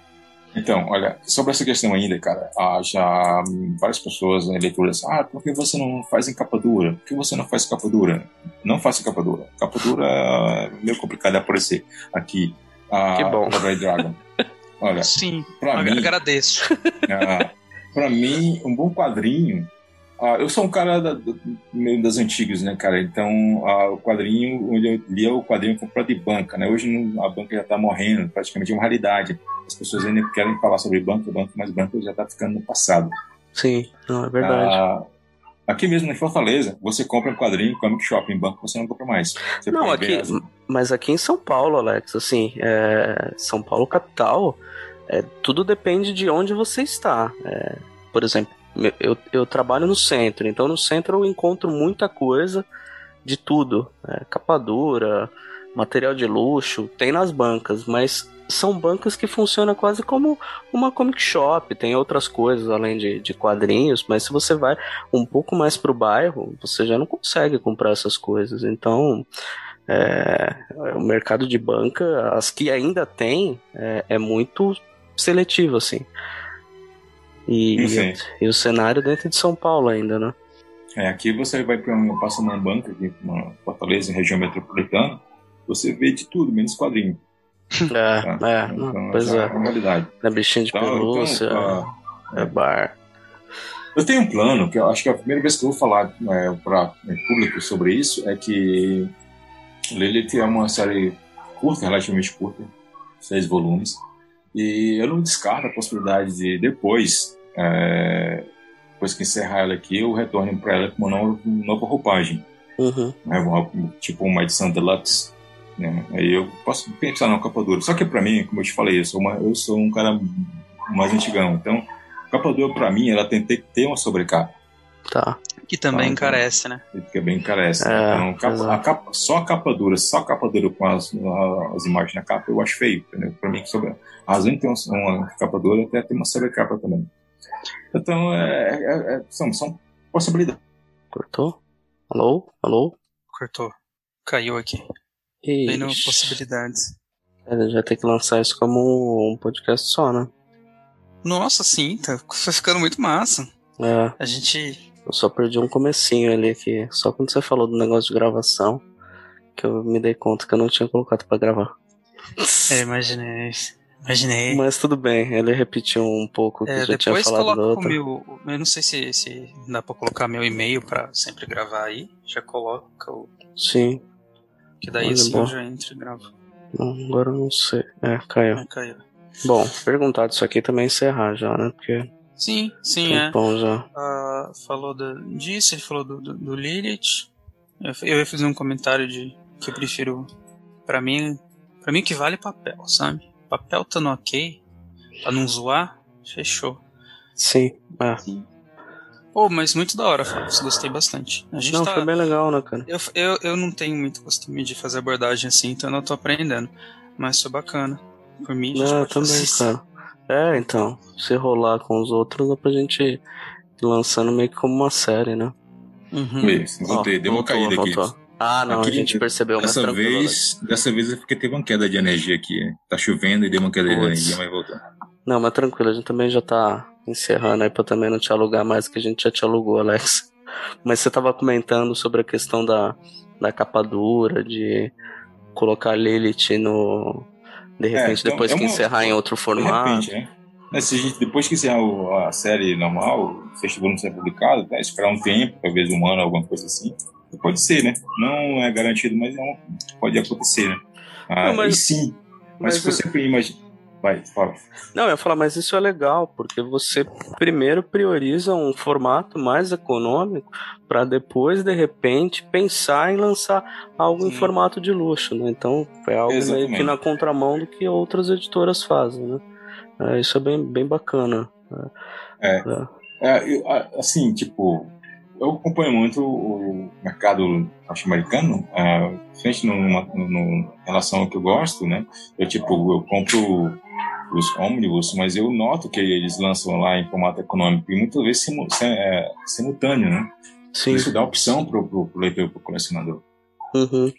Então, olha, sobre essa questão ainda, cara, ah, já várias pessoas, né, leituras, ah, por que você não faz em capa dura? Por que você não faz capa dura? Não faça capa dura. Capa dura é meio complicado de aparecer aqui. Ah, que bom. Red Dragon. Olha, Sim, pra mim, agradeço. Ah, pra mim, um bom quadrinho ah, eu sou um cara da, meio das antigas, né, cara? Então, ah, o quadrinho, onde eu lia o quadrinho comprado de banca, né? Hoje a banca já está morrendo, praticamente é uma realidade. As pessoas ainda querem falar sobre banca, banca, mas banca já está ficando no passado. Sim, não, é verdade. Ah, aqui mesmo em Fortaleza, você compra um quadrinho, comic shop em banco, você não compra mais. Você não, aqui, as... mas aqui em São Paulo, Alex, assim, é, São Paulo capital, é, tudo depende de onde você está. É, por exemplo, eu, eu trabalho no centro, então no centro eu encontro muita coisa de tudo. É, capa dura, material de luxo, tem nas bancas, mas são bancas que funcionam quase como uma comic shop, tem outras coisas além de, de quadrinhos, mas se você vai um pouco mais pro bairro, você já não consegue comprar essas coisas. Então, é, o mercado de banca, as que ainda tem, é, é muito seletivo, assim. E, e, e, o cenário dentro de São Paulo ainda, né? É, aqui você vai para uma, passa numa banca aqui, uma Fortaleza, região metropolitana, você vê de tudo, menos quadrinho. É, Tá? é, Então, não, pois é. a realidade. É bichinho de Então, pelúcia, então, ah, é bar. Eu tenho um plano, que eu acho que é a primeira vez que eu vou falar é, para público sobre isso, é que Lilith é uma série curta, relativamente curta, seis volumes, e eu não descarto a possibilidade de depois, é, depois que encerrar ela aqui, eu retorne para ela com uma nova, nova roupagem, Uhum. né, tipo uma edição deluxe. Né? Aí eu posso pensar na capa dura. Só que para mim, como eu te falei, eu sou, uma, eu sou um cara mais antigão, então capa dura para mim, ela tem que ter uma sobrecapa. Tá. Que também então. encarece, né? que é bem encarece. É, então, capa- a capa- só a capa dura, só a capa dura com as, as imagens na capa, eu acho feio. Entendeu? Pra mim, sobre, a razão de ter uma, uma capa dura até tem uma sobrecapa também. Então, é, é- é- são, são possibilidades. Cortou? Alô? Alô? Cortou. Caiu aqui. Bem no Ixi. possibilidades. Ele já tem que lançar isso como um podcast só, né? Nossa, sim, tá ficando muito massa. É, A gente. Eu só perdi um comecinho ali que só quando você falou do negócio de gravação que eu me dei conta que eu não tinha colocado pra gravar. É, imaginei. Imaginei. Mas tudo bem, ele repetiu um pouco o que É, eu já tinha falado outro. meu. Eu não sei se, se dá pra colocar meu e-mail pra sempre gravar aí. Já coloca o. Sim, Que daí Olha, assim bom. eu já entro e gravo. não, agora eu não sei. É, caiu. Ah, caiu. Bom, perguntar disso aqui também encerrar já, né? Porque Sim, sim, é. Ah, falou do- disso, ele falou do, do, do Lilith. Eu, eu ia fazer um comentário de que eu prefiro. Pra mim, pra mim que vale papel, sabe? Papel tá no ok, pra não zoar, fechou. Sim, é. Pô, mas muito da hora, Fábio, gostei bastante. A gente Não, tá. foi bem legal, né, cara? Eu, eu, eu não tenho muito costume de fazer abordagem assim, então eu não tô aprendendo. Mas foi bacana. Por mim, a gente Não, pode também, cara. É, então, se rolar com os outros, dá pra gente ir lançando meio que como uma série, né? Uhum. Isso, voltei, deu uma voltou, caída aqui. voltou. Ah, não, Aqui, a gente percebeu, mas Dessa tranquilo. né? vez, dessa vez é porque teve uma queda de energia aqui. Tá chovendo e deu uma queda de Puts. energia, mas voltou. Não, mas tranquilo, a gente também já tá encerrando aí pra também não te alugar mais que a gente já te alugou, Alex. Mas você tava comentando sobre a questão da, da capa dura, de colocar Lilith no. De repente, então, depois é que uma- encerrar em outro De formato. repente, né? Mas se a gente, depois que encerrar a série normal, o sexto volume ser publicado, tá? esperar um tempo, talvez um ano, alguma coisa assim. Pode ser, né? Não é garantido, mas é um- pode acontecer, né? Ah, Não, mas- e sim. Mas, mas se você imagina. Vai, fala. Não, eu ia falar, mas isso é legal, porque você primeiro prioriza um formato mais econômico para depois, de repente, pensar em lançar algo em Sim. formato de luxo, né? Então é algo meio que Exatamente. na contramão do que outras editoras fazem, né? É, isso é bem, bem bacana. É. É. É, assim, tipo, eu acompanho muito o mercado norte-americano, uh, frente em relação ao que eu gosto, né? Eu, tipo, eu compro os ônibus, mas eu noto que eles lançam lá em formato econômico e muitas vezes simu, sim- é, simultâneo, né? Sim. Isso dá opção pro, pro leitor, pro colecionador. Uhum.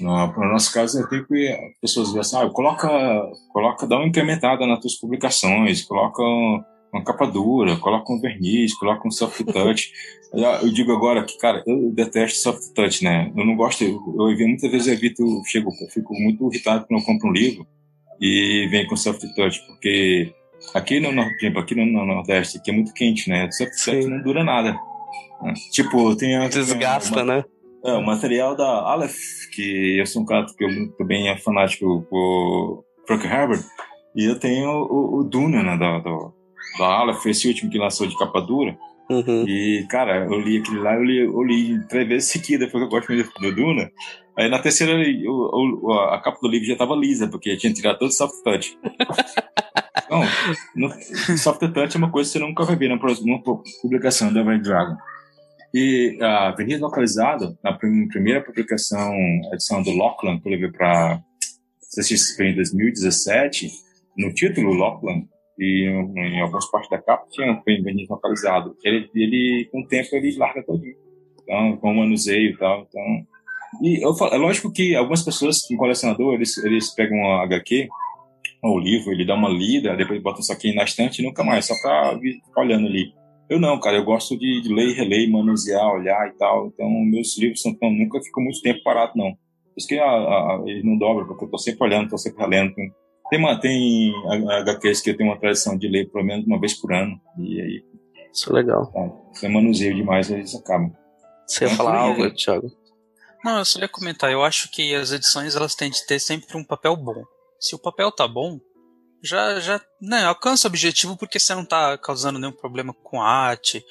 No, no nosso caso, eu tenho que as pessoas dizem assim, ah, coloca, coloca, dá uma incrementada nas tuas publicações, coloca uma capa dura, coloca um verniz, coloca um soft touch. eu, eu digo agora que, cara, eu detesto soft touch, né? Eu não gosto, eu, eu muitas vezes eu evito, chego, eu fico muito irritado quando eu compro um livro e vem com soft touch, porque aqui no, aqui no, no Nordeste, aqui é muito quente, né? O soft touch Sim. não dura nada. né? Tipo, tem a, Desgasta, uma- né? é, o material da Aleph, que eu sou um cara que eu também é fanático por Frank Herbert, e eu tenho o, o Duna, né, da, da, da Aleph, esse último que lançou de capa dura, Uhum. e, cara, eu li aquele lá, eu li, eu li três vezes seguida, porque eu gosto muito do Duna, aí na terceira, eu, eu- a capa do livro já tava lisa, porque tinha tirado todo o soft touch. Então, no, soft touch é uma coisa que você nunca vai ver na próxima publicação da Red Dragon. E a Avenida Localizado, na prim- primeira publicação, edição do Lockland, que eu levei para CXP em 2017, no título Lockland, e em, em algumas partes da capa tinha Avenida Localizado. Ele, ele, com o tempo, ele larga todinho. Então, com o manuseio e tal. Então, e eu falo, é lógico que algumas pessoas, um colecionador, eles, eles pegam uma HQ, ou livro, ele dá uma lida, depois bota isso aqui na estante e nunca mais, só pra ficar olhando ali. Eu não, cara, eu gosto de, de ler, reler, manusear, olhar e tal. Então, meus livros são, tão- nunca ficam muito tempo parado, não. isso que a, a, ele não dobra, porque eu estou sempre olhando, estou sempre lendo. Tem, uma, tem HQs que eu tenho uma tradição de ler pelo menos uma vez por ano. E aí. Isso é legal. Tá, eu manuseio demais, eles acabam. Você ia falar algo, Thiago? Não, eu só ia comentar. Eu acho que as edições elas têm de ter sempre um papel bom. Se o papel tá bom, já, já né, alcança o objetivo porque você não tá causando nenhum problema com a arte.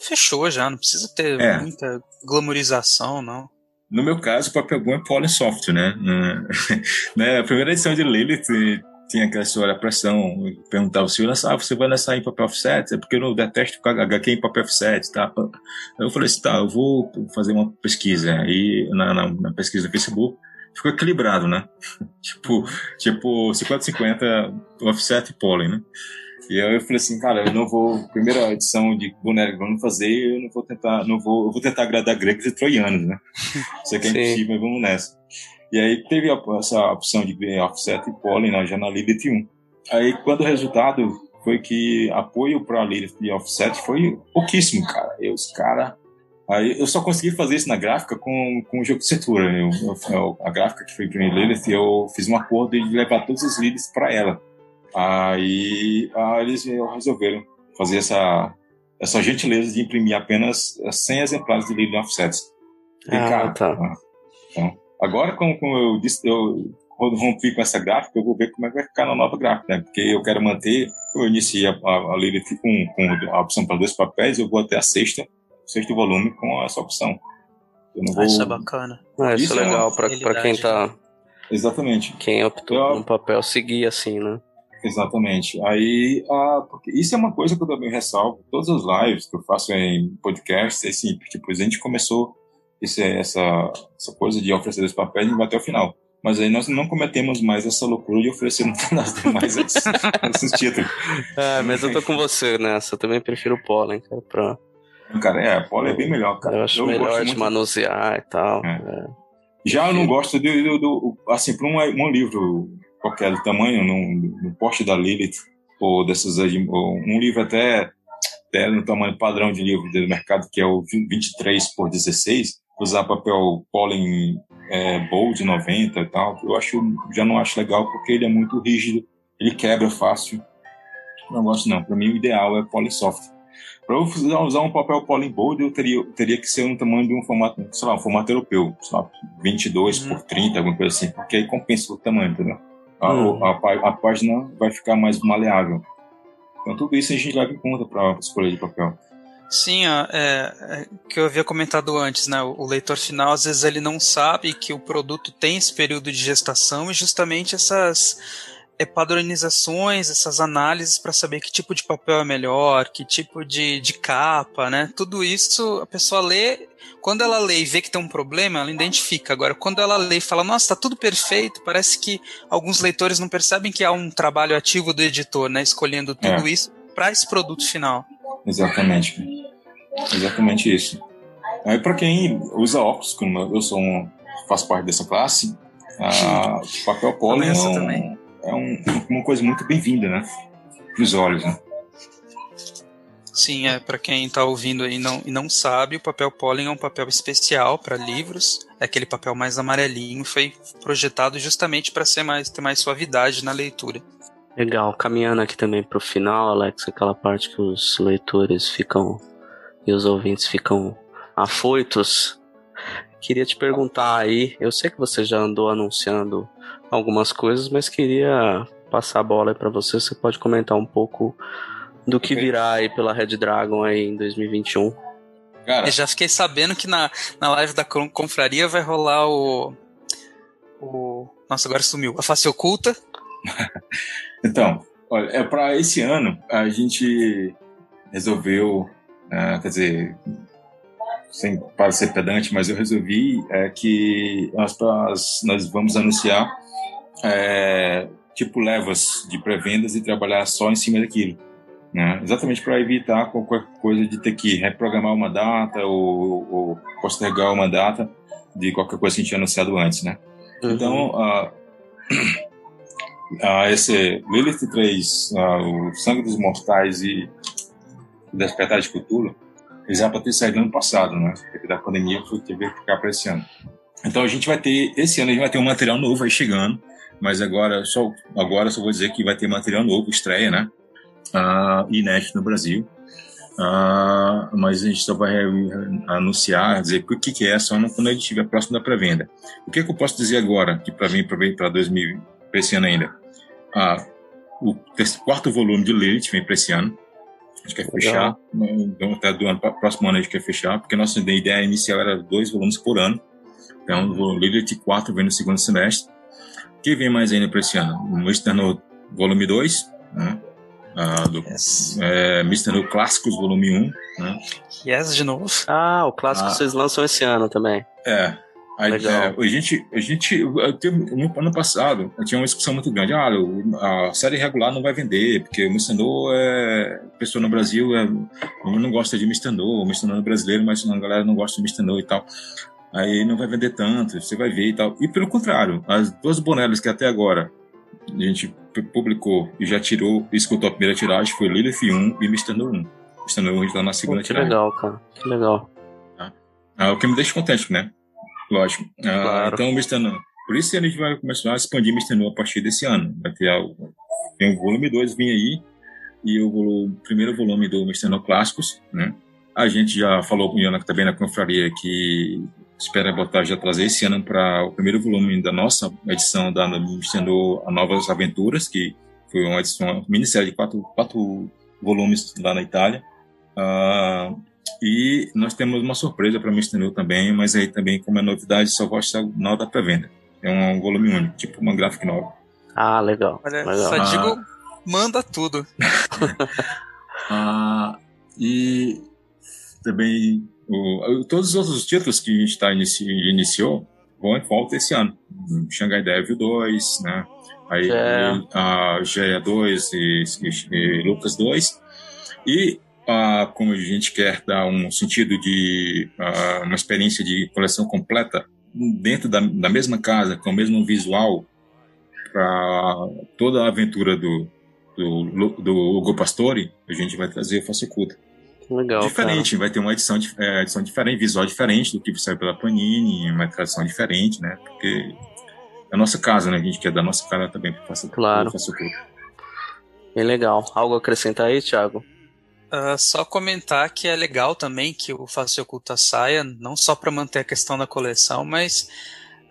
Fechou já, não precisa ter é. muita glamorização, não. No meu caso, o papel bom é Polysoft, né? né? A primeira edição de Lilith tinha aquela história, a pressão, perguntava se lançar, ah, você vai lançar em papel offset? É porque eu não detesto HQ em papel offset, tá? Eu falei assim, tá, eu vou fazer uma pesquisa. E na, na, na pesquisa do Facebook, ficou equilibrado, né? tipo, tipo 50-50 offset e pólen, né? E aí eu falei assim, cara, eu não vou, primeira edição de Boneco vamos fazer, eu não vou tentar, não vou, eu vou tentar agradar gregos e troianos, né? Isso aqui é impossível, mas vamos nessa. E aí teve a, essa opção de offset e pólen né, já na Lilith 1. Aí quando o resultado foi que apoio para Lilith e offset foi pouquíssimo, cara. E os caras Aí eu só consegui fazer isso na gráfica com, com o jogo de setura. Eu, eu, a gráfica que foi para Lilith, eu fiz um acordo de levar todos os leads para ela. Aí, aí eles resolveram fazer essa, essa gentileza de imprimir apenas 100 exemplares de Lilith Offsets. E, ah, cara, tá. Então, agora, como, como eu disse, eu rompi com essa gráfica, eu vou ver como é que vai ficar na nova gráfica, né? Porque eu quero manter, eu iniciei a, a, a Lilith com, com a opção para dois papéis, eu vou até a sexta sexto volume com essa opção. Eu não vou... Isso é bacana. Ah, isso, isso é legal para quem tá. Exatamente. Quem optou eu... por um papel seguir assim, né? Exatamente. Aí, ah, porque isso é uma coisa que eu também ressalvo. Todas as lives que eu faço em podcast, é assim, tipo, a gente começou esse, essa, essa coisa de oferecer os papéis e vai até o final. Mas aí nós não cometemos mais essa loucura de oferecer nas demais esses, esses títulos. É, mas eu tô com você nessa. Eu também prefiro o pólen, cara, pra Cara, é, polo é bem melhor, cara. Eu acho eu melhor de muito... manusear e tal. É. É. Já eu não gosto do, do, do assim, para um, um, livro qualquer do tamanho, no, no porte da Lilith, ou dessas ou um livro até, até no tamanho padrão de livro do mercado, que é o 23 por 16, usar papel pólen é, bold 90 e tal, eu acho, já não acho legal porque ele é muito rígido, ele quebra fácil. Não gosto não, para mim o ideal é Polysoft. Para eu usar um papel Bold, eu teria, teria que ser um tamanho de um formato, sei lá, um formato europeu, sei lá, 22 uhum. por 30, alguma coisa assim, porque aí compensa o tamanho, entendeu? A, uhum. a, a, a página vai ficar mais maleável. Então tudo isso a gente leva em conta para escolher de papel. Sim, é, é, que eu havia comentado antes, né? O leitor final às vezes ele não sabe que o produto tem esse período de gestação e justamente essas é, padronizações, essas análises para saber que tipo de papel é melhor, que tipo de, de capa, né? Tudo isso a pessoa lê. Quando ela lê e vê que tem um problema, ela identifica. Agora, quando ela lê e fala, nossa, tá tudo perfeito, parece que alguns leitores não percebem que há um trabalho ativo do editor, né? Escolhendo tudo é. isso para esse produto final. Exatamente. Exatamente isso. Aí, para quem usa óculos, como eu sou um, faço parte dessa classe, a papel polo é um, é um, uma coisa muito bem-vinda, né? Para os olhos, né? Sim, é para quem está ouvindo aí não, e não sabe, o papel pólen é um papel especial para livros. É aquele papel mais amarelinho, foi projetado justamente para ser mais ter mais suavidade na leitura. Legal, caminhando aqui também para o final, Alex, aquela parte que os leitores ficam e os ouvintes ficam afoitos. Queria te perguntar aí, eu sei que você já andou anunciando algumas coisas, mas queria passar a bola para você. Você pode comentar um pouco do que virá aí pela Red Dragon aí em 2021. Cara. Eu já fiquei sabendo que na, na live da confraria vai rolar o. o nossa, agora sumiu. A face oculta. então, olha, é para esse ano a gente resolveu, uh, quer dizer, sem para ser pedante, mas eu resolvi é, que nós, nós vamos anunciar é, tipo levas de pré-vendas e trabalhar só em cima daquilo. Né? Exatamente para evitar qualquer coisa de ter que reprogramar uma data ou, ou postergar uma data de qualquer coisa que a gente tinha anunciado antes, né? Uhum. Então, uh, uh, esse Lilith 3, uh, o Sangue dos Mortais e Despertar de Cthulhu, eles já para ter saído ano passado, né? Porque da pandemia foi teve que ficar para esse ano. Então a gente vai ter, esse ano a gente vai ter um material novo aí chegando, mas agora só, agora só vou dizer que vai ter material novo, estreia, né? Uh, inédito no Brasil. Mas a gente só vai anunciar, dizer o que, que é só quando a gente estiver próximo da pré-venda. O que, que eu posso dizer agora, que para mim, para 2000, para esse ano ainda? Uh, o quarto volume de Lilith vem para esse ano. A gente quer fechar. Então, até do ano, próximo ano a gente quer fechar, porque nossa ideia inicial era dois volumes por ano. Então, o Lilith 4 vem no segundo semestre. O que vem mais ainda para esse ano? O Mr. No volume 2, né? Ah, do yes. é, Mr. No Clássicos volume 1. Né? Yes, de novo. Ah, o clássico ah. vocês lançam esse ano também. É. A, é, a gente, a gente no ano passado, tinha uma discussão muito grande. Ah, a série regular não vai vender, porque o Mistandô é. A pessoa no Brasil é, não gosta de Mistandô, o Mistandô é brasileiro, mas a galera não gosta de Mistandô e tal aí não vai vender tanto, você vai ver e tal. E pelo contrário, as duas bonelas que até agora a gente publicou e já tirou, escutou a primeira tiragem foi Lilith 1 e Mr. No 1. Mr. No 1 está na segunda Pô, que tiragem. Que legal, cara. Que legal. Tá? Ah, o que me deixa contente, né? Lógico. Ah, claro. Então. No. Por isso a gente vai começar a expandir Mr. No a partir desse ano. Vai ter algo. Tem o volume 2 vir aí e o volume, primeiro volume do Mr. No Clássicos, né? A gente já falou com o Iana também na confraria que espera botar já trazer esse ano para o primeiro volume da nossa edição da Nintendo a Novas Aventuras, que foi uma edição uma minissérie de quatro, quatro volumes lá na Itália. Uh, e nós temos uma surpresa para Nintendo também, mas aí também como é novidade só vai estar na hora da pré-venda. É um volume único, tipo uma graphic novel. Ah, legal. Olha, legal. só digo, ah, manda tudo. ah, e também o, todos os outros títulos que a gente tá inici, iniciou vão em volta esse ano. Shanghai Devil 2, né? Aí é. a GEA 2 e, e, e, Lucas 2. E a, como a gente quer dar um sentido de a, uma experiência de coleção completa dentro da, da mesma casa, com o mesmo visual, para toda a aventura do, do, do Hugo Pastore, a gente vai trazer o Face Oculta. Legal. Diferente, cara. vai ter uma edição, é, edição diferente, visual diferente do que saiu pela Panini, uma tradução diferente, né? Porque é a nossa casa, né? A gente quer dar nossa cara também para fazer claro. faça Bem legal. Algo a acrescentar aí, Thiago? Uh, só comentar que é legal também que o Face Oculta saia, não só para manter a questão da coleção, mas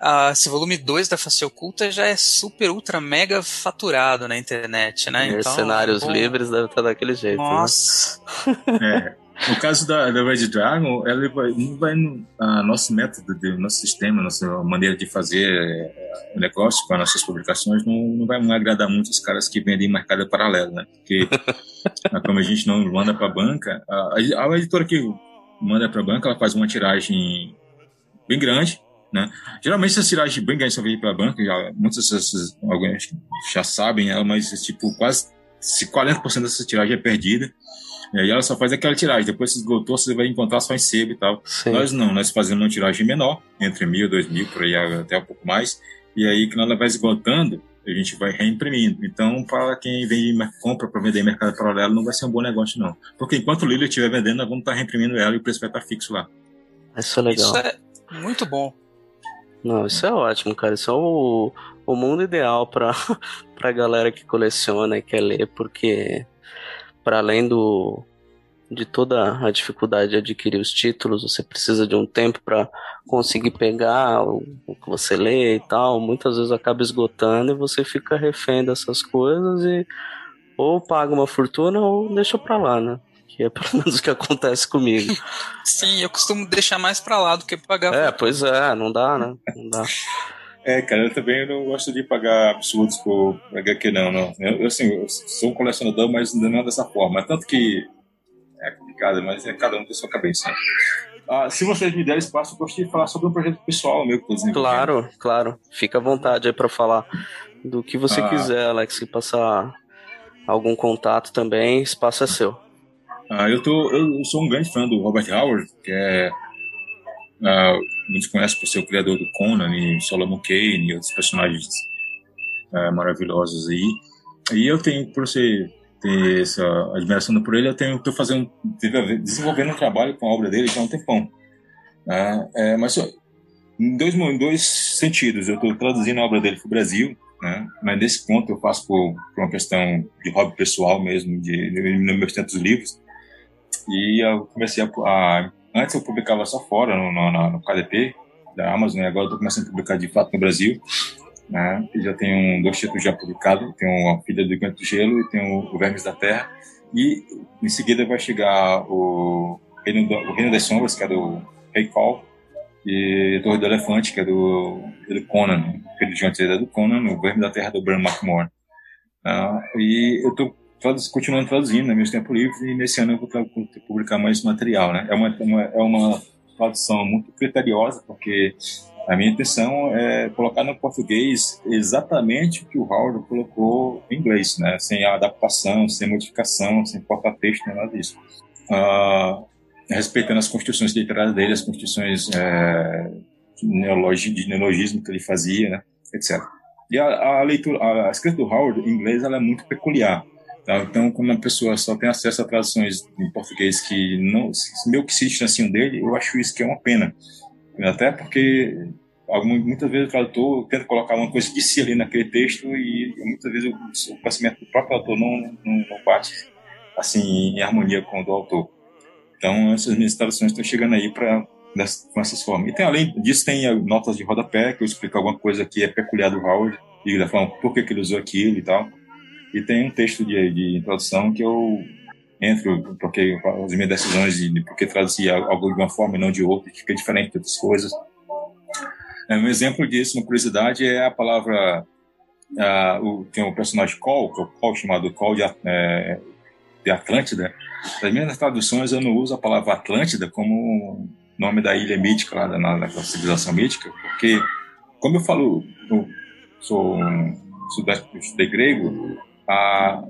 uh, esse volume 2 da Face Oculta já é super, ultra, mega faturado na internet, né? Mercenários então, livres deve estar daquele jeito. Né? Nossa! Né? é. No caso da, da Red Dragon, ela vai, vai no a nosso método, de, nosso sistema, nossa maneira de fazer é, o negócio com as nossas publicações não, não vai agradar muito os caras que vendem mercado paralelo, né? Porque como a gente não manda para a banca, a, a editora que manda para a banca, ela faz uma tiragem bem grande, né? Geralmente essas tiragens bem grandes são vendidas para a banca, já, muitas dessas, alguns já sabem ela, mas tipo, quase 40% dessa tiragem é perdida. E aí ela só faz aquela tiragem. Depois se esgotou, você vai encontrar só em sebo e tal. Sim. Nós não, nós fazemos uma tiragem menor, entre mil, dois mil, por aí até um pouco mais. E aí, que ela vai esgotando, a gente vai reimprimindo. Então, para quem vem compra para vender em mercado paralelo, não vai ser um bom negócio, não. Porque enquanto o Lily estiver vendendo, nós vamos estar reimprimindo ela e o preço vai estar fixo lá. Isso é legal. Isso é muito bom. Não, isso é ótimo, cara. Isso é o, o mundo ideal para a galera que coleciona e quer ler, porque para além do de toda a dificuldade de adquirir os títulos, você precisa de um tempo para conseguir pegar o, o, que você lê e tal. Muitas vezes acaba esgotando e você fica refém dessas coisas e ou paga uma fortuna ou deixa para lá, né? Que é pelo menos o que acontece comigo. Sim, eu costumo deixar mais para lá do que pagar. É, pois é, não dá, né? Não dá. É, cara, eu também não gosto de pagar absurdos por HQ, não. não. Eu, assim, eu sou um colecionador, mas não é dessa forma. Tanto que é complicado, mas é cada um tem sua cabeça. Né? Ah, se vocês me derem espaço, eu gostaria de falar sobre um projeto pessoal meu que eu Claro, claro. Fica à vontade aí para falar do que você ah. quiser, Alex. Se passar algum contato também, espaço é seu. Ah, eu, tô, eu sou um grande fã do Robert Howard, que é uh, muitos conhecem por ser o criador do Conan e Solomon Kane e outros personagens uh, maravilhosos aí. E eu tenho, por ser ter essa admiração por ele, eu tenho tô fazendo desenvolvendo um trabalho com a obra dele já há um tempão. Uh, é, mas em dois, em dois sentidos. Eu estou traduzindo a obra dele para o Brasil, né? mas nesse ponto eu faço por, por, uma questão de hobby pessoal mesmo, de, de, nos meus tantos livros. E eu comecei a, a, Antes eu publicava só fora, no, no, no KDP da Amazon, e agora estou começando a publicar de fato no Brasil. Né? E já tenho dois títulos já publicados: tenho A Filha do Canto do Gelo e tenho O Vermes da Terra. E em seguida vai chegar o Reino, do, o Reino das Sombras, que é do Rei Call, e Torre do Elefante, que é do, do Conan, filho de Jonathan do Conan, O Verme da Terra do Bram McMorn. Uh, e eu estou continuando traduzindo no meu tempo livre e nesse ano eu vou publicar mais material, né? É uma, uma, é uma tradução muito criteriosa, porque a minha intenção é colocar no português exatamente o que o Howard colocou em inglês, né? Sem adaptação, sem modificação, sem porta-texto, nada disso. Uh, respeitando as construções literárias dele, as construções é, de neologismo que ele fazia, né? etc. E a, a, leitura, a escrita do Howard em inglês ela é muito peculiar. Tá? Então, quando uma pessoa só tem acesso a traduções em português que não, meio que se distanciam dele, eu acho isso que é uma pena. Até porque muitas vezes o tradutor tenta colocar uma coisa de si ali naquele texto e muitas vezes o, o do próprio autor não, não, não bate assim em harmonia com o do autor. Então, essas minhas traduções estão chegando aí para com essas formas. E tem, além disso, tem notas de rodapé, que eu explico alguma coisa que é peculiar do Howard, e da forma por que, que ele usou aquilo e tal. E tem um texto de, de introdução que eu entro, porque as minhas decisões de, por que traduzir algo de uma forma e não de outra, que fica diferente de outras coisas. É, um exemplo disso, uma curiosidade, é a palavra. O, tem um personagem Call, que é o Call chamado Call de, é, de Atlântida. Nas minhas traduções, eu não uso a palavra Atlântida como nome da ilha mítica, lá da, da civilização mítica, porque, como eu falo, eu sou um estudei grego, a,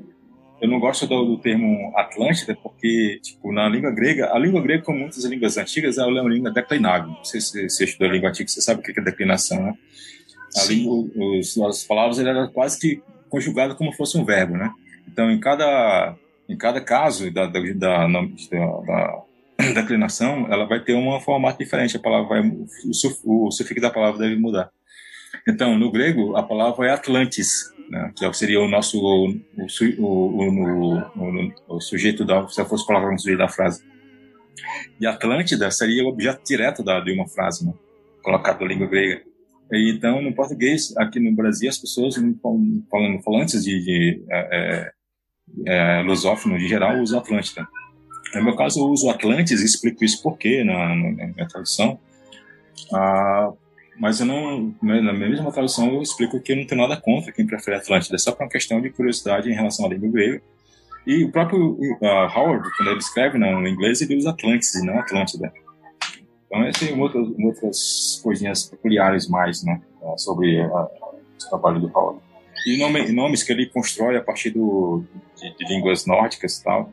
eu não gosto do, do, termo Atlântida porque, tipo, na língua grega, a língua grega, como muitas línguas antigas, ela é uma língua declinável. Sei se você estudou a língua antiga, você sabe o que é declinação, né? A língua, os, as palavras eram quase que conjugadas como fosse um verbo, né? Então, em cada, em cada caso da, da, da, da declinação, ela vai ter um formato diferente. A palavra vai, o, o sufixo da palavra deve mudar. Então, no grego, a palavra é Atlantis, né, que seria o nosso o, o, o, o, sujeito da se eu fosse colocar um sujeito da frase. E Atlântida seria o objeto direto da, de uma frase, né, colocado na língua grega. E, então, no português, aqui no Brasil, as pessoas falando falantes de, de é, é, é, de geral usam Atlântida. No meu caso, eu uso Atlantis e explico isso por quê na, na, na minha tradução. Ah, mas eu não, né, na mesma tradução eu explico que eu não tenho nada contra quem prefere Atlântida, é só por uma questão de curiosidade em relação à língua grega. E o próprio uh, Howard, quando ele escreve no inglês, ele usa Atlantis e não Atlântida. Então, essas são outras, outras coisinhas peculiares mais né, uh, sobre uh, o trabalho do Howard. E nome, nomes que ele constrói a partir do, de, de línguas nórdicas e tal,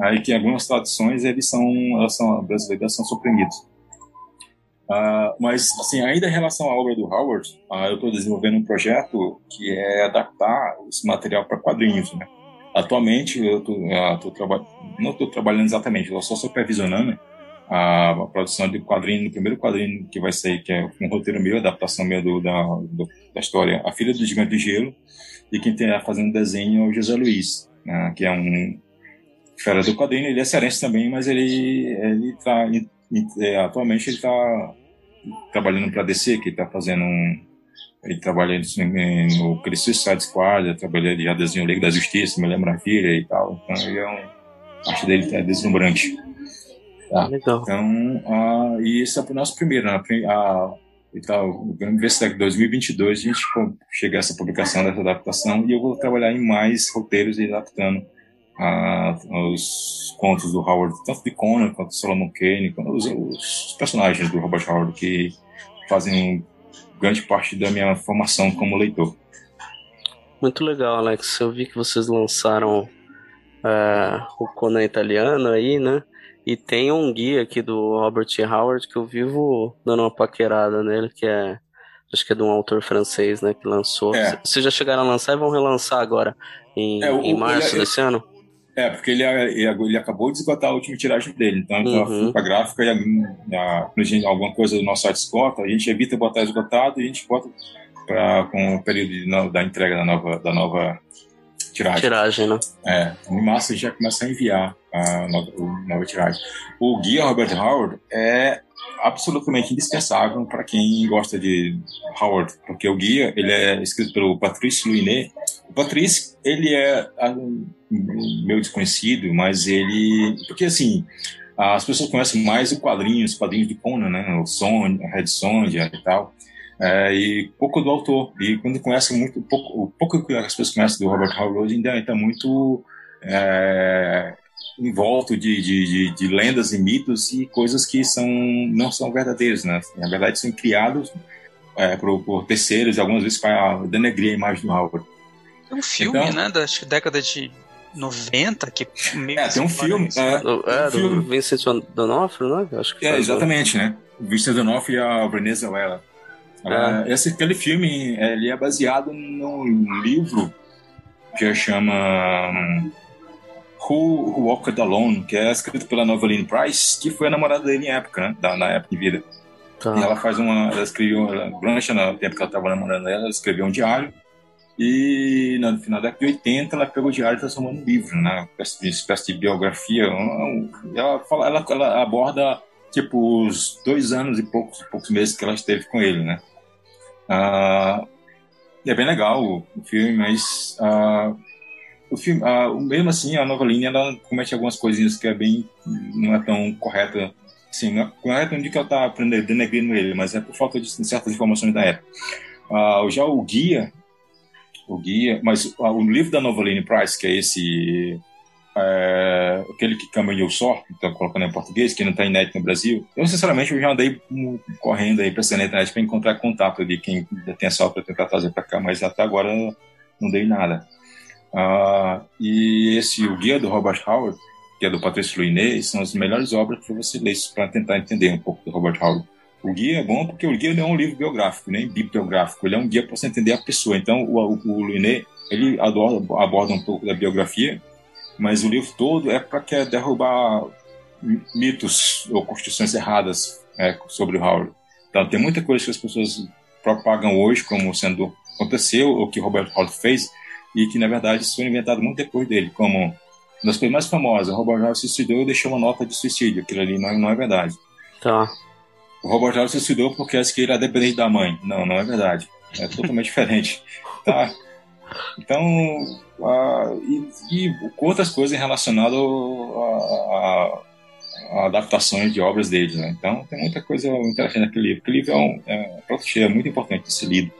aí que algumas traduções eles são, elas são brasileiras são suprimidos. Uh, mas, assim, ainda em relação à obra do Howard, uh, eu estou desenvolvendo um projeto que é adaptar esse material para quadrinhos, né? Atualmente, eu tô, uh, tô traba não estou trabalhando exatamente, estou só supervisionando a, a, produção do quadrinho, do primeiro quadrinho que vai sair, que é um roteiro meu, adaptação minha do, da, do, da história A Filha do Gigante de Gelo, e quem está fazendo desenho é o José Luiz, né? que é um fera do quadrinho, ele é cearense também, mas ele, ele tá, é, atualmente ele está trabalhando para DC, que está fazendo um. Ele trabalha no aquele Suicide Squad, trabalha já desenho Liga da Justiça, me lembra a filha e tal. Então ele é um. A arte dele é deslumbrante. Tá? Então, uh, e esse é o nosso primeiro, né? A, e tal, daqui 2022 a gente chegar a essa publicação dessa adaptação e eu vou trabalhar em mais roteiros e adaptando os contos do Howard, tanto de Conan quanto de Solomon Kane, os, os, personagens do Robert Howard que fazem grande parte da minha formação como leitor. Muito legal, Alex. Eu vi que vocês lançaram uh, o Conan italiano aí, né? E tem um guia aqui do Robert Howard que eu vivo dando uma paquerada nele, que é. Acho que é de um autor francês, né? Que lançou. É. Vocês já chegaram a lançar e vão relançar agora em, é, o, em março é, desse ano? É, porque ele, ele acabou de esgotar a última tiragem dele. Então, uhum. a gráfica e a, a, alguma coisa do nosso site esgota, a gente evita botar esgotado e a gente bota pra, com o período de, da entrega da nova, da nova tiragem. Tiragem, né? É, em março a gente já começa a enviar a nova, tiragem. O guia Robert Howard é absolutamente indispensável para quem gosta de Howard, porque o guia ele é escrito pelo Patrice Luinet. O Patrice ele é um, meu desconhecido, mas ele porque assim as pessoas conhecem mais o quadrinho, os quadrinhos de Conan, né? O Son, a Red Sonja e tal. É, e pouco do autor. E quando conhece muito, pouco, o pouco que as pessoas conhecem do Robert Howard ainda está muito é, envolto de, de, de, de, lendas e mitos e coisas que são, não são verdadeiras, né? Na verdade, são criados é, por, por terceiros e algumas vezes para denegrir a imagem do Howard. Tem um filme, então, né, da década de 90 que meio É, tem um filme. É, é, do, é, do Vincent D'Onofrio, né? Acho que é, exatamente, né? O Vincent D'Onofrio e a Zellweger. É. Esse, aquele filme ele é baseado num livro que chama Who, Who Walked Alone, que é escrito pela Noveline Price, que foi a namorada dele em época, né? Da, na época de vida. Tá. E ela faz uma. Ela escreveu. Ela, durante o tempo que ela estava namorando ela, ela escreveu um diário. E no final da década de 80 ela pegou o diário e transformou num livro, né? Uma espécie de biografia. Ela, fala, ela, ela aborda tipo os dois anos e poucos, poucos meses que ela esteve com ele, né? Ah, é bem legal o, o filme, mas ah, o filme, ah, mesmo assim, a nova linha ela comete algumas coisinhas que é bem não é tão correta. Sim, não é correto não digo que ela está denegrindo ele, mas é por falta de certas informações da época. Ah, já o guia, o guia, mas ah, o livro da Novaline Price, que é esse é, aquele que caminhou só, então colocando em português, que não está inédito no Brasil, eu sinceramente eu já andei correndo aí para essa internet para encontrar contato de quem tem essa para tentar trazer para cá, mas até agora não dei nada. Ah, e esse o guia do Robert Howard, que é do Patrício Luinet, são as melhores obras para você ler para tentar entender um pouco do Robert Howard. O guia é bom porque o guia não é um livro biográfico, nem bibliográfico, ele é um guia para você entender a pessoa. Então o, o, o ele adora, aborda um pouco da biografia mas o livro todo é para quer derrubar mitos ou construções erradas é, sobre o Howard. Então tem muita coisa que as pessoas propagam hoje como sendo aconteceu ou que Robert Howard fez e que na verdade foi inventado muito depois dele, como uma das coisas mais famosas, Robert Howard se suicidou e deixou uma nota de suicídio, aquilo ali não, não é verdade. Tá. O Robert Howard se suicidou porque acha que ele era dependente da mãe. Não, não é verdade. É totalmente diferente. Tá? Então, uh, e, e, outras coisas relacionadas a, a, a, adaptações de obras deles. Né? Então, tem muita coisa interessante naquele livro. Aquele livro é, um, é, é muito importante de ser lido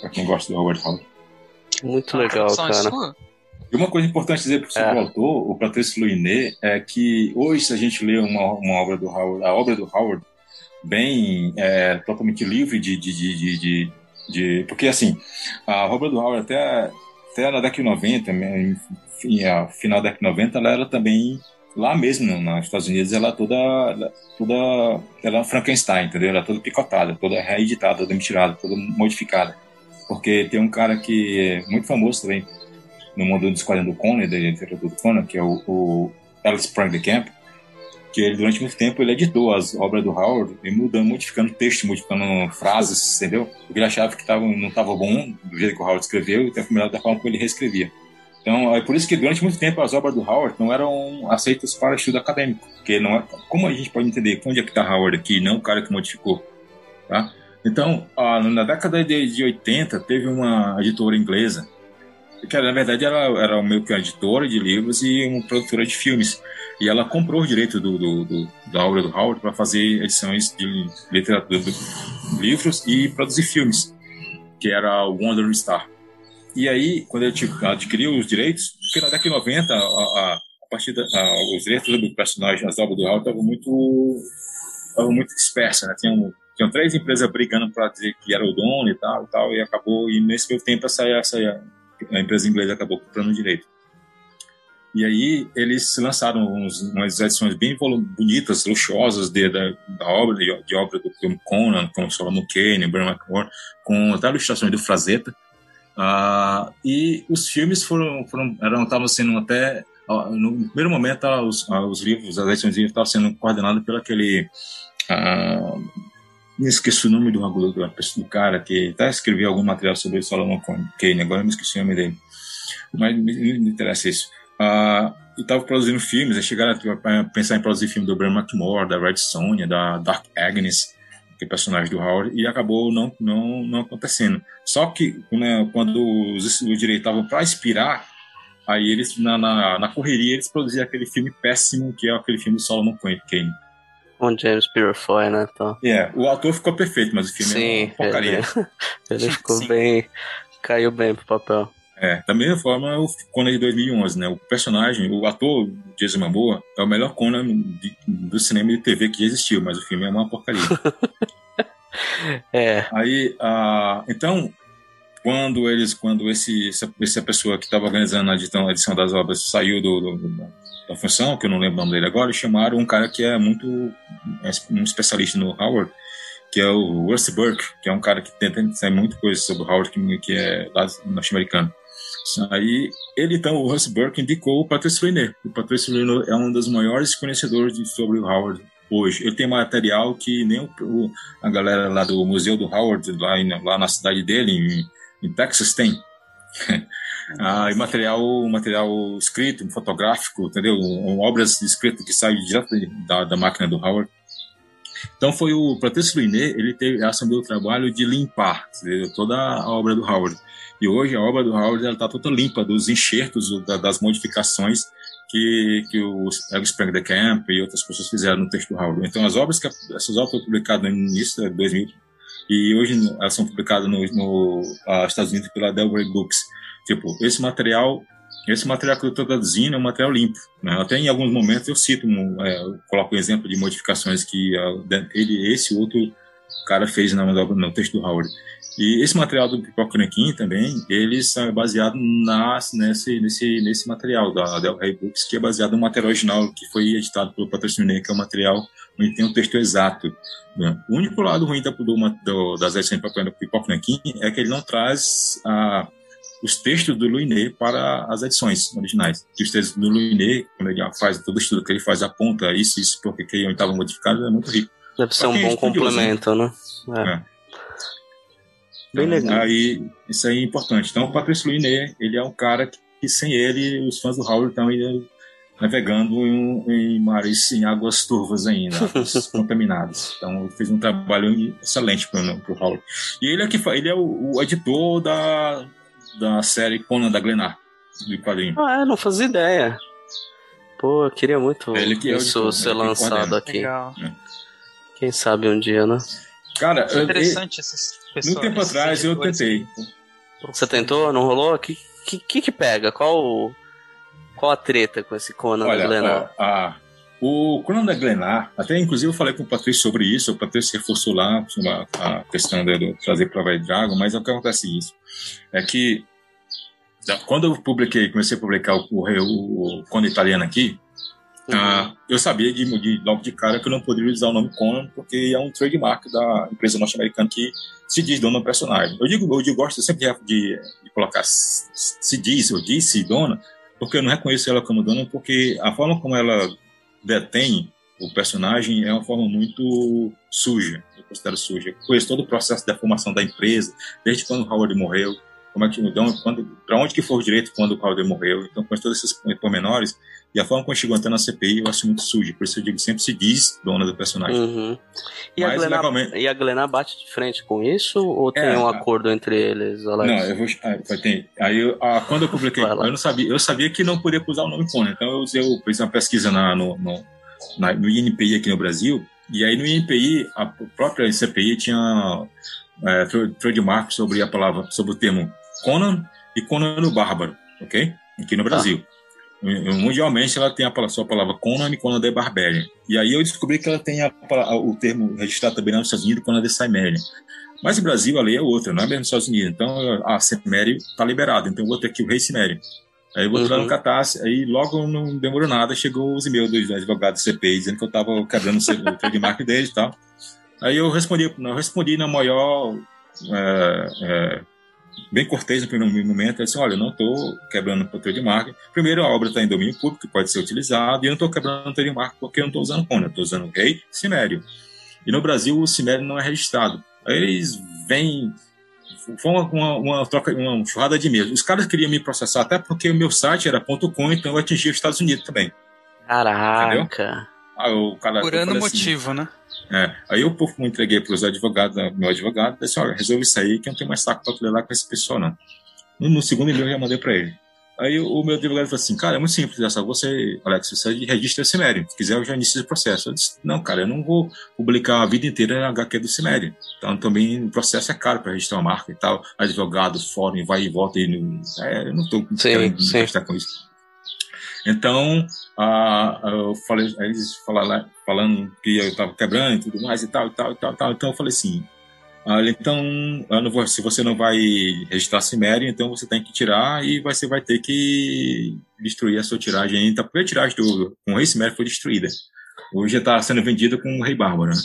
para quem gosta do Robert Howard. Muito legal, cara. E uma coisa importante dizer sobre é. o autor, o Patrício Luinet, é que hoje, se a gente lê uma, uma obra do Howard, a obra do Howard, bem é, totalmente livre de, de, de, de de, porque, assim, a roupa do Howard até, até na década de 90, né, enfim, a final da década de 90, ela era também lá mesmo nos Estados Unidos ela é toda toda ela é Frankenstein entendeu ela é toda picotada toda reeditada toda mentirada toda modificada porque tem um cara que é muito famoso também no mundo do esquadrão do Conan da literatura do Conan que é o, o Alice Camp que ele, durante muito tempo ele editou as obras do Howard e mudando, modificando texto, modificando frases, entendeu? Porque ele achava que tava, não estava bom do jeito que o Howard escreveu, então foi melhor da forma como ele reescrevia. Então, é por isso que durante muito tempo as obras do Howard não eram aceitas para estudo acadêmico, porque não é, como a gente pode entender onde é que está Howard aqui, não o cara que modificou, tá? Então, na década de 80 teve uma editora inglesa que na verdade ela era meio que uma editora de livros e uma produtora de filmes e ela comprou o direito do, do, do da obra do Howard para fazer edições de literatura, de livros e produzir filmes, que era o Wandering Star. E aí, quando ele adquiriu os direitos, porque na década de 90, a, a, a partir da, a, os direitos do personagem, as obras do Howard estavam muito, estavam muito dispersas, né? Tinham, tinham três empresas brigando para dizer que era o dono e tal, e tal, e acabou, e nesse meio tempo essa, essa, a empresa inglesa acabou comprando direito. E aí eles lançaram uns, umas edições bem bonitas, luxuosas de, da, da, obra, de, de, obra do Tom Conan, com Solomon Kane, Brian McMorro, com até ilustrações do Frazetta. Uh, e os filmes foram, foram eram estavam sendo até no primeiro momento, os, os livros, as edições estavam sendo coordenadas pelo aquele. Me esqueci o nome do, do, do cara que até escreveu algum material sobre o Solomon Kane, agora eu me esqueci o nome dele. Mas me, me interessa isso. E estava produzindo filmes, aí chegaram a pensar em produzir filme do Brian McMore, da Red Sonja, da Dark Agnes, que é personagem do Howard, e acabou não, não, não acontecendo. Só que né, quando os, os direitos estavam para inspirar, aí eles, na, na, na, correria, eles produziram aquele filme péssimo, que é aquele filme do Solomon Kane. Com James Purefoy, né? Então. É, yeah, o ator ficou perfeito, mas o filme Sim, é uma porcaria. Ele, ele ficou Sim. bem, caiu bem pro papel. É, da mesma forma o Conan de 2011, né? O personagem, o ator Jason Momoa é o melhor Conan de, do cinema e de TV que existiu, mas o filme é uma porcaria. é. Aí, uh, então, quando eles, quando esse essa, essa pessoa que estava organizando a edição, a edição, das obras saiu do, do, da função, que eu não lembro o nome dele agora, chamaram um cara que é muito um especialista no Howard, que é o Rusty Burke, que é um cara que tenta saber muita coisa sobre o Howard, que, é norte-americano. Aí ele, então, o Russ Burke indicou o Patrice Liner. O Patrice Liner é um dos maiores conhecedores de, sobre o Howard hoje. Ele tem material que nem o, a galera lá do Museu do Howard, lá, em, lá na cidade dele, em, em Texas, tem. ah, e material, material escrito, fotográfico, entendeu? Obras escritas que saem direto da, da máquina do Howard. Então foi o Patrice Liner, ele teve, assumiu o trabalho de limpar entendeu? toda a obra do Howard. E hoje a obra do Howard está toda limpa dos enxertos, das modificações que, que o Sprague de Camp e outras pessoas fizeram no texto do Howard. Então as obras que essas obras foram publicadas no início de 2000 e hoje elas são publicadas no, no uh, Estados Unidos pela Delaware Books. Tipo, esse material esse material que eu estou traduzindo é um material limpo. Né? Até em alguns momentos eu cito, é, eu coloco um exemplo de modificações que uh, ele, esse outro cara fez no, no texto do Howard. E esse material do Pipoca Nequim também, eles são baseados nas, nesse, nesse, nesse material da Del Rey Books, que é baseado no material original que foi editado pelo Patrocínio que é o material onde tem o um texto exato. Né? O único lado ruim da, do, do, das edições do Pipoca Nequim é que ele não traz a, os textos do Luiné para as edições originais. Os textos do Luiné, quando ele faz todo o estudo que ele faz, aponta isso, isso, porque que estava modificado, é muito rico. Deve ser um bom complemento, né? É. é. Bem então, legal. Aí, isso aí é importante. Então, o Patrício Luiné, ele é um cara que, que, sem ele, os fãs do Howard estão navegando em, em, mares, em águas turvas ainda, contaminadas. Então, fez um trabalho excelente para o Howard. E ele é, que, ele é o, o, editor da, da série Conan da Glenar, do quadrinho. Ah, não fazia ideia. Pô, eu queria muito ele que isso é ser lançado aqui. Legal. Quem sabe um dia, né? Cara, é interessante eu, esses pessoas. Muito tempo atrás eu tentei. Você tentou? Não rolou? O que, que, que pega? Qual, qual a treta com esse Conan Olha, da Glenar? Ó, a, o Conan da Glenar, até inclusive eu falei com o Patrício sobre isso, o Patrício reforçou lá a, a questão de, trazer para Vai Dragon, mas é o que acontece isso. É que quando eu publiquei, comecei a publicar o, o, o Conan italiano aqui, Uhum. Ah, eu sabia de, de, logo de cara que eu não poderia usar o nome Conan, porque é um trademark da empresa norte-americana que se diz dona do personagem. Eu digo, eu, digo, gosto sempre de, de, colocar se diz ou disse dona, porque eu não reconheço ela como dona, porque a forma como ela detém o personagem é uma forma muito suja, eu considero suja. Eu conheço todo o processo da formação da empresa, desde quando Howard morreu, como é que então, quando para onde que foi direito quando o Howard morreu, então com todos esses pormenores e a forma como chegou até na CPI eu acho muito suja. Por isso eu digo sempre se diz dona do personagem. Uhum. E, Mas, a Glenna, legalmente... e a Glenna bate de frente com isso? Ou tem é, um acordo entre eles, Alex? Não, eu vou. Ah, tem. Aí eu, ah, quando eu publiquei, eu não sabia, eu sabia que não podia usar o nome Conan. Então eu, eu fiz uma pesquisa na, no, no, na, no INPI aqui no Brasil. E aí no INPI, a própria CPI tinha é, trademark sobre a palavra, sobre o termo Conan e Conan o Bárbaro, ok? Aqui no Brasil. Ah. Mundialmente, ela tem a sua palavra Conan e Conan de Barbarian. E aí eu descobri que ela tem a, a, o termo registrado também nos Estados Unidos, Conan de Cimerian. Mas no Brasil a lei é outra, não é mesmo nos Estados Unidos. Então a Cimério está liberada. Então eu vou ter aqui o Rei Cimério. Aí eu vou uhum. no Catarse, aí logo não demorou nada, chegou os e-mails dos advogados do CPI dizendo que eu estava quebrando o trademark deles e tal. Aí eu respondi, eu respondi na maior é, é, bem cortês no primeiro momento. Ele disse: Olha, eu não estou quebrando o trademark. Primeiro, a obra está em domínio público, pode ser utilizada, e eu não estou quebrando o trademark porque eu não estou usando Kona, eu estou usando rei Cimério. E no Brasil, o Cimério não é registrado. Aí eles vêm. Foi uma, uma, uma troca, uma churrada de medo. Os caras queriam me processar até porque o meu site era .com, então eu atingia os Estados Unidos também. Caraca. Aí o cara, Por eu ano falei assim, motivo, né? é, aí eu pô, entreguei para os advogados, meu advogado, disse, olha, resolve isso aí que eu não tenho mais saco para lá com esse pessoal, não. No, no segundo e-mail eu já mandei para ele. Aí o, o meu advogado falou assim, cara, é muito simples, é só você, Alex, você registra o Cimério. Se quiser, eu já inicio esse processo. Eu disse, não, cara, eu não vou publicar a vida inteira na HQ do Cimério. Então também o processo é caro para registrar uma marca e tal. Advogado, fórum, vai e volta. E não, é, eu não estou querendo gastar com isso. Então, ah, eu falei, eles falaram, falando que eu estava quebrando e tudo mais e tal, e tal, e tal, e tal. Então eu falei assim, olha, então, vou, se você não vai registrar Cimério, então você tem que tirar e você vai ter que destruir a sua tiragem. Então, a primeira tiragem do, com o Rei Cimério foi destruída. Hoje está sendo vendida com o Rei Bárbaro, né?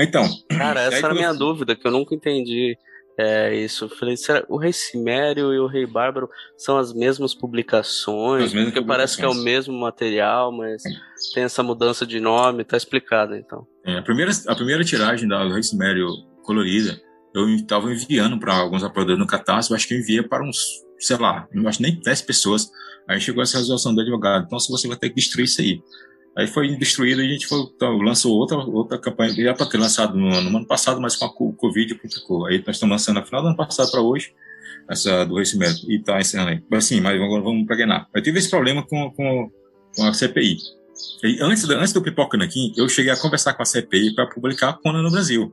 Então, Cara, aí essa era a quando eu- minha dúvida, que eu nunca entendi é, isso. Eu falei, será o Rei Cimério e o Rei Bárbaro são as mesmas publicações? As mesmas porque parece que é o mesmo material, mas tem essa mudança de nome, tá explicado então. É, a, primeira, a primeira tiragem da Rei Cimério colorida, eu estava enviando para alguns apoiadores no Catarse, acho que eu enviei para uns, sei lá, não acho nem 10 pessoas. Aí chegou essa resolução do advogado, então se você vai ter que destruir isso aí. Aí foi destruído e a gente foi, então, lançou outra, outra campanha, já para ter lançado no, no ano passado, mas com a co- Covid complicou. Aí nós estamos lançando no final do ano passado para hoje, essa do Rei Cimério, e está encerrando aí. Mas sim, mas agora vamos para Guiná. Eu tive esse problema com, com, com a CPI. E antes, antes do Pipoca Nanquim, eu cheguei a conversar com a CPI para publicar a Conan no Brasil.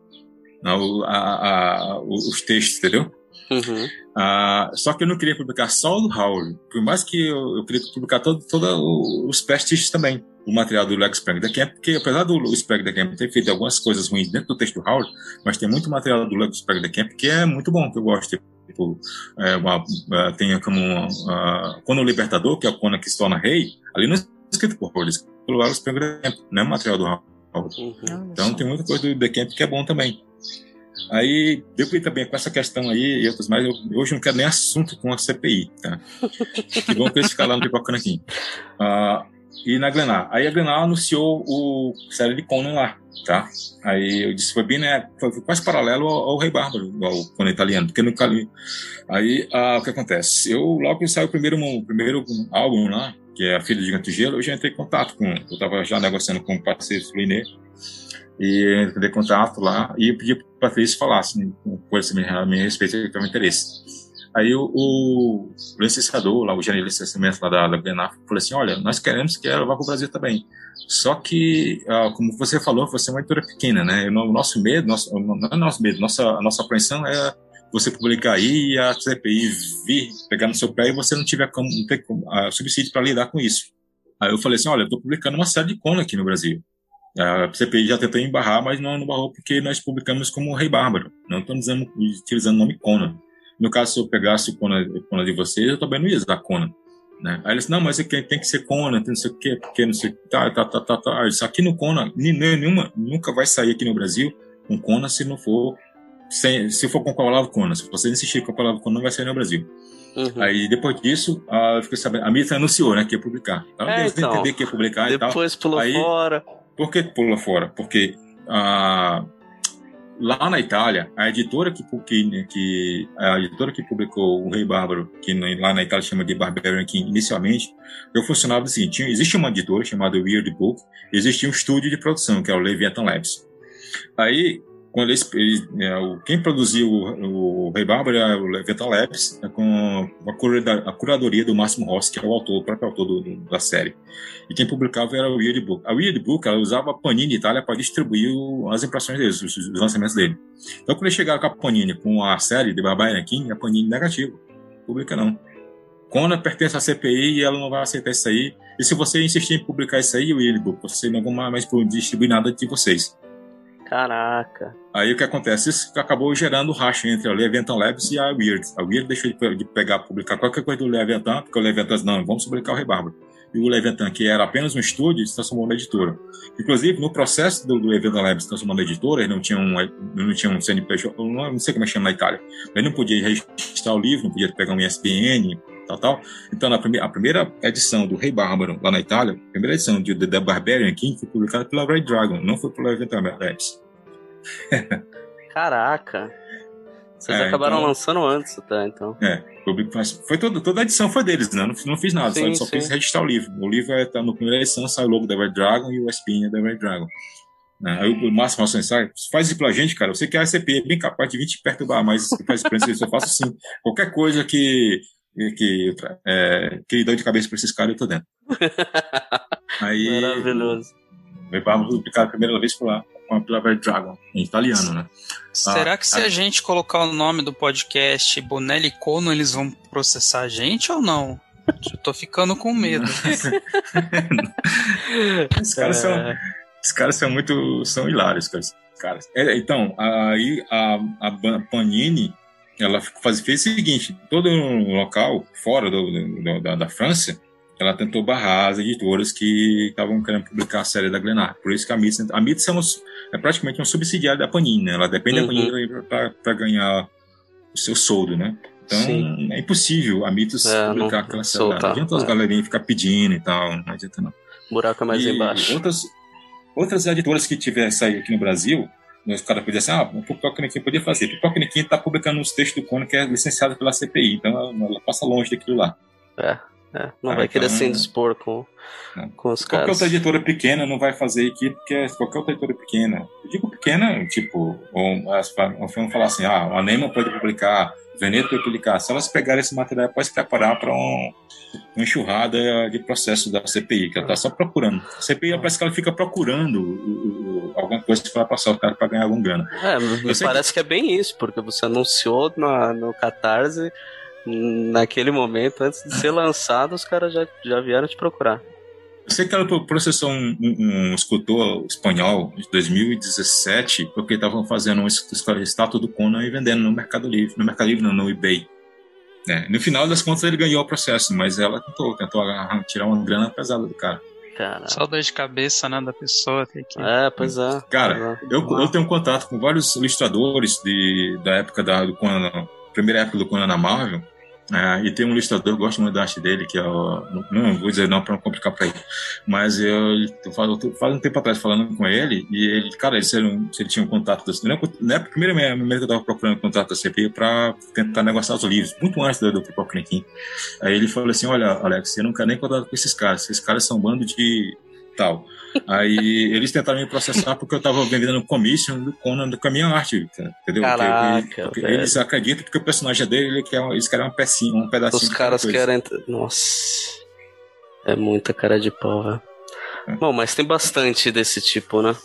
O- a- a- os textos, entendeu? Uhum. Ah, só que eu não queria publicar só o do Howard, por mais que eu, eu queria publicar todo, todo os pastiches também, o material do Lex Sprague da Camp, porque apesar do Sprague da Camp ter feito algumas coisas ruins dentro do texto do Howard, mas tem muito material do Lex Sprague da Camp que é muito bom, que eu gosto. Tipo, é, uma, é, tem como uma, Conan o Libertador, que é o Conan que se torna rei, ali não é escrito por Howard, é escrito pelo Lex Sprague da Camp, não é material do Howard. Uhum. Então tem muita coisa do The Camp que é bom também. Aí, ir também com essa questão aí e outras mais, eu, hoje eu não quero nem assunto com a CPI, tá? que bom que eles ficaram lá no Pipocando aqui. Ah, e na Glenar. Aí a Glenar anunciou o série de Conan lá, tá? Aí eu disse, foi bem, né? Foi, foi quase paralelo ao, ao Rei Bárbaro, ao Conan italiano, porque no Cali. Aí, ah, o que acontece? Eu, logo que saiu o primeiro, o primeiro álbum lá, que é A Filha de Gigante Gelo, eu já entrei em contato com. Eu tava já negociando com o parceiro Fluinê e entrei em contato lá e pedi para o Patrício falar assim, com esse a meu respeito e com meu interesse. Aí o, o, licenciador, lá, o gerente de licenciamento lá da, da falou assim, olha, nós queremos que ela vá para o Brasil também. Só que, ah, como você falou, você é uma editora pequena, né? O no- nosso medo, nosso, não é nosso medo, nossa, a nossa apreensão é você publicar aí e a CPI vir pegar no seu pé e você não tiver como, não ter como, ah, subsídio para lidar com isso. Aí eu falei assim, olha, eu estou publicando uma série de Conan aqui no Brasil. A CPI já tentou embarrar, mas não, não barrou porque nós publicamos como Rei Bárbaro. Não estamos utilizando o nome Conan. No caso, se eu pegasse o Conan, o Conan de vocês, eu também não ia usar Conan. Né? Aí eles não, mas aqui tem que ser Conan, tem não sei o quê, porque não sei o que, tá, tá, tá, tá, tá. Isso aqui no ni- nenhuma, nunca vai sair aqui no Brasil um Conan se não for, sem, se for com a palavra Conan. Se você insistir com a palavra Conan, não vai sair no Brasil. Uhum. Aí depois disso, eu fiquei sabendo, a Mita anunciou, né, que ia publicar. Ela É, deu a então. entender que ia publicar e tal. Depois pulou Aí- fora. Por que pula fora? Porque ah, lá na Itália, a editora que, que, que a editora que publicou o Rei Bárbaro, que lá na Itália chama de Barbarian King inicialmente, eu funcionava seguinte: tinha, existe uma editora chamada Weird Book, existia um estúdio de produção que é o Leviathan Labs. Aí quando eles, eles, é, o- quem produziu o, o Rei Bárbaro é o Leviathan Labs, é com a, a curadoria do Máximo Rossi, que é o autor, o próprio autor do- do- da série. E quem publicava era a Weird Book. A Weird Book ela usava a Panini Itália para distribuir o- as impressões deles, os, os lançamentos dele. Então, quando eles chegaram com a Panini, com a série de Barbarian King, a Panini negativo. Publica não. Conan pertence à CPI e ela não vai aceitar isso aí. E se você insistir em publicar isso aí, o Weird Book, você não vai mais distribuir nada de vocês. Caraca. Aí o que acontece? Isso acabou gerando racha entre a Leviathan Labs e a Weird. A Weird deixou de, pe- de pegar, publicar qualquer coisa do Leviathan, porque o Leviathan disse, não, vamos publicar o Rei Bárbaro. e o Leviathan, que era apenas um estúdio, se transformou na editora. Inclusive, no processo do, Leviathan Labs se transformar na editora, ele não tinha um, não tinha um CNPJ, não, não sei como é que chama na Itália, ele não podia registrar o livro, não podia pegar um ISBN, tal, tal. Então, na primeira, a primeira edição do Rei Bárbaro, lá na Itália, a primeira edição de The Barbarian King foi publicada pela Red Dragon, não foi pela Leviathan Labs. Caraca! Vocês é, acabaram então, lançando antes, tá? Então. É, foi todo, toda a edição foi deles, né? Não, não fiz nada, sim, só, só fiz registrar o livro. O livro é, tá no primeira edição, sai o logo da Red Dragon e o SPN é da Red Dragon. É, aí o Márcio Márcio sai, faz isso pela gente, cara. Eu sei que a SCP é bem capaz de vir te perturbar, mas faz isso, eu faço assim. Qualquer coisa que que, é, que dá de cabeça para esses caras, eu tô dentro. Aí, Maravilhoso. Vamos publicar a primeira vez por lá com a Red Dragon, em italiano, né? Será ah, que se a... a... gente colocar o nome do podcast Bonelli Cono, eles vão processar a gente ou não? Eu tô ficando com medo. Esses caras são. Esses caras são muito. são hilários, caras. É, então, aí a, a Panini ela faz, fez o seguinte: todo local fora do, do, da, da França ela tentou barrar as editoras que estavam querendo publicar a série da Glenar. Por isso que a Mitos, a Mitos é, uma, é praticamente uma subsidiária da Panini, né? Ela depende uhum. da Panini para ganhar o seu soldo, né? Então Sim. é impossível a Mitos é, publicar aquela série. Não adianta as é. galerinhas ficar pedindo e tal, não adianta não. Buraco é mais e embaixo. Outras, outras editoras que tiver saído aqui no Brasil, os caras podiam assim, ah, o Pipoca Nequim podia fazer. Pipoca Nequim está publicando os textos do Cono que é licenciado pela CPI, então ela, ela passa longe daquilo lá. É. É, não ah, vai querer então, se indispor com, é. com os caras. Qualquer outra editora pequena não vai fazer equipe, porque qualquer outra editora pequena. Eu digo pequena, tipo, ou, as, vamos falar assim, ah, a Nema pode publicar, Veneto pode publicar. Se elas pegarem esse material, pode se preparar para um, uma enxurrada de processo da CPI, que ela está só procurando. A CPI parece que ela fica procurando o, o, alguma coisa para passar o cara para ganhar algum grana. É, me parece que... que... é bem isso, porque você anunciou na, no Catarse naquele momento, antes de ser lançado, os caras já, já vieram te procurar. Eu sei que ela processou um, um, um escultor espanhol de 2017 porque estavam fazendo um estátua do Conan e vendendo no Mercado Livre, no Mercado Livre, não, no eBay. É, no final das contas ele ganhou o processo, mas ela tentou, tentou tirar uma grana pesada do cara. Caraca. Só dor de cabeça, né, da pessoa. Tem que... É, pois é. Cara, eu, eu tenho contato com vários ilustradores de, da época da, do Conan, primeira época do Conan na Marvel, é, e tem um listador, eu gosto muito da arte dele, que é o. Não vou dizer não para não complicar para ele. Mas eu, eu faz um tempo atrás falando com ele, e ele, cara, ele, se, ele, se ele tinha um contato da. Não é a primeira vez que eu estava procurando um contato da CPI para tentar negociar os livros, muito antes do, do Pipoca Aí ele falou assim: Olha, Alex, eu não quero nem contato com esses caras, esses caras são um bando de tal. Aí eles tentaram me processar porque eu estava vendendo commission do Conan com a minha arte, entendeu? Caraca, porque, porque eles acreditam que o personagem dele, ele quer, eles querem uma pecinha, um pedacinho. Os caras querem. Nossa. É muita cara de pau, velho. É. Bom, mas tem bastante desse tipo, né?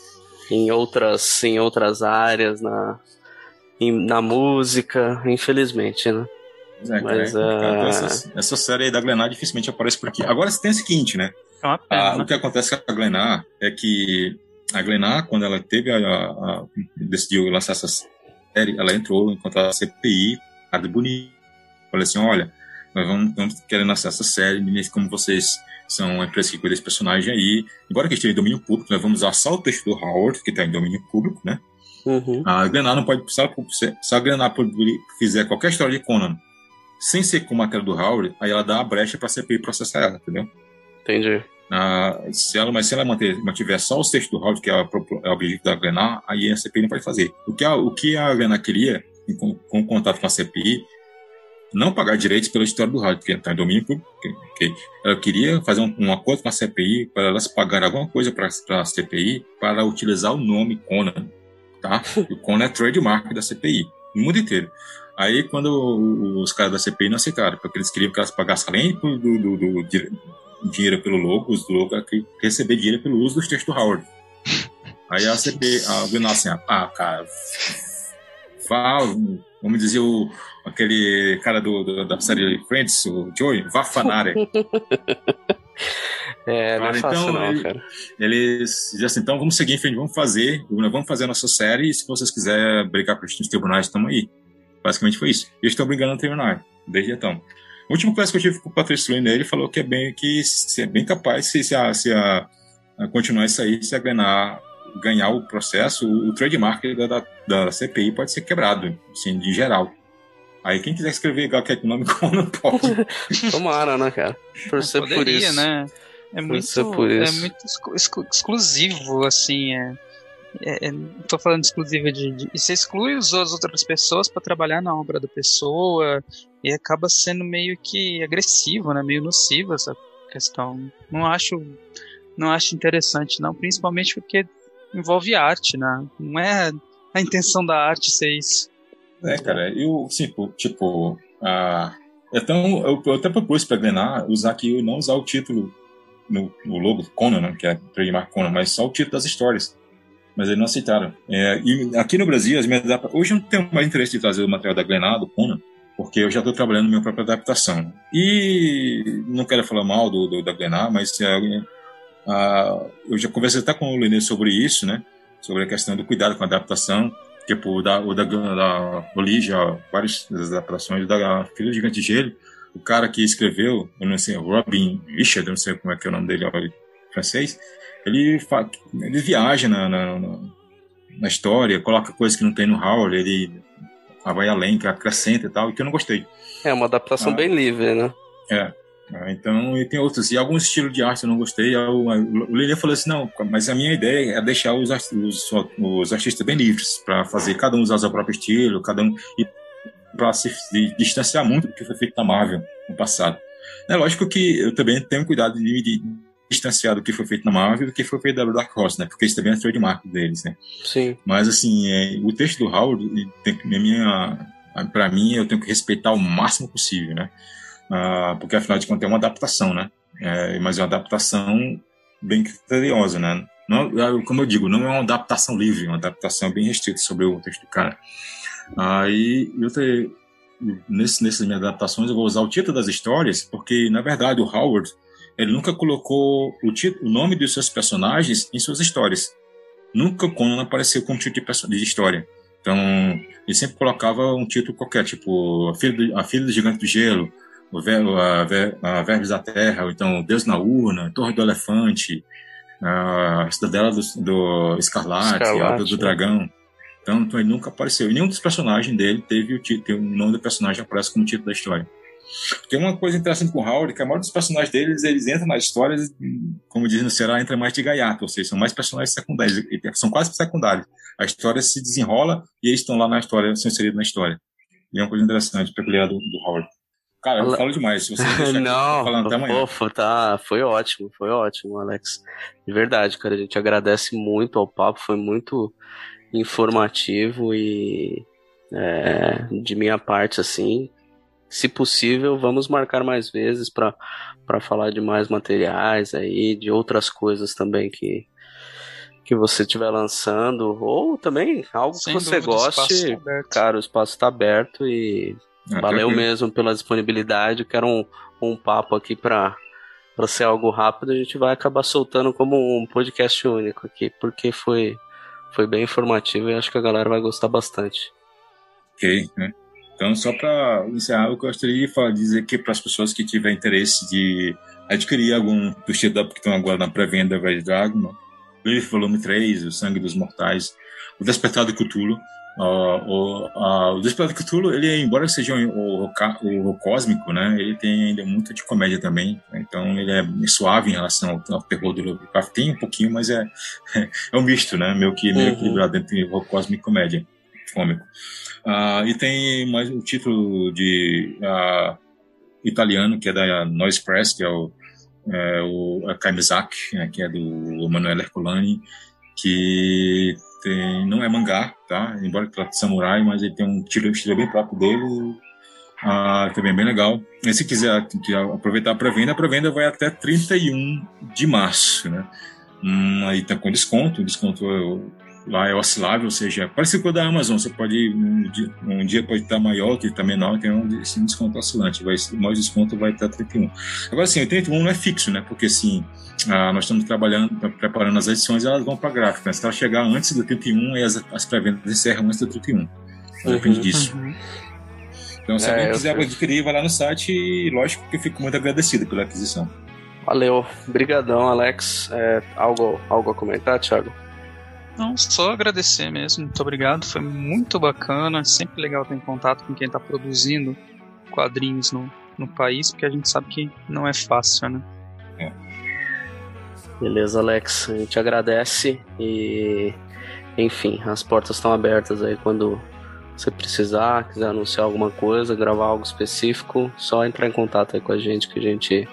Em outras, em outras áreas, na, em, na música, infelizmente, né? É, mas, é... essa, essa série aí da Glenar dificilmente aparece por aqui. Agora tem o seguinte, né? É uma pena, ah, né? O que acontece com a Glenar é que a Glenar, quando ela teve a, a, a, decidiu lançar essa série, ela entrou em contato com a CPI, a de bonito. Falei assim, olha, nós vamos, vamos querer lançar essa série, como vocês são uma empresa que cuida desse personagem aí, embora que esteja em domínio público, nós vamos usar só o texto do Howard, que está em domínio público, né? Uhum. A Glenar não pode, se, ela, se a Glenar fizer qualquer história de Conan sem ser com matéria do Howard, aí ela dá a brecha para a CPI processar ela, entendeu? Entendi. Ah, se ela, mas se ela manter, mantiver só o do Howard, que é, é o objetivo da Glenar, aí a CPI não pode fazer. O que a, o que a Glenar queria, com, com contato com a CPI, não pagar direitos pela história do Howard, que está em domínio público. Que, ela queria fazer um, um, acordo com a CPI para elas pagarem alguma coisa para a CPI para utilizar o nome Conan. Tá? o Conan é trademark da CPI, no mundo inteiro. Aí, quando os caras da CPI não aceitaram, porque eles queriam que elas pagassem além do, do, do, do dinheiro pelo logo, os do logo, receber dinheiro pelo uso dos textos do Howard. Aí a CP, a viu assim, ah, cara, fala, vamos dizer, o, aquele cara do, do, da série Friends, o Joey, vá fanária. É, não é fácil então, não, cara. Eles dizem assim, então vamos seguir em frente, vamos fazer, vamos fazer a nossa série e se vocês quiserem brigar com os tribunais, estamos aí. Basicamente foi isso. E estão brigando a terminar, desde então. O último classe que eu tive com o Patrício Lune, ele falou que é bem, que se é bem capaz, se, se, a, se a, a continuar isso aí, se a ganhar, ganhar o processo, o, o trademark da, da, da, CPI pode ser quebrado, assim, de geral. Aí quem quiser escrever qualquer nome não pode. Tomara, né, cara? Torcer Poderia, por isso. né? É muito, por é isso. muito exclu- exclu- exclusivo, assim. É, é, é- tô falando exclusivo de, de. Você exclui as outras pessoas para trabalhar na obra da pessoa e acaba sendo meio que agressivo, né? Meio nocivo essa questão. Não acho, não acho interessante, não. Principalmente porque envolve arte, né? Não é a intenção da arte ser isso. É, cara, eu, tipo, tipo, ah, então, eu, eu até propus pra Glenar usar aqui, não usar o título no, no logo Conan, né, que é trademark Conan, mas só o título das histórias. Mas eles não aceitaram. É, e aqui no Brasil, as minhas hoje eu não tenho mais interesse de trazer o material da Glenar, do Conan, porque eu já estou trabalhando minha própria adaptação. E não quero falar mal do, do da Glenar, mas é, ah, eu já conversei até com o Lenê sobre isso, né? Sobre a questão do cuidado com a adaptação. Tipo, o da, o da, da Olivia, várias adaptações, da Filha do Gigante de Gelo, o cara que escreveu, eu não sei, Robin Richard, não sei como é que é o nome dele francês, ele, fa- ele viaja na, na, na- história, coloca coisas que não tem no Howard, ele vai além, que acrescenta e tal, e que eu não gostei. É uma adaptação Ah. bem livre, né? Ah, Então, e tem outros. E alguns estilos de arte eu não gostei. aí O, Lelê falou assim: não, mas a minha ideia é deixar os, os, os artistas bem livres, para fazer cada um usar o seu próprio estilo, cada um. E para se distanciar muito do que foi feito na Marvel no passado. É lógico que eu também tenho cuidado de de distanciar do que foi feito na Marvel e do que foi feito da Dark Horse, né? Porque isso também é trademark deles, né? Sim. Mas, assim, é, o texto do Howard, tem, minha, pra mim, eu tenho que respeitar o máximo possível, né? Ah, porque, afinal de contas, é uma adaptação, né? É, mas é uma adaptação bem criteriosa, né? Não, é, como eu digo, não é uma adaptação livre, é uma adaptação bem restrita sobre o texto do cara. Aí, eu te, nesse, nessas minhas adaptações, eu vou usar o título das histórias, porque, na verdade, o Howard, ele nunca colocou o, título, o nome dos seus personagens em suas histórias nunca Conan apareceu com um título de, perso- de história. Então, ele sempre colocava um título qualquer, tipo A Filha do, a filha do Gigante do Gelo, o Ver, a, Ver, a Verbes da Terra, ou então Deus na Urna, Torre do Elefante, a Cidadela do, do Escarlate, Escarlate, a Alta do né? Dragão. Então, então, ele nunca apareceu. E nenhum dos personagens dele teve o, título, o nome do personagem aparece como título da história. Tem uma coisa interessante com o Howard, que a maioria dos personagens deles, eles entram nas histórias, como dizem no Ceará, entra mais de gaiato, ou seja, são mais personagens secundários, são quase secundários. A história se desenrola e eles estão lá na história, são inseridos na história. E é uma coisa interessante, peculiar do, do Howard. Cara, eu falo demais, se você deixar aqui, Não, falando até amanhã. tá. Foi ótimo, foi ótimo, Alex. De verdade, cara, a gente agradece muito ao papo, foi muito informativo e é, de minha parte, assim, se possível, vamos marcar mais vezes para para falar de mais materiais aí, de outras coisas também que que você estiver lançando, ou também algo Sem que você dúvida, o goste, tá aberto. cara, o espaço está aberto e Ah, Valeu tranquilo. mesmo pela disponibilidade. Eu quero um, um papo aqui para para ser algo rápido. A gente vai acabar soltando como um podcast único aqui, porque foi foi bem informativo e acho que a galera vai gostar bastante. Ok, né? Então, só para encerrar, eu gostaria de falar, dizer que para as pessoas que tiverem interesse de adquirir algum dos títulos que estão agora na pré-venda Red Dragon, né? Lilith Volume 3, O Sangue dos Mortais, O Despertar do Cthulhu. ó, o, a- o Despertar Cthulhu, ele, embora seja um- o, o, o cósmico, né, ele tem ainda muito de comédia também. Então, ele é suave em relação ao, ao terror do Lovecraft. Tem um pouquinho, mas é, é um misto, né? Meio que meio Uhum. equilibrado entre horror cósmico e comédia, cômico. Ah, e tem mais um título de ah, italiano, que é da Noise Press, que é o, é, o a Kaimizak, né, que é do Emanuele Herculani, que tem, não é mangá, tá? Embora trate de samurai, mas ele tem um estilo bem próprio dele, ah, também é bem legal. E se quiser aproveitar a pré-venda, a pré-venda vai até 31 de março, né? Hum, aí tá com desconto, desconto é- lá é oscilável, ou seja, parecido com o da Amazon, você pode, um dia, um dia pode estar maior, outro está menor, tem um, esse desconto oscilante, vai, o maior desconto vai estar 31. Agora sim, o 31 não é fixo, né? Porque assim, ah, nós estamos trabalhando, preparando as edições, elas vão para a gráfica. né? Se ela chegar antes do 31, aí as, as pré-vendas encerram antes do 31. Então, Depende Uhum. disso. Então, se é, alguém quiser adquirir, vai lá no site e, lógico, que eu fico muito agradecido pela aquisição. Valeu. Obrigadão, Alex. É, algo, algo a comentar, Thiago? Não, só agradecer mesmo. Muito obrigado. Foi muito bacana. É sempre legal ter em contato com quem está produzindo quadrinhos no, no país, porque a gente sabe que não é fácil, né? É. Beleza, Alex. A gente agradece e, enfim, as portas estão abertas aí quando você precisar, quiser anunciar alguma coisa, gravar algo específico, só entrar em contato aí com a gente que a gente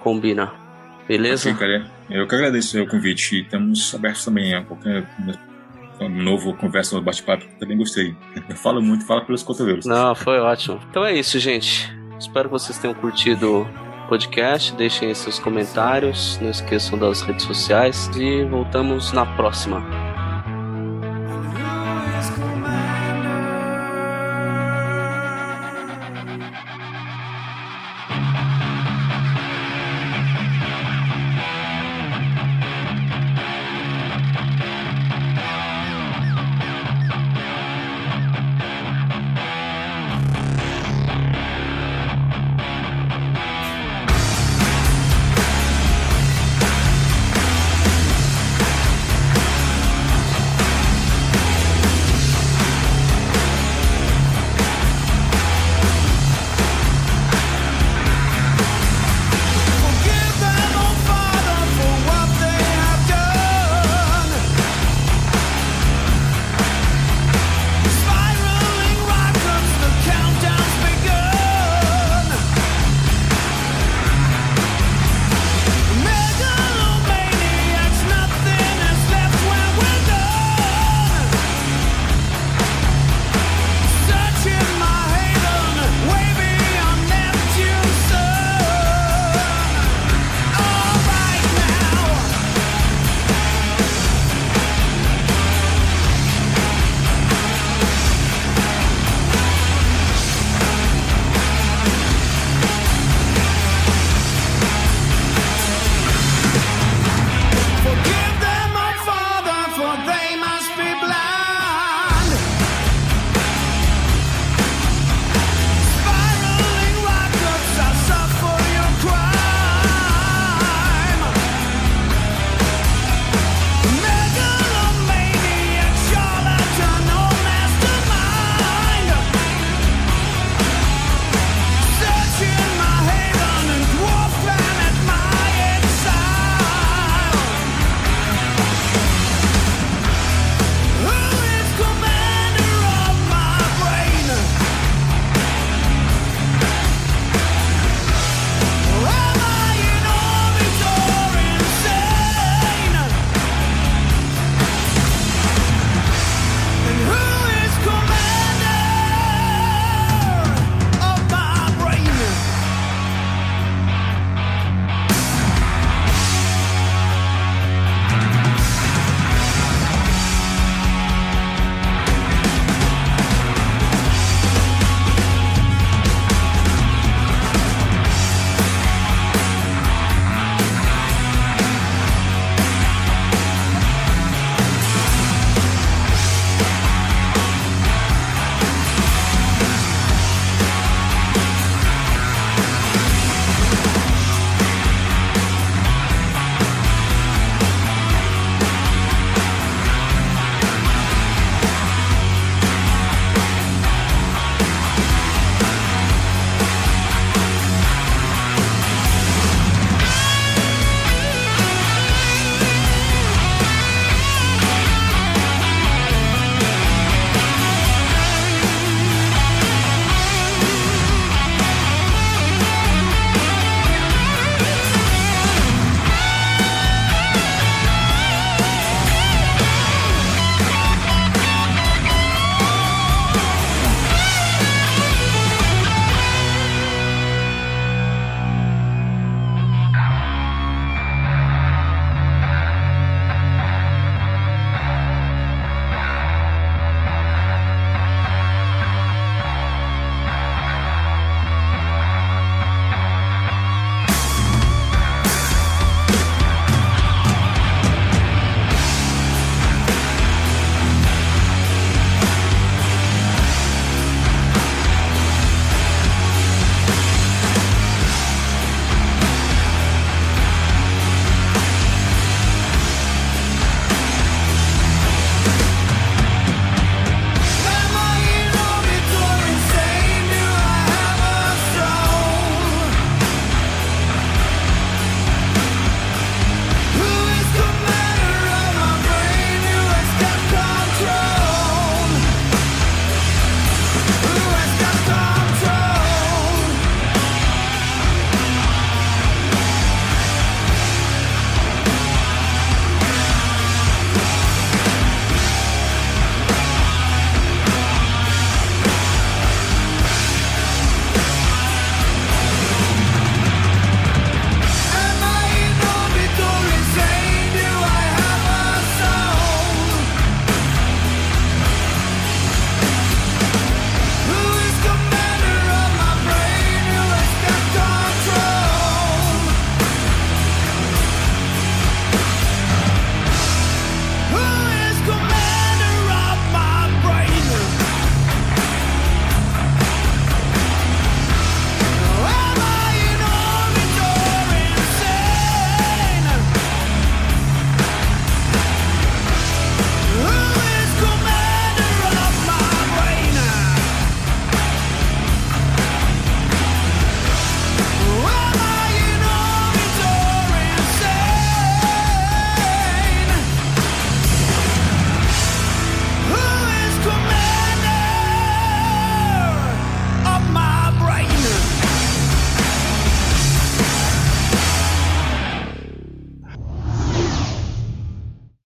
combina. Beleza? Sim, cara. Eu que agradeço o convite e estamos abertos também a qualquer novo conversa no bate-papo. Também gostei. Eu falo muito, falo pelos cotovelos. Não, foi ótimo. Então é isso, gente. Espero que vocês tenham curtido o podcast. Deixem seus comentários. Não esqueçam das redes sociais. E voltamos na próxima.